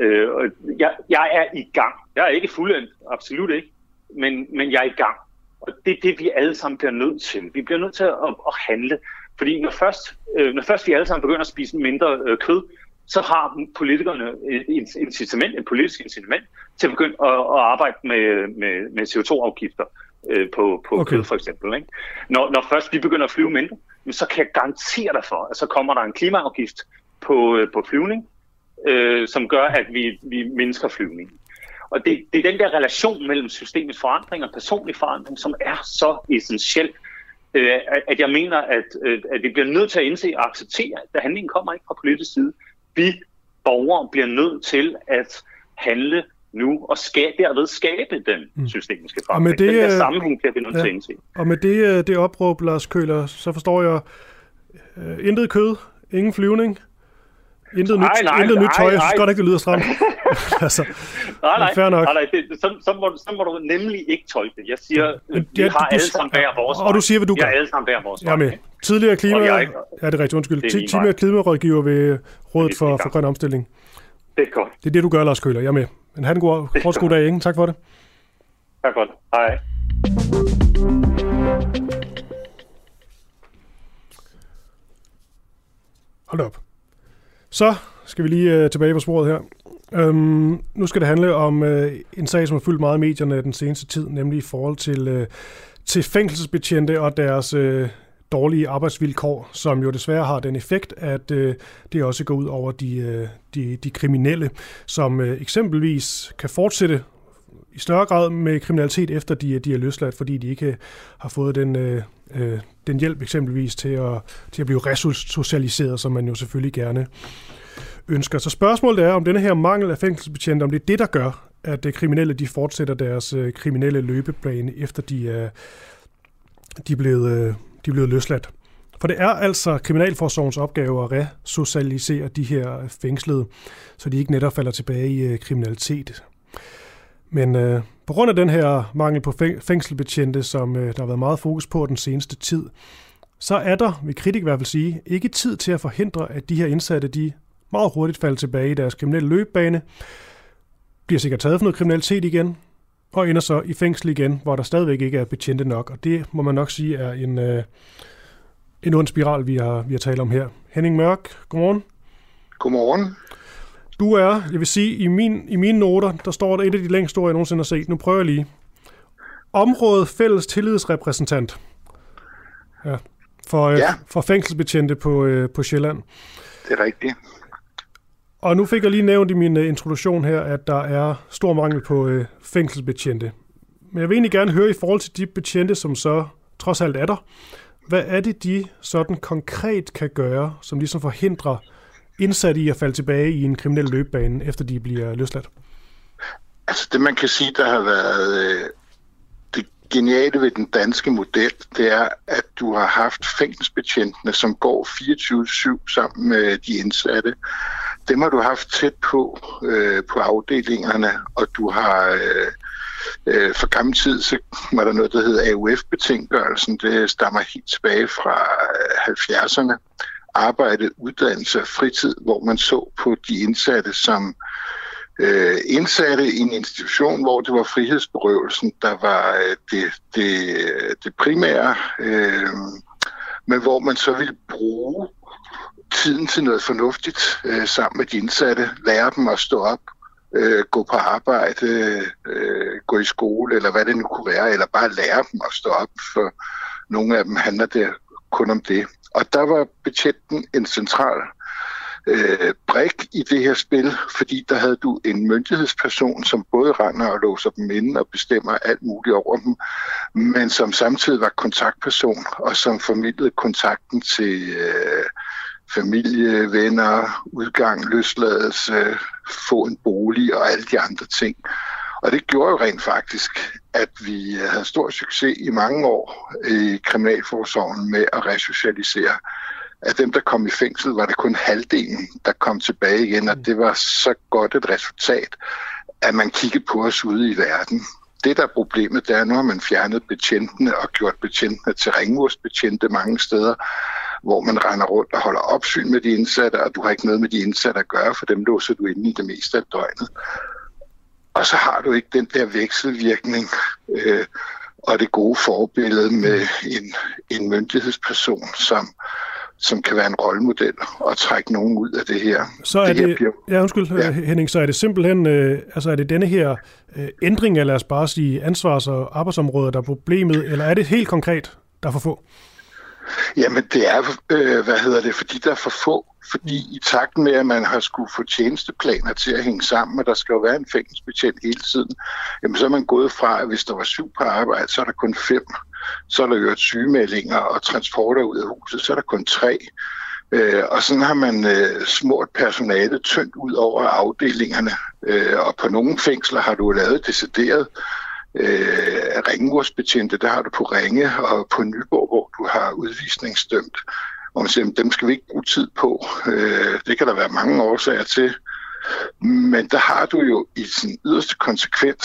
L: Øh, jeg, jeg er i gang. Jeg er ikke fuldendt, absolut ikke, men, men jeg er i gang. Og det er det, vi alle sammen bliver nødt til. Vi bliver nødt til at, at handle. Fordi når først, øh, når først vi alle sammen begynder at spise mindre øh, kød, så har politikerne et incitament, et politisk incitament til at begynde at, at arbejde med, med, med CO2-afgifter øh, på, på okay. kød for eksempel. Ikke? Når, når først vi begynder at flyve mindre, så kan jeg garantere dig for, at så kommer der en klimaafgift på, øh, på flyvning, øh, som gør, at vi, vi mindsker flyvningen. Og det, det er den der relation mellem systemets forandring og personlig forandring, som er så essentiel, øh, at jeg mener, at, øh, at vi bliver nødt til at indse og acceptere, at handlingen kommer ikke fra politisk side. Vi borgere bliver nødt til at handle nu og skabe, derved skabe den mm. systemiske forandring.
D: det,
L: den der sammenhæng bliver vi nødt ja, til at indse.
D: Og med det, det opråb, Lars Køler, så forstår jeg, uh, intet kød, ingen flyvning, Intet nej, nyt, nej, intet nyt tøj. Jeg synes godt ikke, det lyder stramt. altså,
L: nej, nej, fair nok. nej, nej det, så, så, må, så må du nemlig ikke tolke det. Jeg siger, Men, vi ja, har du, alle sammen bær vores
D: Og du siger, hvad du
L: gør. Vi har alle sammen bær vores
D: Ja, med. Tidligere klima... Jeg, ja, det er rigtigt, undskyld. Det er Tidligere klimarådgiver ved Rådet for, for Grøn Omstilling.
L: Det er godt.
D: Det er det, du gør, Lars Køler. Jeg er med. Men have en god, god dag, ikke? Tak for det.
L: Tak for det. Hej.
D: Hold op. Så skal vi lige uh, tilbage på sporet her. Øhm, nu skal det handle om øh, en sag, som har fyldt meget i medierne den seneste tid, nemlig i forhold til, øh, til fængselsbetjente og deres øh, dårlige arbejdsvilkår, som jo desværre har den effekt, at øh, det også går ud over de, øh, de, de kriminelle, som øh, eksempelvis kan fortsætte i større grad med kriminalitet, efter de, de er løsladt, fordi de ikke øh, har fået den, øh, øh, den hjælp eksempelvis til at, til at blive resocialiseret, som man jo selvfølgelig gerne ønsker. Så spørgsmålet er, om denne her mangel af fængselsbetjente, om det er det, der gør, at øh, kriminelle de fortsætter deres øh, kriminelle løbebane, efter de er, de er, blevet, øh, de er blevet løsladt. For det er altså Kriminalforsorgens opgave at resocialisere de her fængslede, så de ikke netop falder tilbage i kriminalitet. Men øh, på grund af den her mangel på fængselbetjente, som øh, der har været meget fokus på den seneste tid, så er der, vil kritik i hvert fald sige, ikke tid til at forhindre, at de her indsatte, de meget hurtigt falder tilbage i deres kriminelle løbebane, bliver sikkert taget for noget kriminalitet igen, og ender så i fængsel igen, hvor der stadigvæk ikke er betjente nok. Og det må man nok sige er en, øh, en ond spiral, vi har, vi har talt om her. Henning Mørk, godmorgen.
M: Godmorgen.
D: Du er, jeg vil sige, i, min, i mine noter, der står der et af de længste ord, jeg nogensinde har set. Nu prøver jeg lige. Området fælles tillidsrepræsentant. Ja. For, øh, ja. for fængselsbetjente på, øh, på Sjælland.
N: det er rigtigt.
D: Og nu fik jeg lige nævnt i min uh, introduktion her, at der er stor mangel på uh, fængselsbetjente. Men jeg vil egentlig gerne høre i forhold til de betjente, som så trods alt er der. Hvad er det, de sådan konkret kan gøre, som ligesom forhindrer indsatte i at falde tilbage i en kriminel løbebane, efter de bliver løsladt?
N: Altså det, man kan sige, der har været øh, det geniale ved den danske model, det er, at du har haft fængselsbetjentene, som går 24-7 sammen med de indsatte. Dem har du haft tæt på øh, på afdelingerne, og du har... Øh, øh, for gammel tid, så var der noget, der hedder AUF-betinggørelsen. Det stammer helt tilbage fra øh, 70'erne. Arbejde, uddannelse og fritid, hvor man så på de indsatte som øh, indsatte i en institution, hvor det var frihedsberøvelsen, der var øh, det, det, det primære, øh, men hvor man så ville bruge tiden til noget fornuftigt øh, sammen med de indsatte, lære dem at stå op, øh, gå på arbejde, øh, gå i skole, eller hvad det nu kunne være, eller bare lære dem at stå op, for nogle af dem handler det kun om det. Og der var betjenten en central øh, brik i det her spil, fordi der havde du en myndighedsperson, som både render og låser dem inde og bestemmer alt muligt over dem, men som samtidig var kontaktperson og som formidlede kontakten til øh, familie, venner, udgang, løsladelse, få en bolig og alle de andre ting. Og det gjorde jo rent faktisk, at vi havde stor succes i mange år i Kriminalforsorgen med at resocialisere. Af dem, der kom i fængsel, var det kun halvdelen, der kom tilbage igen, og det var så godt et resultat, at man kiggede på os ude i verden. Det, der er problemet, det er, at nu har man fjernet betjentene og gjort betjentene til ringmursbetjente mange steder, hvor man render rundt og holder opsyn med de indsatte, og du har ikke noget med de indsatte at gøre, for dem låser du inde i det meste af døgnet. Og så har du ikke den der vekselvirkning øh, og det gode forbillede med en, en myndighedsperson, som, som kan være en rollemodel og trække nogen ud af det her.
D: Så er det, det bliver... ja, undskyld ja. Henning, så er det simpelthen, øh, altså er det denne her øh, ændring, eller lad os bare sige ansvars- og arbejdsområder, der er problemet, eller er det helt konkret, der er for få?
N: Jamen det er, øh, hvad hedder det, fordi der er for få. Fordi i takt med, at man har skulle få tjenesteplaner til at hænge sammen, og der skal jo være en fængselsbetjent hele tiden, jamen så er man gået fra, at hvis der var syv på arbejde, så er der kun fem. Så er der jo sygemeldinger og transporter ud af huset, så er der kun tre. Øh, og sådan har man øh, smurt personalet tyndt ud over afdelingerne. Øh, og på nogle fængsler har du lavet decideret øh, ringmursbetjente, der har du på Ringe og på Nyborg, hvor du har udvisningsdømt. Og man siger, dem skal vi ikke bruge tid på. Øh, det kan der være mange årsager til. Men der har du jo i sin yderste konsekvens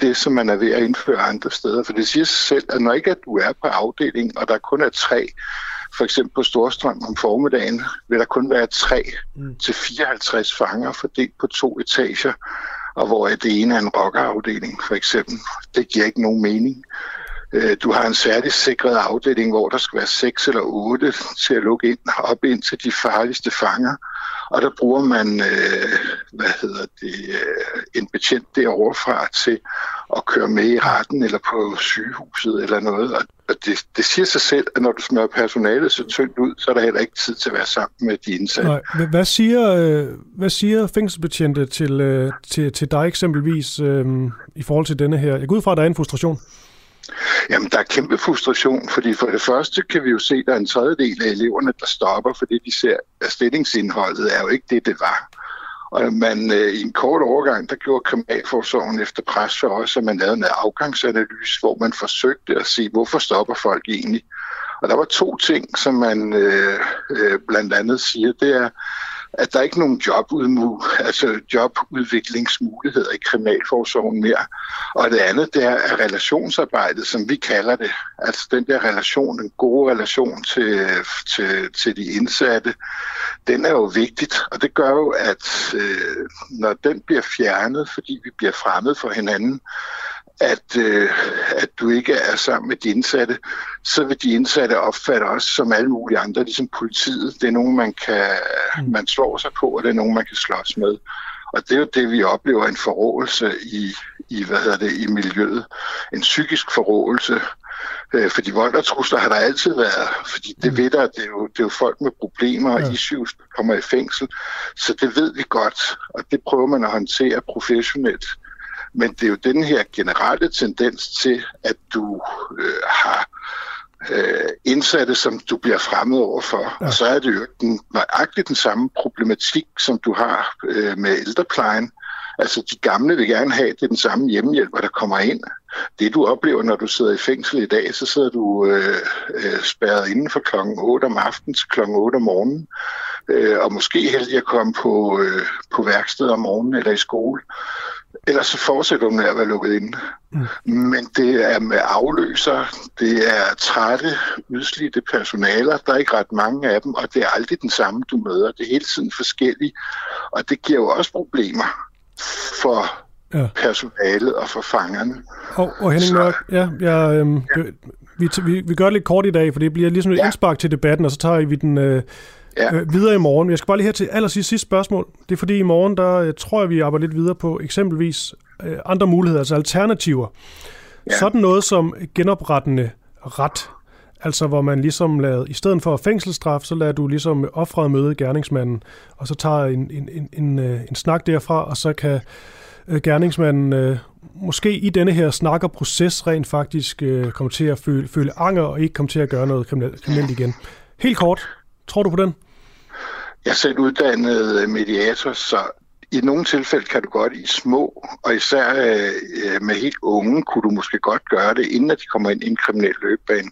N: det, som man er ved at indføre andre steder. For det siger sig selv, at når ikke at du er på afdelingen, og der kun er tre, for eksempel på Storstrøm om formiddagen, vil der kun være 3 mm. til 54 fanger fordelt på to etager og hvor det ene er en rockerafdeling for eksempel. Det giver ikke nogen mening. Øh, du har en særlig sikret afdeling, hvor der skal være seks eller otte til at lukke ind, op ind til de farligste fanger. Og der bruger man, øh, hvad hedder det, øh, en betjent derovre fra til at køre med i retten eller på sygehuset eller noget. Og det, det siger sig selv, at når du smører personalet så tyndt ud, så er der heller ikke tid til at være sammen med de indsatte.
D: Nej. Hvad siger, øh, hvad siger fængselsbetjente til, øh, til, til dig eksempelvis øh, i forhold til denne her? Jeg går ud fra, at der er en frustration.
N: Jamen, der er kæmpe frustration, fordi for det første kan vi jo se, at der er en tredjedel af eleverne, der stopper, fordi de ser, at stillingsindholdet er jo ikke det, det var. Og man øh, i en kort overgang, der gjorde kriminalforsorgen efter pres for os, at man lavede en afgangsanalyse, hvor man forsøgte at se, hvorfor stopper folk egentlig. Og der var to ting, som man øh, øh, blandt andet siger, det er, at der er ikke nogen jobudmu, altså jobudviklingsmuligheder i kriminalforsorgen mere. Og det andet, det er relationsarbejdet, som vi kalder det. Altså den der relation, en god relation til, til, til de indsatte, den er jo vigtigt. Og det gør jo, at øh, når den bliver fjernet, fordi vi bliver fremmed for hinanden, at, øh, at du ikke er sammen med de indsatte, så vil de indsatte opfatte os som alle mulige andre, ligesom politiet. Det er nogen, man, kan, mm. man slår sig på, og det er nogen, man kan slås med. Og det er jo det, vi oplever, en forrådelse i, i, hvad hedder det, i miljøet. En psykisk forrådelse, Øh, fordi vold og trusler har der altid været, fordi det mm. ved der, det er, jo, det er jo folk med problemer og ja. issues, der kommer i fængsel, så det ved vi godt, og det prøver man at håndtere professionelt. Men det er jo den her generelle tendens til, at du øh, har øh, indsatte, som du bliver fremmed overfor. Ja. Og så er det jo den, nøjagtigt den samme problematik, som du har øh, med ældreplejen. Altså, de gamle vil gerne have, det er den samme hjemmehjælper, der kommer ind. Det, du oplever, når du sidder i fængsel i dag, så sidder du øh, øh, spærret inden for klokken 8 om aftenen til klokken 8 om morgenen. Øh, og måske heldig at komme på, øh, på værksted om morgenen eller i skole. Ellers så fortsætter du med at være lukket inde. Mm. Men det er med afløser, det er trætte, udslidte personaler, der er ikke ret mange af dem, og det er aldrig den samme, du møder. Det er hele tiden forskelligt, og det giver jo også problemer for ja. personalet og for fangerne.
D: Og, og Henning så, Mørk, ja, jeg, øhm, ja. Vi, vi, vi gør det lidt kort i dag, for det bliver ligesom et ja. indspark til debatten, og så tager vi den øh, ja. øh, videre i morgen. Jeg skal bare lige her til allersidst sidste spørgsmål. Det er fordi i morgen, der øh, tror jeg, vi arbejder lidt videre på eksempelvis øh, andre muligheder, altså alternativer. Ja. Sådan noget som genoprettende ret. Altså hvor man ligesom lader, i stedet for fængselsstraf, så lader du ligesom offret møde gerningsmanden, og så tager en, en, en, en, øh, en snak derfra, og så kan øh, gerningsmanden øh, måske i denne her snak og proces rent faktisk øh, komme til at føle, føle anger og ikke komme til at gøre noget kriminelt igen. Helt kort, tror du på den?
N: Jeg er selv uddannet øh, mediator, så i nogle tilfælde kan du godt i små, og især øh, øh, med helt unge, kunne du måske godt gøre det, inden at de kommer ind i en kriminel løbebane.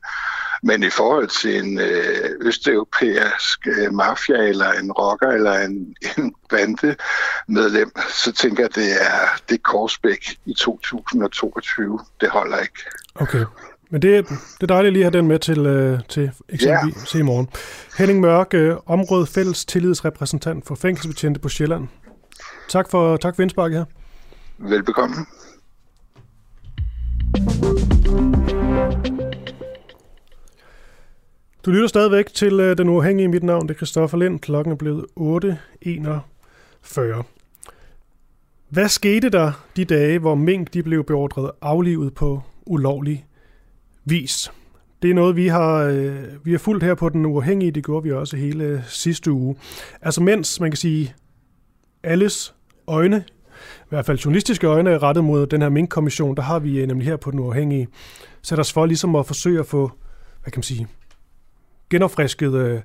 N: Men i forhold til en øh, østeuropæisk øh, mafia, eller en rocker, eller en, en bandemedlem, så tænker jeg, det er, det er Korsbæk i 2022. Det holder ikke.
D: Okay. Men det, det er dejligt lige at have den med til, øh, til eksempelvis ja. i morgen. Henning Mørk, øh, området fælles tillidsrepræsentant for fængselsbetjente på Sjælland. Tak for, tak for indsparket her.
N: Velbekomme.
D: Du lytter stadigvæk til uh, Den Uafhængige. Mit navn det er Christoffer Lind. Klokken er blevet 8.41. Hvad skete der de dage, hvor mink de blev beordret aflivet på ulovlig vis? Det er noget, vi har, øh, vi har fulgt her på Den Uafhængige. Det gjorde vi også hele sidste uge. Altså mens, man kan sige, alles øjne, i hvert fald journalistiske øjne, er rettet mod den her minkkommission, der har vi øh, nemlig her på Den Uafhængige sat os for ligesom at forsøge at få, hvad kan man sige, genopfrisket øh,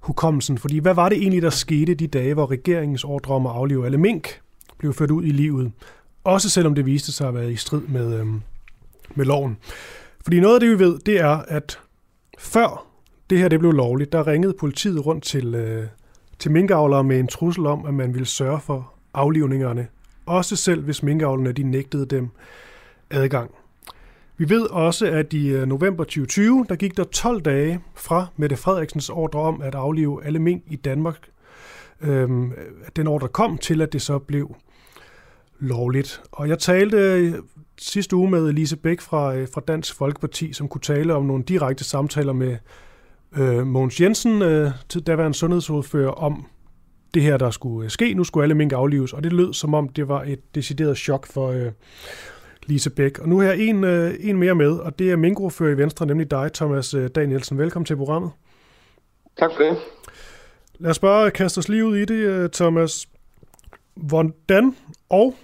D: hukommelsen. Fordi hvad var det egentlig, der skete de dage, hvor regeringens ordre om at aflive alle mink blev ført ud i livet? Også selvom det viste sig at være i strid med, øh, med loven. Fordi noget af det, vi ved, det er, at før det her det blev lovligt, der ringede politiet rundt til, øh, til minkavlere med en trussel om, at man ville sørge for aflivningerne. Også selv hvis minkavlerne de nægtede dem adgang. Vi ved også, at i øh, november 2020, der gik der 12 dage fra Mette Frederiksens ordre om at aflive alle mink i Danmark. Øhm, den ordre kom til, at det så blev lovligt. Og jeg talte øh, sidste uge med Lise Bæk fra, øh, fra Dansk Folkeparti, som kunne tale om nogle direkte samtaler med øh, Mogens Jensen, øh, til daværende sundhedsordfører, om det her, der skulle ske. Nu skulle alle mink aflives, og det lød som om, det var et decideret chok for, øh, Lise Bæk. Og nu har jeg en, øh, en mere med, og det er minkordfører i Venstre, nemlig dig, Thomas øh, Danielsen. Velkommen til programmet.
M: Tak for det.
D: Lad os bare kaste os lige ud i det, øh, Thomas. Hvordan, og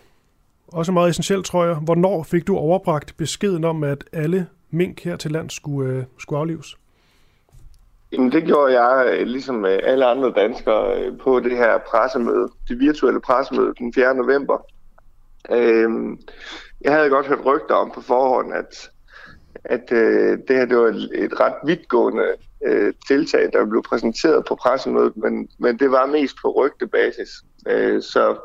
D: også meget essentielt, tror jeg, hvornår fik du overbragt beskeden om, at alle mink her til land skulle, øh, skulle aflives?
M: Jamen, det gjorde jeg, øh, ligesom øh, alle andre danskere, øh, på det her pressemøde, det virtuelle pressemøde den 4. november. Øhm, jeg havde godt hørt rygter om på forhånd, at, at øh, det her det var et, et ret vidtgående øh, tiltag, der blev præsenteret på pressemødet, men, men det var mest på rygtebasis. Øh, så,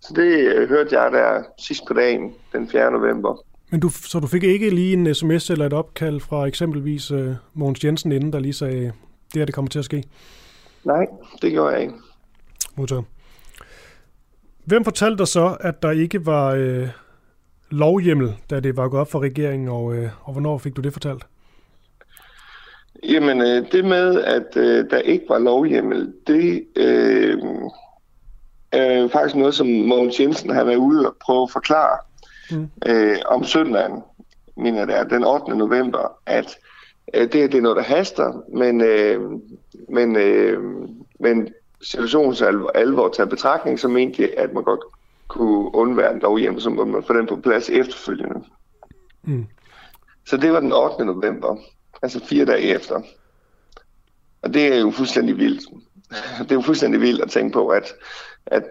M: så det øh, hørte jeg der sidst på dagen, den 4. november.
D: Men du, så du fik ikke lige en sms eller et opkald fra eksempelvis øh, Mogens Jensen inden, der lige sagde, det her det kommer til at ske?
M: Nej, det gjorde jeg ikke.
D: Modtaget. Hvem fortalte dig så, at der ikke var øh, lovhjemmel, da det var gået op for regeringen, og, øh, og hvornår fik du det fortalt?
M: Jamen, øh, det med, at øh, der ikke var lovhjemmel, det øh, er faktisk noget, som Mogens Jensen har været ude og prøve at forklare mm. øh, om søndagen. mener det er, den 8. november, at øh, det, det er noget, der haster, men, øh, men, øh, men situationens alvor, alvor tager betragtning, så mente jeg, at man godt kunne undvære en lovhjem, så må man få den på plads efterfølgende. Mm. Så det var den 8. november, altså fire dage efter. Og det er jo fuldstændig vildt. Det er jo fuldstændig vildt at tænke på, at, at,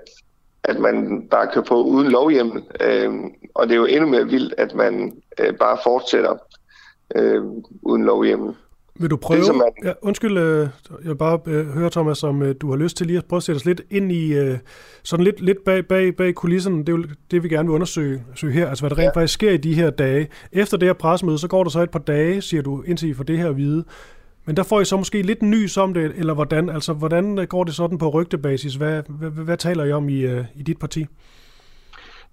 M: at man bare kører på uden lovhjem. Øh, og det er jo endnu mere vildt, at man øh, bare fortsætter øh, uden lovhjem.
D: Vil du prøve, det, man... ja, undskyld, øh, jeg vil bare øh, høre, Thomas, om øh, du har lyst til lige at prøve at sætte os lidt ind i, øh, sådan lidt, lidt bag, bag, bag kulissen, det er jo det, vi gerne vil undersøge søge her, altså hvad der rent ja. faktisk sker i de her dage. Efter det her pressemøde, så går der så et par dage, siger du, indtil I får det her at vide. Men der får I så måske lidt nys om det, eller hvordan, altså hvordan går det sådan på rygtebasis? Hvad, hvad, hvad taler I om i, øh, i dit parti?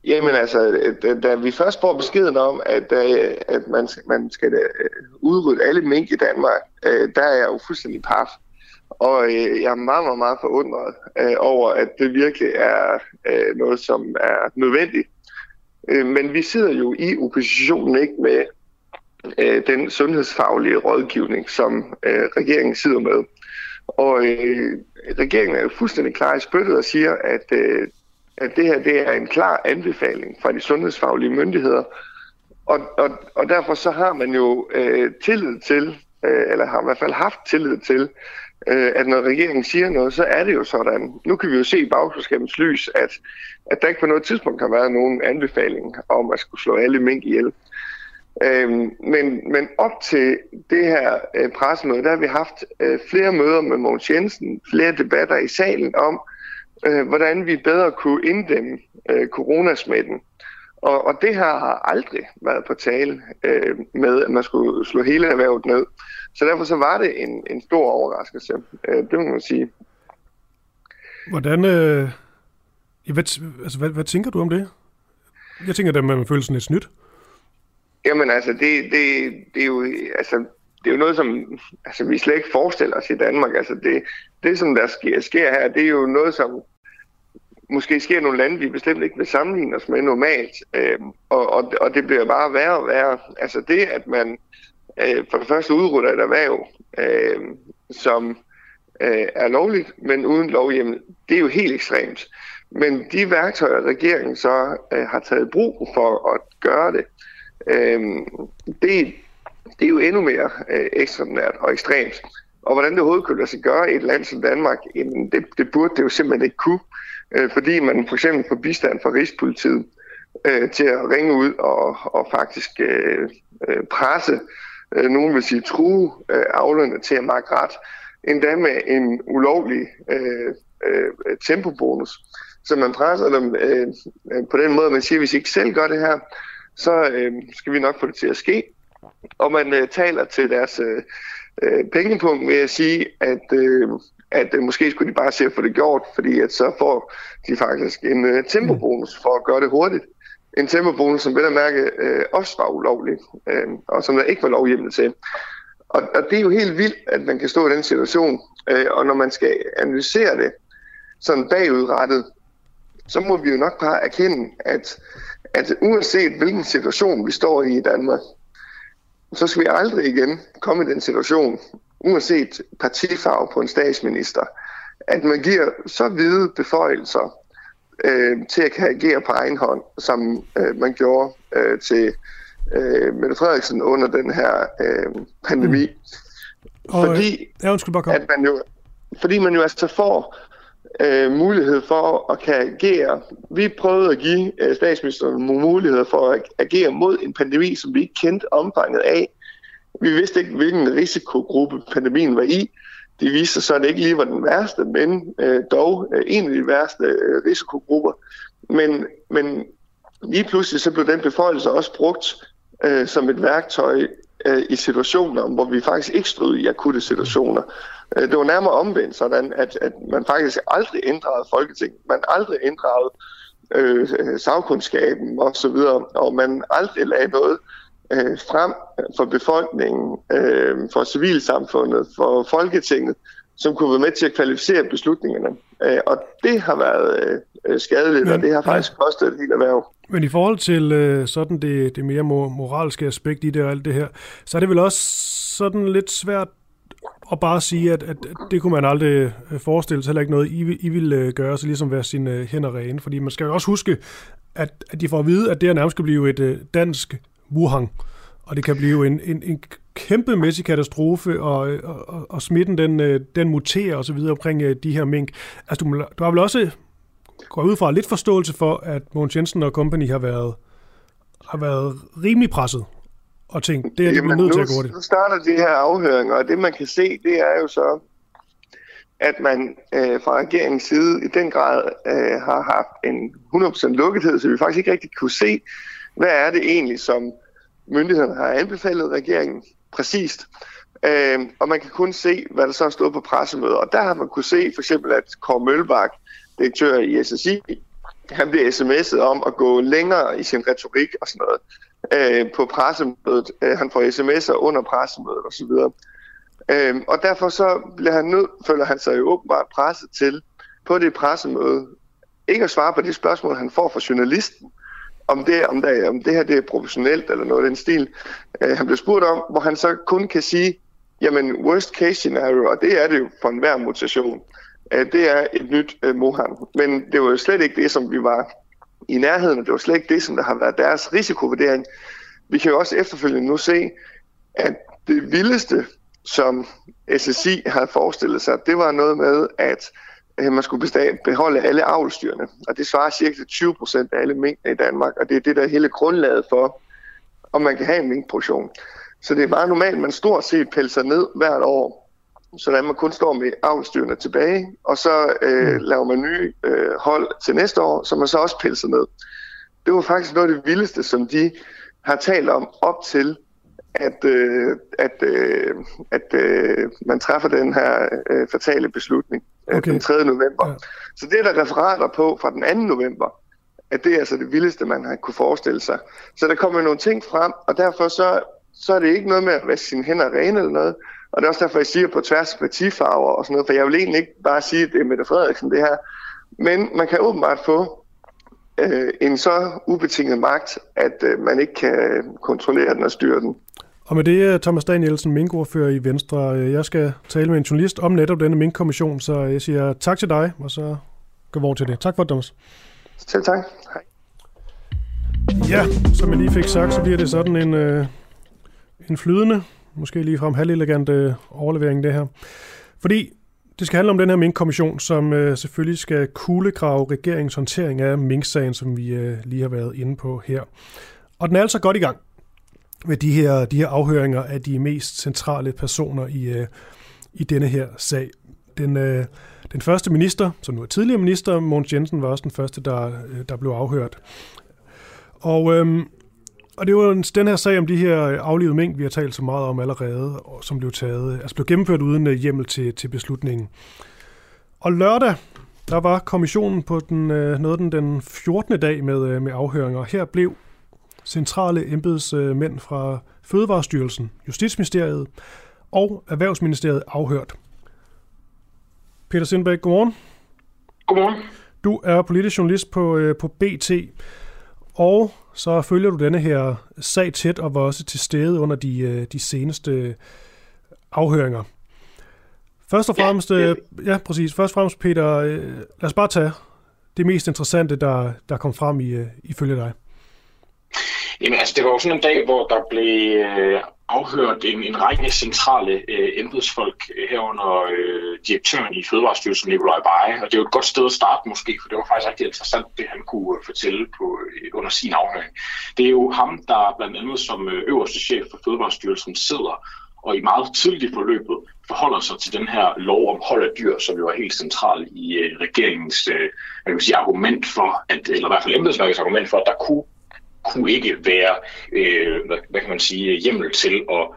M: Jamen altså, øh, da vi først får beskeden om, at, øh, at man, man skal udrydde alle mink i Danmark, der er jeg jo fuldstændig paf. Og jeg er meget, meget, meget forundret over, at det virkelig er noget, som er nødvendigt. Men vi sidder jo i oppositionen ikke med øh, den sundhedsfaglige rådgivning, som øh, regeringen sidder med. Og øh, regeringen er jo fuldstændig klar i spyttet og siger, at, øh, at det her det er en klar anbefaling fra de sundhedsfaglige myndigheder. Og, og, og derfor så har man jo øh, tillid til, øh, eller har i hvert fald haft tillid til, øh, at når regeringen siger noget, så er det jo sådan. Nu kan vi jo se i bagklodskabens lys, at, at der ikke på noget tidspunkt har været nogen anbefaling om at skulle slå alle mink ihjel. Øhm, men, men op til det her øh, pressemøde, der har vi haft øh, flere møder med Mogens Jensen, flere debatter i salen om, øh, hvordan vi bedre kunne inddæmme øh, coronasmitten. Og, og det her har aldrig været på tale øh, med, at man skulle slå hele erhvervet ned. Så derfor så var det en, en stor overraskelse, øh, det må man sige.
D: Hvordan, øh, hvad, altså, hvad, hvad tænker du om det? Jeg tænker, at man føler sådan lidt snydt.
M: Jamen altså, det, det, det er jo... Altså, det er jo noget, som altså, vi slet ikke forestiller os i Danmark. Altså, det, det, som der sker, sker her, det er jo noget, som måske sker i nogle lande, vi bestemt ikke vil sammenligne os med normalt. Øh, og, og, og det bliver bare værre og værre. Altså det, at man øh, for det første udrutter et erhverv, øh, som øh, er lovligt, men uden lovhjemmel, det er jo helt ekstremt. Men de værktøjer, regeringen så øh, har taget brug for at gøre det, øh, det, det er jo endnu mere øh, ekstraordinært og ekstremt. Og hvordan det overhovedet kunne lade sig gøre i et land som Danmark, jamen det, det burde det jo simpelthen ikke kunne, øh, fordi man for eksempel får bistand fra Rigspolitiet øh, til at ringe ud og, og faktisk øh, øh presse, øh, nogen vil sige true øh, aflønne til at markere ret, endda med en ulovlig øh, øh, tempobonus. Så man presser dem øh, øh på den måde, man siger, hvis I ikke selv gør det her, så øh, skal vi nok få det til at ske. Og man øh, taler til deres øh, øh pengepunkt ved at sige, at, øh, at øh, måske skulle de bare se at få det gjort, fordi at så får de faktisk en øh, tempobonus for at gøre det hurtigt. En tempobonus, som vel at mærke øh, også var ulovlig, øh, og som der ikke var lovhjemmel til. Og, og det er jo helt vildt, at man kan stå i den situation, øh, og når man skal analysere det sådan bagudrettet, så må vi jo nok bare erkende, at at uanset hvilken situation vi står i i Danmark, så skal vi aldrig igen komme i den situation, uanset partifarve på en statsminister, at man giver så hvide beføjelser øh, til at kan agere på egen hånd, som øh, man gjorde øh, til øh, Mette Frederiksen under den her øh, pandemi. Mm. fordi,
D: ja, bare
M: at man jo, fordi man jo altså får øh, mulighed for at kan agere. Vi prøvede at give øh, statsministeren nogle muligheder for at agere mod en pandemi, som vi ikke kendte omfanget af. Vi vidste ikke, hvilken risikogruppe pandemien var i. Det viste sig så, at det ikke lige var den værste, men øh, dog øh, en af de værste øh, risikogrupper. Men, men lige pludselig så blev den beføjelse også brugt øh, som et værktøj øh, i situationer, hvor vi faktisk ikke stod i akutte situationer. Øh, det var nærmere omvendt sådan, at, at man faktisk aldrig inddragede Folketinget. Man aldrig inddragede øh, sagkundskaben og så videre, og man aldrig lagde noget øh, frem for befolkningen, øh, for civilsamfundet, for Folketinget, som kunne være med til at kvalificere beslutningerne. Øh, og det har været øh, skadeligt, men, og det har faktisk kostet et helt erhverv.
D: Men i forhold til øh, sådan det, det mere moralske aspekt i det og alt det her, så er det vel også sådan lidt svært og bare sige, at, at, det kunne man aldrig øh, forestille sig, heller ikke noget, I, I ville øh, gøre, så ligesom være sine øh, hænder rene. Fordi man skal jo også huske, at, at de får at vide, at det her nærmest skal blive et dansk Wuhan, og det kan blive en, en, en kæmpemæssig katastrofe, og, og, og smitten den, den muterer osv. omkring de her mink. Altså, du, du har vel også gået ud fra lidt forståelse for, at Mogens Jensen og company har været, har været rimelig presset og tænkt, det er det, man nødt til at gå det.
M: Nu starter de her afhøringer, og det man kan se, det er jo så, at man øh, fra regeringens side i den grad øh, har haft en 100% lukkethed, så vi faktisk ikke rigtig kunne se, hvad er det egentlig, som myndighederne har anbefalet regeringen præcist. Øh, og man kan kun se, hvad der så har stået på pressemøder. Og der har man kunne se for eksempel, at Kåre Mølbak, direktør i SSI, han bliver sms'et om at gå længere i sin retorik og sådan noget øh, på pressemødet. Øh, han får sms'er under pressemødet osv. Øh, og derfor så bliver han nød, føler han sig jo åbenbart presset til på det pressemøde, ikke at svare på de spørgsmål, han får fra journalisten, om det, om det, om det her det er professionelt eller noget af den stil. Øh, han bliver spurgt om, hvor han så kun kan sige, jamen worst case scenario, og det er det jo for enhver mutation, øh, det er et nyt øh, Mohan. Men det var jo slet ikke det, som vi var i nærheden, og det var slet ikke det, som der har været deres risikovurdering. Vi kan jo også efterfølgende nu se, at det vildeste, som SSI havde forestillet sig, det var noget med, at man skulle beholde alle avlstyrene. Og det svarer cirka til 20 procent af alle mængder i Danmark, og det er det, der er hele grundlaget for, om man kan have en minkproduktion. Så det er meget normalt, at man stort set pelser ned hvert år så man kun står med avlstyrene tilbage, og så øh, mm. laver man nye øh, hold til næste år, som man så også pilser ned. Det var faktisk noget af det vildeste, som de har talt om op til, at, øh, at, øh, at øh, man træffer den her øh, fatale beslutning øh, okay. den 3. november. Ja. Så det er der referater på fra den 2. november, at det er altså det vildeste, man har kunne forestille sig. Så der kommer nogle ting frem, og derfor så, så er det ikke noget med at vaske sine hænder rene eller noget, og det er også derfor, jeg siger på tværs af partifarver og sådan noget, for jeg vil egentlig ikke bare sige, at det er Mette Frederiksen det her. Men man kan åbenbart få øh, en så ubetinget magt, at øh, man ikke kan kontrollere den og styre den.
D: Og med det, Thomas Danielsen, minkordfører i Venstre. Øh, jeg skal tale med en journalist om netop denne minkkommission, så jeg siger tak til dig, og så går vi over til det. Tak for det, Thomas.
M: Selv tak. Hej.
D: Ja, som jeg lige fik sagt, så bliver det sådan en, øh, en flydende måske lige frem halvelegant øh, overlevering det her. Fordi det skal handle om den her minkkommission, som øh, selvfølgelig skal kuglegrave regeringens håndtering af minksagen, som vi øh, lige har været inde på her. Og den er altså godt i gang med de her, de her afhøringer af de mest centrale personer i, øh, i denne her sag. Den, øh, den første minister, som nu er tidligere minister, Mogens Jensen, var også den første, der, øh, der blev afhørt. Og øh, og det var den her sag om de her aflevede mængd, vi har talt så meget om allerede, og som blev taget, altså blev gennemført uden øh, hjemmel til, til beslutningen. Og lørdag, der var kommissionen på den, øh, noget den, den 14. dag med, øh, med afhøringer. Her blev centrale embedsmænd fra Fødevarestyrelsen, Justitsministeriet og Erhvervsministeriet afhørt. Peter Sindbæk, godmorgen.
O: Godmorgen.
D: Du er politisk journalist på, på BT, og så følger du denne her sag tæt og var også til stede under de, øh, de seneste afhøringer. Først og fremmest, ja, ja. ja præcis, først og fremmest Peter, øh, lad os bare tage det mest interessante, der, der kom frem i, øh, ifølge dig.
O: Jamen altså, det var jo sådan en dag, hvor der blev øh, afhørt en, en række centrale øh, embedsfolk øh, herunder øh, direktøren i Fødevarestyrelsen, Nikolaj Beje. Og det er jo et godt sted at starte måske, for det var faktisk rigtig interessant, det han kunne øh, fortælle på, øh, under sin afhøring. Det er jo ham, der blandt andet som øverste chef for Fødevarestyrelsen sidder og i meget tidligt i forløbet forholder sig til den her lov om hold af dyr, som jo er helt central i øh, regeringens øh, jeg vil sige, argument for, at, eller i hvert fald embedsværkets argument for, at der kunne kunne ikke være, øh, hvad, hvad kan man sige, hjemmel til at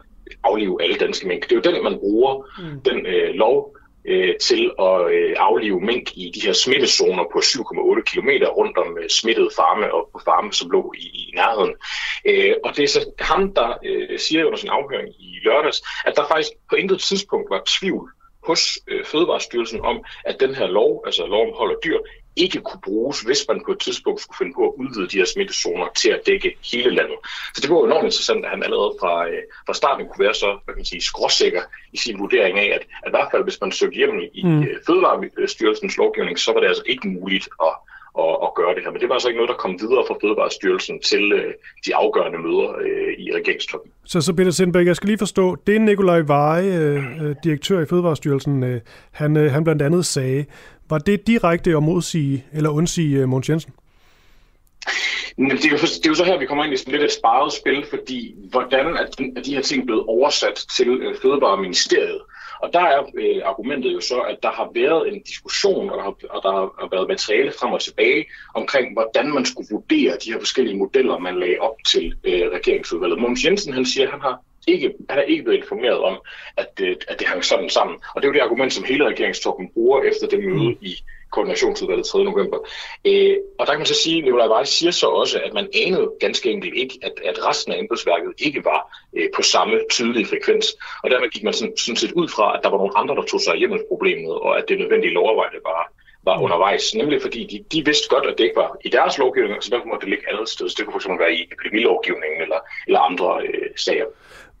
O: aflive alle danske mink. Det er jo den, man bruger, mm. den øh, lov, øh, til at øh, aflive mink i de her smittezoner på 7,8 km rundt om øh, smittede farme og på farme, som lå i, i nærheden. Øh, og det er så ham, der øh, siger under sin afhøring i lørdags, at der faktisk på intet tidspunkt var tvivl hos øh, Fødevarestyrelsen om, at den her lov, altså lov om hold af dyr, ikke kunne bruges, hvis man på et tidspunkt skulle finde på at udvide de her smittezoner til at dække hele landet. Så det var jo enormt interessant, at han allerede fra, øh, fra starten kunne være så hvad kan man sige, skråsikker i sin vurdering af, at, at i hvert fald hvis man søgte hjem i mm. Øh, Fødevarestyrelsens lovgivning, så var det altså ikke muligt at at, at gøre det her. Men det var altså ikke noget, der kom videre fra Fødevarestyrelsen til øh, de afgørende møder øh, i regeringstoppen.
D: Så, så Peter Sindberg, jeg skal lige forstå, det Nikolaj Veje, øh, øh, direktør i Fødevarestyrelsen, øh, han, øh, han blandt andet sagde, var det direkte at modsige eller undsige øh, Mogens Jensen?
O: Det er, jo, det er jo så her, vi kommer ind i sådan lidt et sparet spil, fordi hvordan er de, er de her ting blevet oversat til øh, Fødevareministeriet? Og der er øh, argumentet jo så, at der har været en diskussion, og der har, og der har været materiale frem og tilbage omkring, hvordan man skulle vurdere de her forskellige modeller, man lagde op til øh, regeringsudvalget. Mogens Jensen han siger, at han har ikke, han er ikke blevet informeret om, at, øh, at det hang sådan sammen. Og det er jo det argument, som hele regeringstoppen bruger efter det møde i koordinationsudvalget 3. november. Øh, og der kan man så sige, at Nicolai Weiss siger så også, at man anede ganske enkelt ikke, at, at resten af embedsværket ikke var øh, på samme tydelige frekvens. Og dermed gik man sådan, sådan set ud fra, at der var nogle andre, der tog sig af problemet, og at det nødvendige lovarbejde var, var mm. undervejs. Nemlig fordi de, de vidste godt, at det ikke var i deres lovgivning, så derfor måtte det ligge andet sted. Så det kunne fx være i epidemilovgivningen eller, eller andre øh, sager.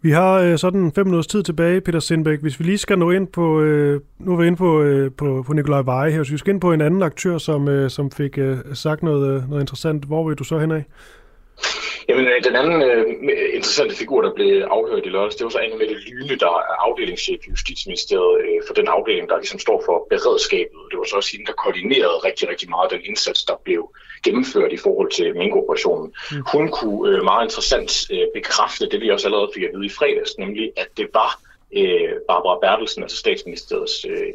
D: Vi har øh, sådan fem minutters tid tilbage, Peter Sindbæk. Hvis vi lige skal nå ind på, øh, nu er vi inde på, øh, på, på Nikolaj Veje her, så vi skal ind på en anden aktør, som, øh, som fik øh, sagt noget, øh, noget interessant. Hvor vil du så hen af?
O: Jamen, øh, den anden øh, interessante figur, der blev afhørt i lørdags, det var så Anne Mette Lyne, der er afdelingschef i Justitsministeriet øh, for den afdeling, der ligesom står for beredskabet. Det var så også hende, der koordinerede rigtig, rigtig meget den indsats, der blev gennemført i forhold til minkoperationen. Mm. Hun kunne øh, meget interessant øh, bekræfte det, vi også allerede fik at vide i fredags, nemlig at det var øh, Barbara Bertelsen, altså statsministeriets øh,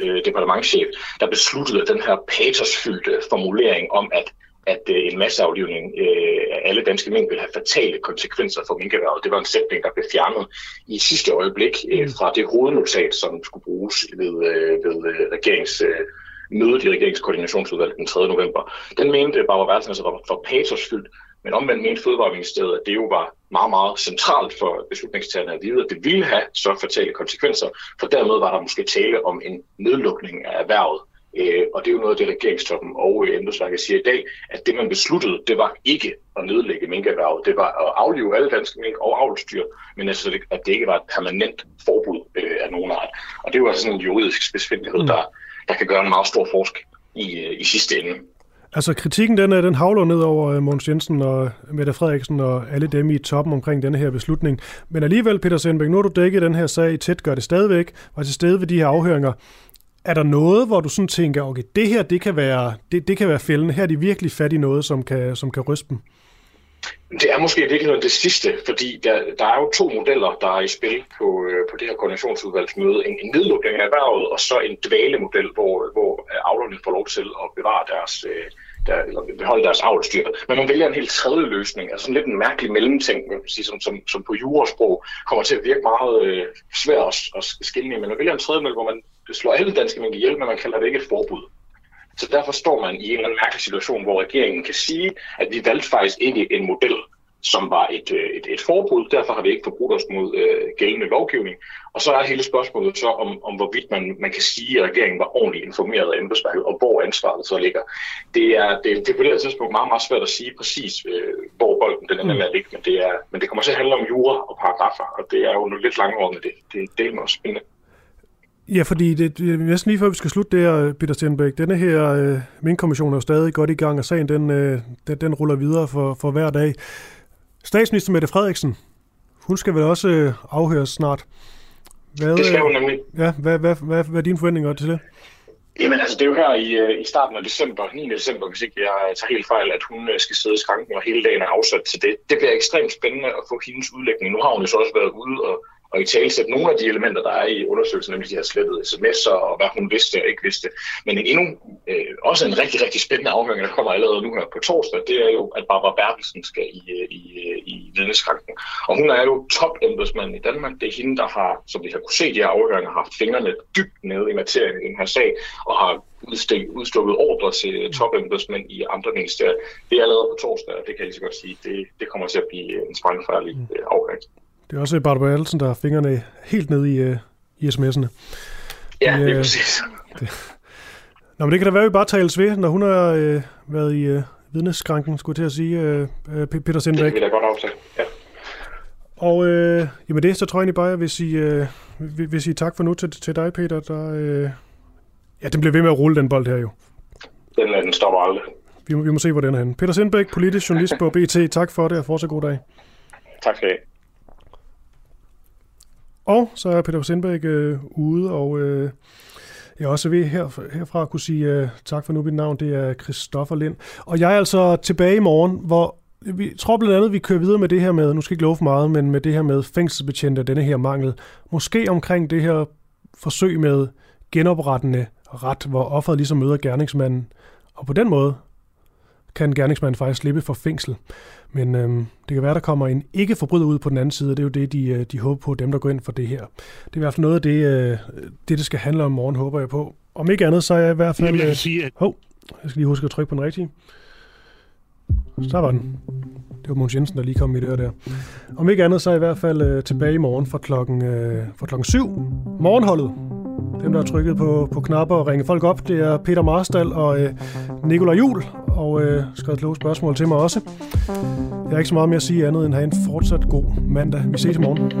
O: øh, departementchef, der besluttede den her patosfyldte formulering om, at at øh, en masseaflivning øh, af alle danske mink vil have fatale konsekvenser for minkerhvervet. Det var en sætning, der blev fjernet i sidste øjeblik øh, mm. fra det hovednotat, som skulle bruges ved, øh, ved øh, regerings... Øh, mødet i regeringskoordinationsudvalget den 3. november. Den mente Barbara Bertelsen altså var for patosfyldt, men omvendt mente Fødevareministeriet, at det jo var meget, meget centralt for beslutningstagerne at vide, at det ville have så fatale konsekvenser, for dermed var der måske tale om en nedlukning af erhvervet. Øh, og det er jo noget af det, regeringstoppen og øh, embedsværket siger i dag, at det man besluttede, det var ikke at nedlægge minkerhvervet. Det var at aflive alle danske mink og avlstyr, men altså, at det ikke var et permanent forbud øh, af nogen art. Og det var altså sådan en juridisk spidsfindighed, mm. der, der kan gøre en meget stor forskel i, i sidste ende.
D: Altså kritikken den, den havler ned over Mogens Jensen og Mette Frederiksen og alle dem i toppen omkring denne her beslutning. Men alligevel, Peter Sandbæk, nu har du dækket den her sag tæt, gør det stadigvæk, var til stede ved de her afhøringer. Er der noget, hvor du sådan tænker, okay, det her, det kan være, det, det kan være fælden. Her er de virkelig fat i noget, som kan, som kan ryste dem?
O: Det er måske virkelig det sidste, fordi der, der er jo to modeller, der er i spil på, øh, på det her koordinationsudvalgsmøde. En, en nedlukning af erhvervet, og så en dvalemodel, hvor, hvor avlerne får lov til at bevare deres, øh, der, eller beholde deres avlstyr. Men man vælger en helt tredje løsning, altså lidt en mærkelig mellemting, sige, som, som, som på jurasprog kommer til at virke meget øh, svært at, at skille men man vælger en tredje model, hvor man slår alle danske mængder ihjel, men man kalder det ikke et forbud. Så derfor står man i en eller anden mærkelig situation, hvor regeringen kan sige, at vi valgte faktisk ikke en model, som var et, øh, et, et forbud. Derfor har vi ikke forbrudt os mod øh, gældende lovgivning. Og så er hele spørgsmålet så om, om hvorvidt man, man kan sige, at regeringen var ordentligt informeret af embedsværket, og hvor ansvaret så ligger. Det er, det, det er på det her tidspunkt meget, meget svært at sige præcis, øh, hvor bolden den ender med at ligge, men det, er, men det kommer til at handle om jura og paragrafer, og det er jo lidt langordnet. Det, det, det er også spændende.
D: Ja, fordi det, er næsten lige før vi skal slutte det her, Peter Stenbæk. Denne her øh, minkkommission er jo stadig godt i gang, og sagen den, øh, den, den ruller videre for, for hver dag. Statsminister Mette Frederiksen, hun skal vel også øh, afhøres snart.
O: Hvad, det skal hun nemlig.
D: Ja, hvad, hvad, hvad, hvad er dine forventninger til det?
O: Jamen altså, det er jo her i, øh, i starten af december, 9. december, hvis ikke jeg tager helt fejl, at hun øh, skal sidde i skranken, og hele dagen er afsat til det. Det bliver ekstremt spændende at få hendes udlægning. Nu har hun jo så også været ude og og i talsætte nogle af de elementer, der er i undersøgelsen, nemlig de her slettede sms'er og hvad hun vidste og ikke vidste. Men en endnu, øh, også en rigtig, rigtig spændende afhøring, der kommer allerede nu her på torsdag, det er jo, at Barbara Bertelsen skal i, øh, i, øh, i vidneskranken. Og hun er jo top i Danmark. Det er hende, der har, som vi har kunne se de her afhøringer, haft fingrene dybt nede i materien i den her sag, og har udstukket ordre til topembedsmænd i andre ministerier. Det er allerede på torsdag, og det kan jeg lige så godt sige, det, det kommer til at blive en sprængfærdig øh, afhøring.
D: Det er også Barbara Alsen, der har fingrene helt nede i, uh, i sms'erne.
O: Ja, det er uh, præcis.
D: Det, Nå, men det kan da være, at vi bare tales ved, når hun har øh, været i øh, vidneskranken, skulle jeg til at sige, øh, øh, Peter Sindbæk.
O: Det vil jeg godt aftale, ja.
D: Og øh, jamen det, så tror jeg egentlig bare, at jeg vil sige, øh, vil, vil sige tak for nu til, til dig, Peter. Der, øh, ja, den bliver ved med at rulle, den bold her jo.
O: Den, den stopper aldrig.
D: Vi, vi må se, hvor den er henne. Peter Sindbæk, politisk journalist på BT. Tak for det, og fortsat god dag.
O: Tak skal I have.
D: Og så er Peter Sindbæk øh, ude, og øh, jeg er også ved her, herfra at kunne sige øh, tak for nu. Mit navn det er Christoffer Lind. Og jeg er altså tilbage i morgen, hvor vi tror blandt andet, at vi kører videre med det her med, nu skal jeg ikke love for meget, men med det her med fængselsbetjente og denne her mangel. Måske omkring det her forsøg med genoprettende ret, hvor offeret ligesom møder gerningsmanden. Og på den måde kan gerningsmanden faktisk slippe for fængsel. Men øhm, det kan være, der kommer en ikke-forbryder ud på den anden side, og det er jo det, de, øh, de håber på, dem der går ind for det her. Det er i hvert fald noget af det, øh, det, det skal handle om morgen, håber jeg på. Om ikke andet, så er jeg i hvert fald...
P: Jamen, jeg
D: kan
P: øh, sige, at...
D: Hov, jeg skal lige huske at trykke på den rigtige. Så var den. Det var Måns Jensen, der lige kom i det der. Om ikke andet, så er jeg i hvert fald øh, tilbage i morgen fra klokken, øh, fra klokken 7. Morgenholdet. Dem, der har trykket på, på knapper og ringet folk op, det er Peter Marstal og øh, Nikolaj Jul, og øh, skrevet kloge spørgsmål til mig også. Jeg har ikke så meget mere at sige andet end at have en fortsat god mandag. Vi ses i morgen.